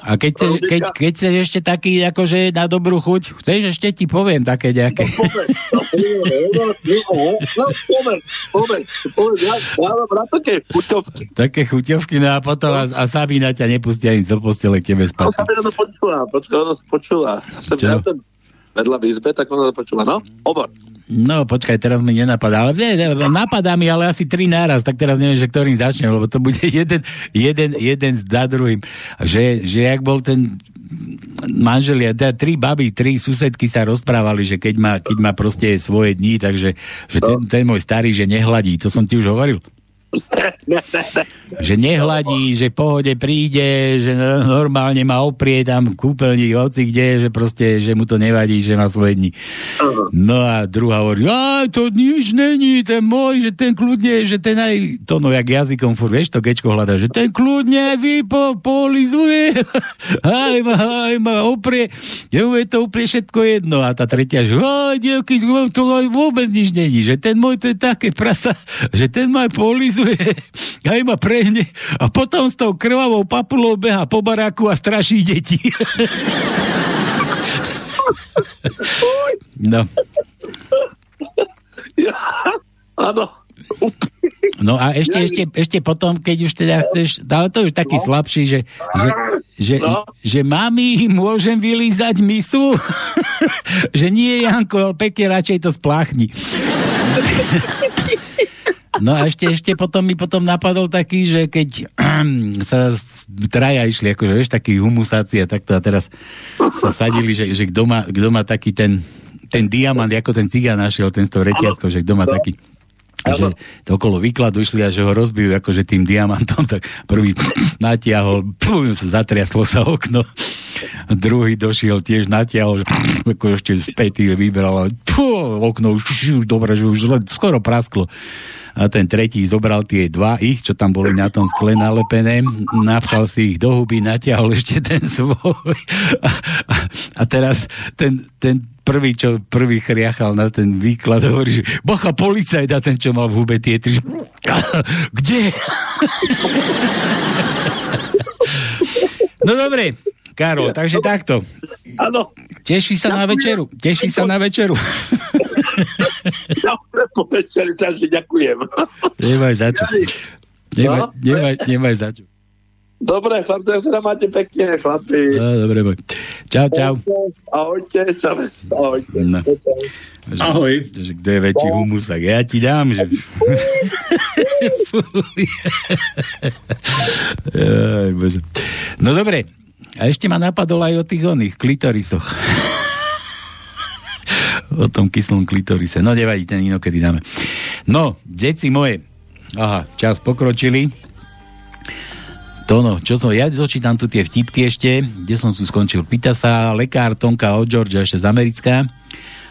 Speaker 19: A keď chceš, keď, keď chceš ešte taký, akože na dobrú chuť, chceš ešte ti poviem také nejaké. Také chuťovky, no a potom a, a Sabina ťa nepustia ani do postele k tebe spať.
Speaker 28: To počula, počula, ona počula. Som vedľa v izbe, tak ona počula. No, obor.
Speaker 19: No, počkaj, teraz mi nenapadá. Ale nie, napadá mi, ale asi tri náraz, tak teraz neviem, že ktorým začnem, lebo to bude <laughs> jeden, jeden, jeden za druhým. Že, že jak bol ten manželia, teda tri baby, tri susedky sa rozprávali, že keď má, keď má proste svoje dní, takže že ten, ten môj starý, že nehladí, to som ti už hovoril. <laughs> že nehladí, že pohode príde, že normálne ma oprie tam kúpeľník, hoci kde, že proste, že mu to nevadí, že má svoje dni. No a druhá hovorí, a to nič není, ten môj, že ten kľudne, že ten aj, to no jak jazykom furt, vieš, to gečko hľadá, že ten kľudne vy po, polizuje, <laughs> aj ma, aj ma oprie, je mu je to úplne všetko jedno. A tá tretia, že aj, dievky, to vôbec nič není, že ten môj to je také prasa, <laughs> že ten ma polizuje aj ma prehne a potom s tou krvavou papulou beha po baráku a straší deti. no.
Speaker 28: Áno.
Speaker 19: No a ešte, ešte, ešte potom, keď už teda chceš, ale to už taký slabší, že, že, že, no. že mami, môžem vylízať misu? <laughs> že nie, Janko, pekne radšej to spláchni. <laughs> No a ešte, ešte potom mi potom napadol taký, že keď <clears throat> sa traja išli, akože vieš, taký humusácia, takto a teraz sa sadili, že, že kto má, kto má taký ten, ten diamant, ako ten cigán našiel, ten s tou reťazkou, že kto má taký. A že okolo výkladu išli a že ho rozbijú akože tým diamantom, tak prvý <clears throat> natiahol, pú, zatriaslo sa okno. Druhý došiel tiež natiahol, že <clears throat> ako ešte spätý vybral, pú, okno už, už dobre, že už skoro prasklo a ten tretí zobral tie dva ich, čo tam boli na tom skle nalepené, napchal si ich do huby, natiahol ešte ten svoj a, a, a teraz ten, ten prvý, čo prvý chriachal na ten výklad, hovorí, že bocha, policajt a ten, čo mal v hube tie tri, kde? no dobre, Karol, takže takto.
Speaker 28: Áno.
Speaker 19: Teší sa na večeru. Teší sa na večeru. <laughs>
Speaker 28: Ja po večeri, takže ďakujem.
Speaker 19: Nemáš za čo. Nemáš,
Speaker 28: No?
Speaker 19: nemáš, nemáš za čo.
Speaker 28: Dobre, chlapci, teda máte pekne, chlapi.
Speaker 19: No, dobre, boj. Čau, čau.
Speaker 28: Ahojte, čau. Ahojte.
Speaker 19: No.
Speaker 20: Ahoj.
Speaker 19: Že, kto je väčší humus, tak ja ti dám, že... <laughs> Aj, bože. No dobre, a ešte ma napadlo aj o tých oných klitorisoch. O tom kyslom klitorise. No nevadí, ten inokedy dáme. No, deti moje. Aha, čas pokročili. To no, čo som, ja dočítam tu tie vtipky ešte, kde som tu skončil. Pýta sa lekár Tonka od Georgia, ešte z Americká.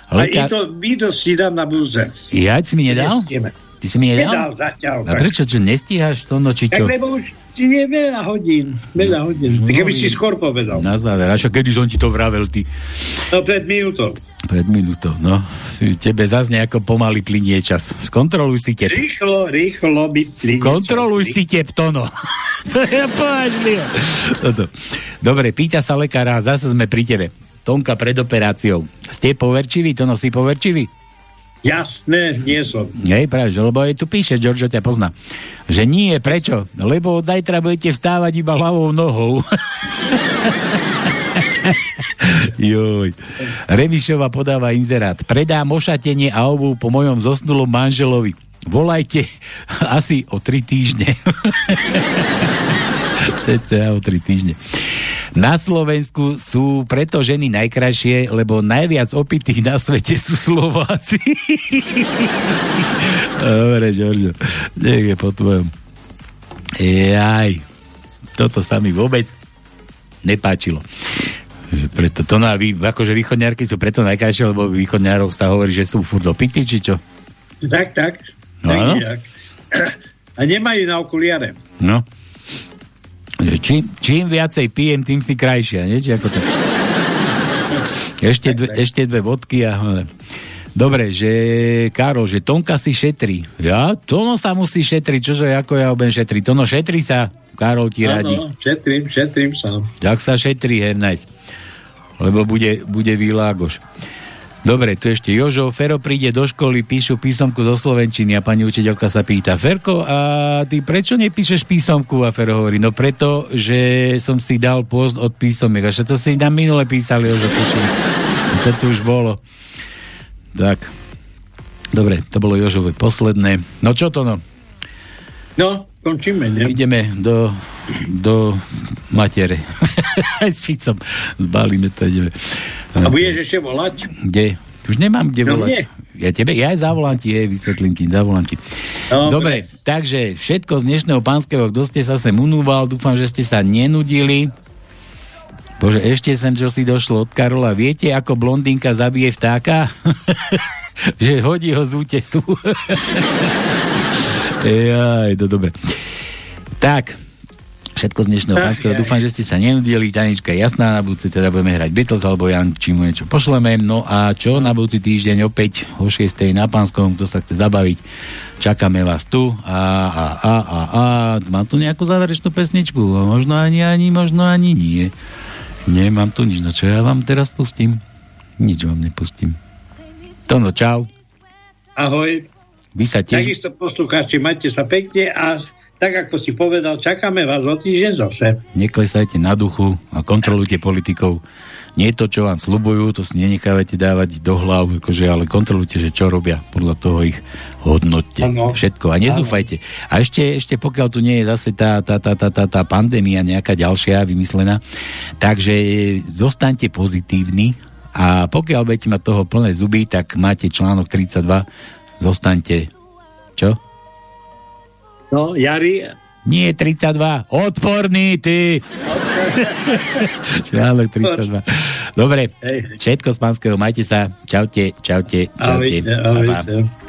Speaker 20: Lekár... A to video si dám na búze.
Speaker 19: Ja si mi nedal?
Speaker 20: Nestieme.
Speaker 19: Ty si mi nedal?
Speaker 20: Nedal zatiaľ.
Speaker 19: A prečo, čo nestíhaš to, no či
Speaker 20: Tak lebo už je veľa hodín. Veľa hodín. Tak keby si skôr povedal.
Speaker 19: Na záver, a čo, kedy som ti to vravel, ty?
Speaker 20: No pred minútou.
Speaker 19: Pred minútou, no. Tebe zase nejako pomaly plinie čas. Skontroluj si tep.
Speaker 20: Rýchlo, rýchlo by plinie
Speaker 19: Kontroluj si tep, to no. <laughs> to je považlivé. Dobre, pýta sa lekára, zase sme pri tebe. Tonka pred operáciou. Ste poverčiví? To no si poverčivý?
Speaker 20: Jasné, nie som.
Speaker 19: Hej, práve, lebo aj tu píše, Giorgio ťa pozná. Že nie, prečo? Lebo od zajtra budete vstávať iba hlavou nohou. <laughs> Joj. Remišova podáva inzerát. Predám ošatenie a obu po mojom zosnulom manželovi. Volajte <laughs> asi o tri týždne. <laughs> CCA o tri týždne. Na Slovensku sú preto ženy najkrajšie, lebo najviac opitých na svete sú Slováci. <laughs> Dobre, Giorgio. Nech je po tvojom. Jaj. Toto sa mi vôbec nepáčilo. Preto to na, vy, akože východňárky sú preto najkrajšie, lebo východňárov sa hovorí, že sú furt opití, či čo?
Speaker 20: Tak, tak.
Speaker 19: No,
Speaker 20: tak nejak. A nemajú na okuliare.
Speaker 19: No. Že Čím, viacej pijem, tým si krajšia, nie? Či ako to... Ešte dve, ešte dve bodky a... Dobre, že Karol, že Tonka si šetrí. Ja? Tono sa musí šetriť, čože ako ja obem šetrí. Tono šetrí sa, Karol ti radí.
Speaker 20: Áno, šetrím, šetrím sa.
Speaker 19: Jak sa šetrí, Hernajc? Lebo bude, bude výlágoš. Dobre, tu ešte Jožo, Fero príde do školy, píšu písomku zo Slovenčiny a pani učiteľka sa pýta, Ferko, a ty prečo nepíšeš písomku? A Fero hovorí, no preto, že som si dal pôst od písomiek. A to si nám minule písali, Jožo, tuším. To tu už bolo. Tak. Dobre, to bolo Jožové posledné. No čo to no?
Speaker 20: No, končíme, ne?
Speaker 19: Ideme do, do matere. <laughs> Aj s Ficom zbalíme to, ideme.
Speaker 20: A budeš ešte volať?
Speaker 19: Kde? Už nemám kde
Speaker 20: No
Speaker 19: volať.
Speaker 20: nie.
Speaker 19: Ja tebe, ja aj zavolám ti, jej, vysvetlím ti, zavolám ti.
Speaker 20: Dobre.
Speaker 19: Dobre, takže všetko z dnešného pánskeho, kto ste sa sem unúval, dúfam, že ste sa nenudili. Bože, ešte sem, čo si došlo od Karola. Viete, ako blondínka zabije vtáka? <laughs> že hodí ho z útesu. <laughs> Jaj, to dobre. Tak, všetko z dnešného pánskeho. Dúfam, že ste sa nenudili. Tanička je jasná, na budúci teda budeme hrať Beatles alebo Jan, či mu niečo pošleme. No a čo na budúci týždeň opäť o 6. na pánskom, kto sa chce zabaviť, čakáme vás tu. A, a, a, a, a, mám tu nejakú záverečnú pesničku? Možno ani, ani, možno ani nie. Nemám tu nič, no čo ja vám teraz pustím? Nič vám nepustím. Tono, čau.
Speaker 20: Ahoj.
Speaker 19: Vy sa tiež...
Speaker 20: Takisto poslucháči, majte sa pekne a tak ako si povedal, čakáme vás o týždeň zase.
Speaker 19: Neklesajte na duchu a kontrolujte politikov. Nie to, čo vám slubujú, to si nenechávajte dávať do hlav, akože, ale kontrolujte, že čo robia. Podľa toho ich hodnotte.
Speaker 20: Áno.
Speaker 19: Všetko. A nezúfajte. A ešte, ešte pokiaľ tu nie je zase tá, tá, tá, tá, tá, tá pandémia nejaká ďalšia vymyslená, takže zostaňte pozitívni a pokiaľ budete mať toho plné zuby, tak máte článok 32, zostaňte Čo?
Speaker 20: No, Jari...
Speaker 19: Nie, 32. Odporný, ty. Článok 32. Dobre, všetko z pánskeho, majte sa. Čaute, čaute, čaute.
Speaker 20: Ahojte, ahojte.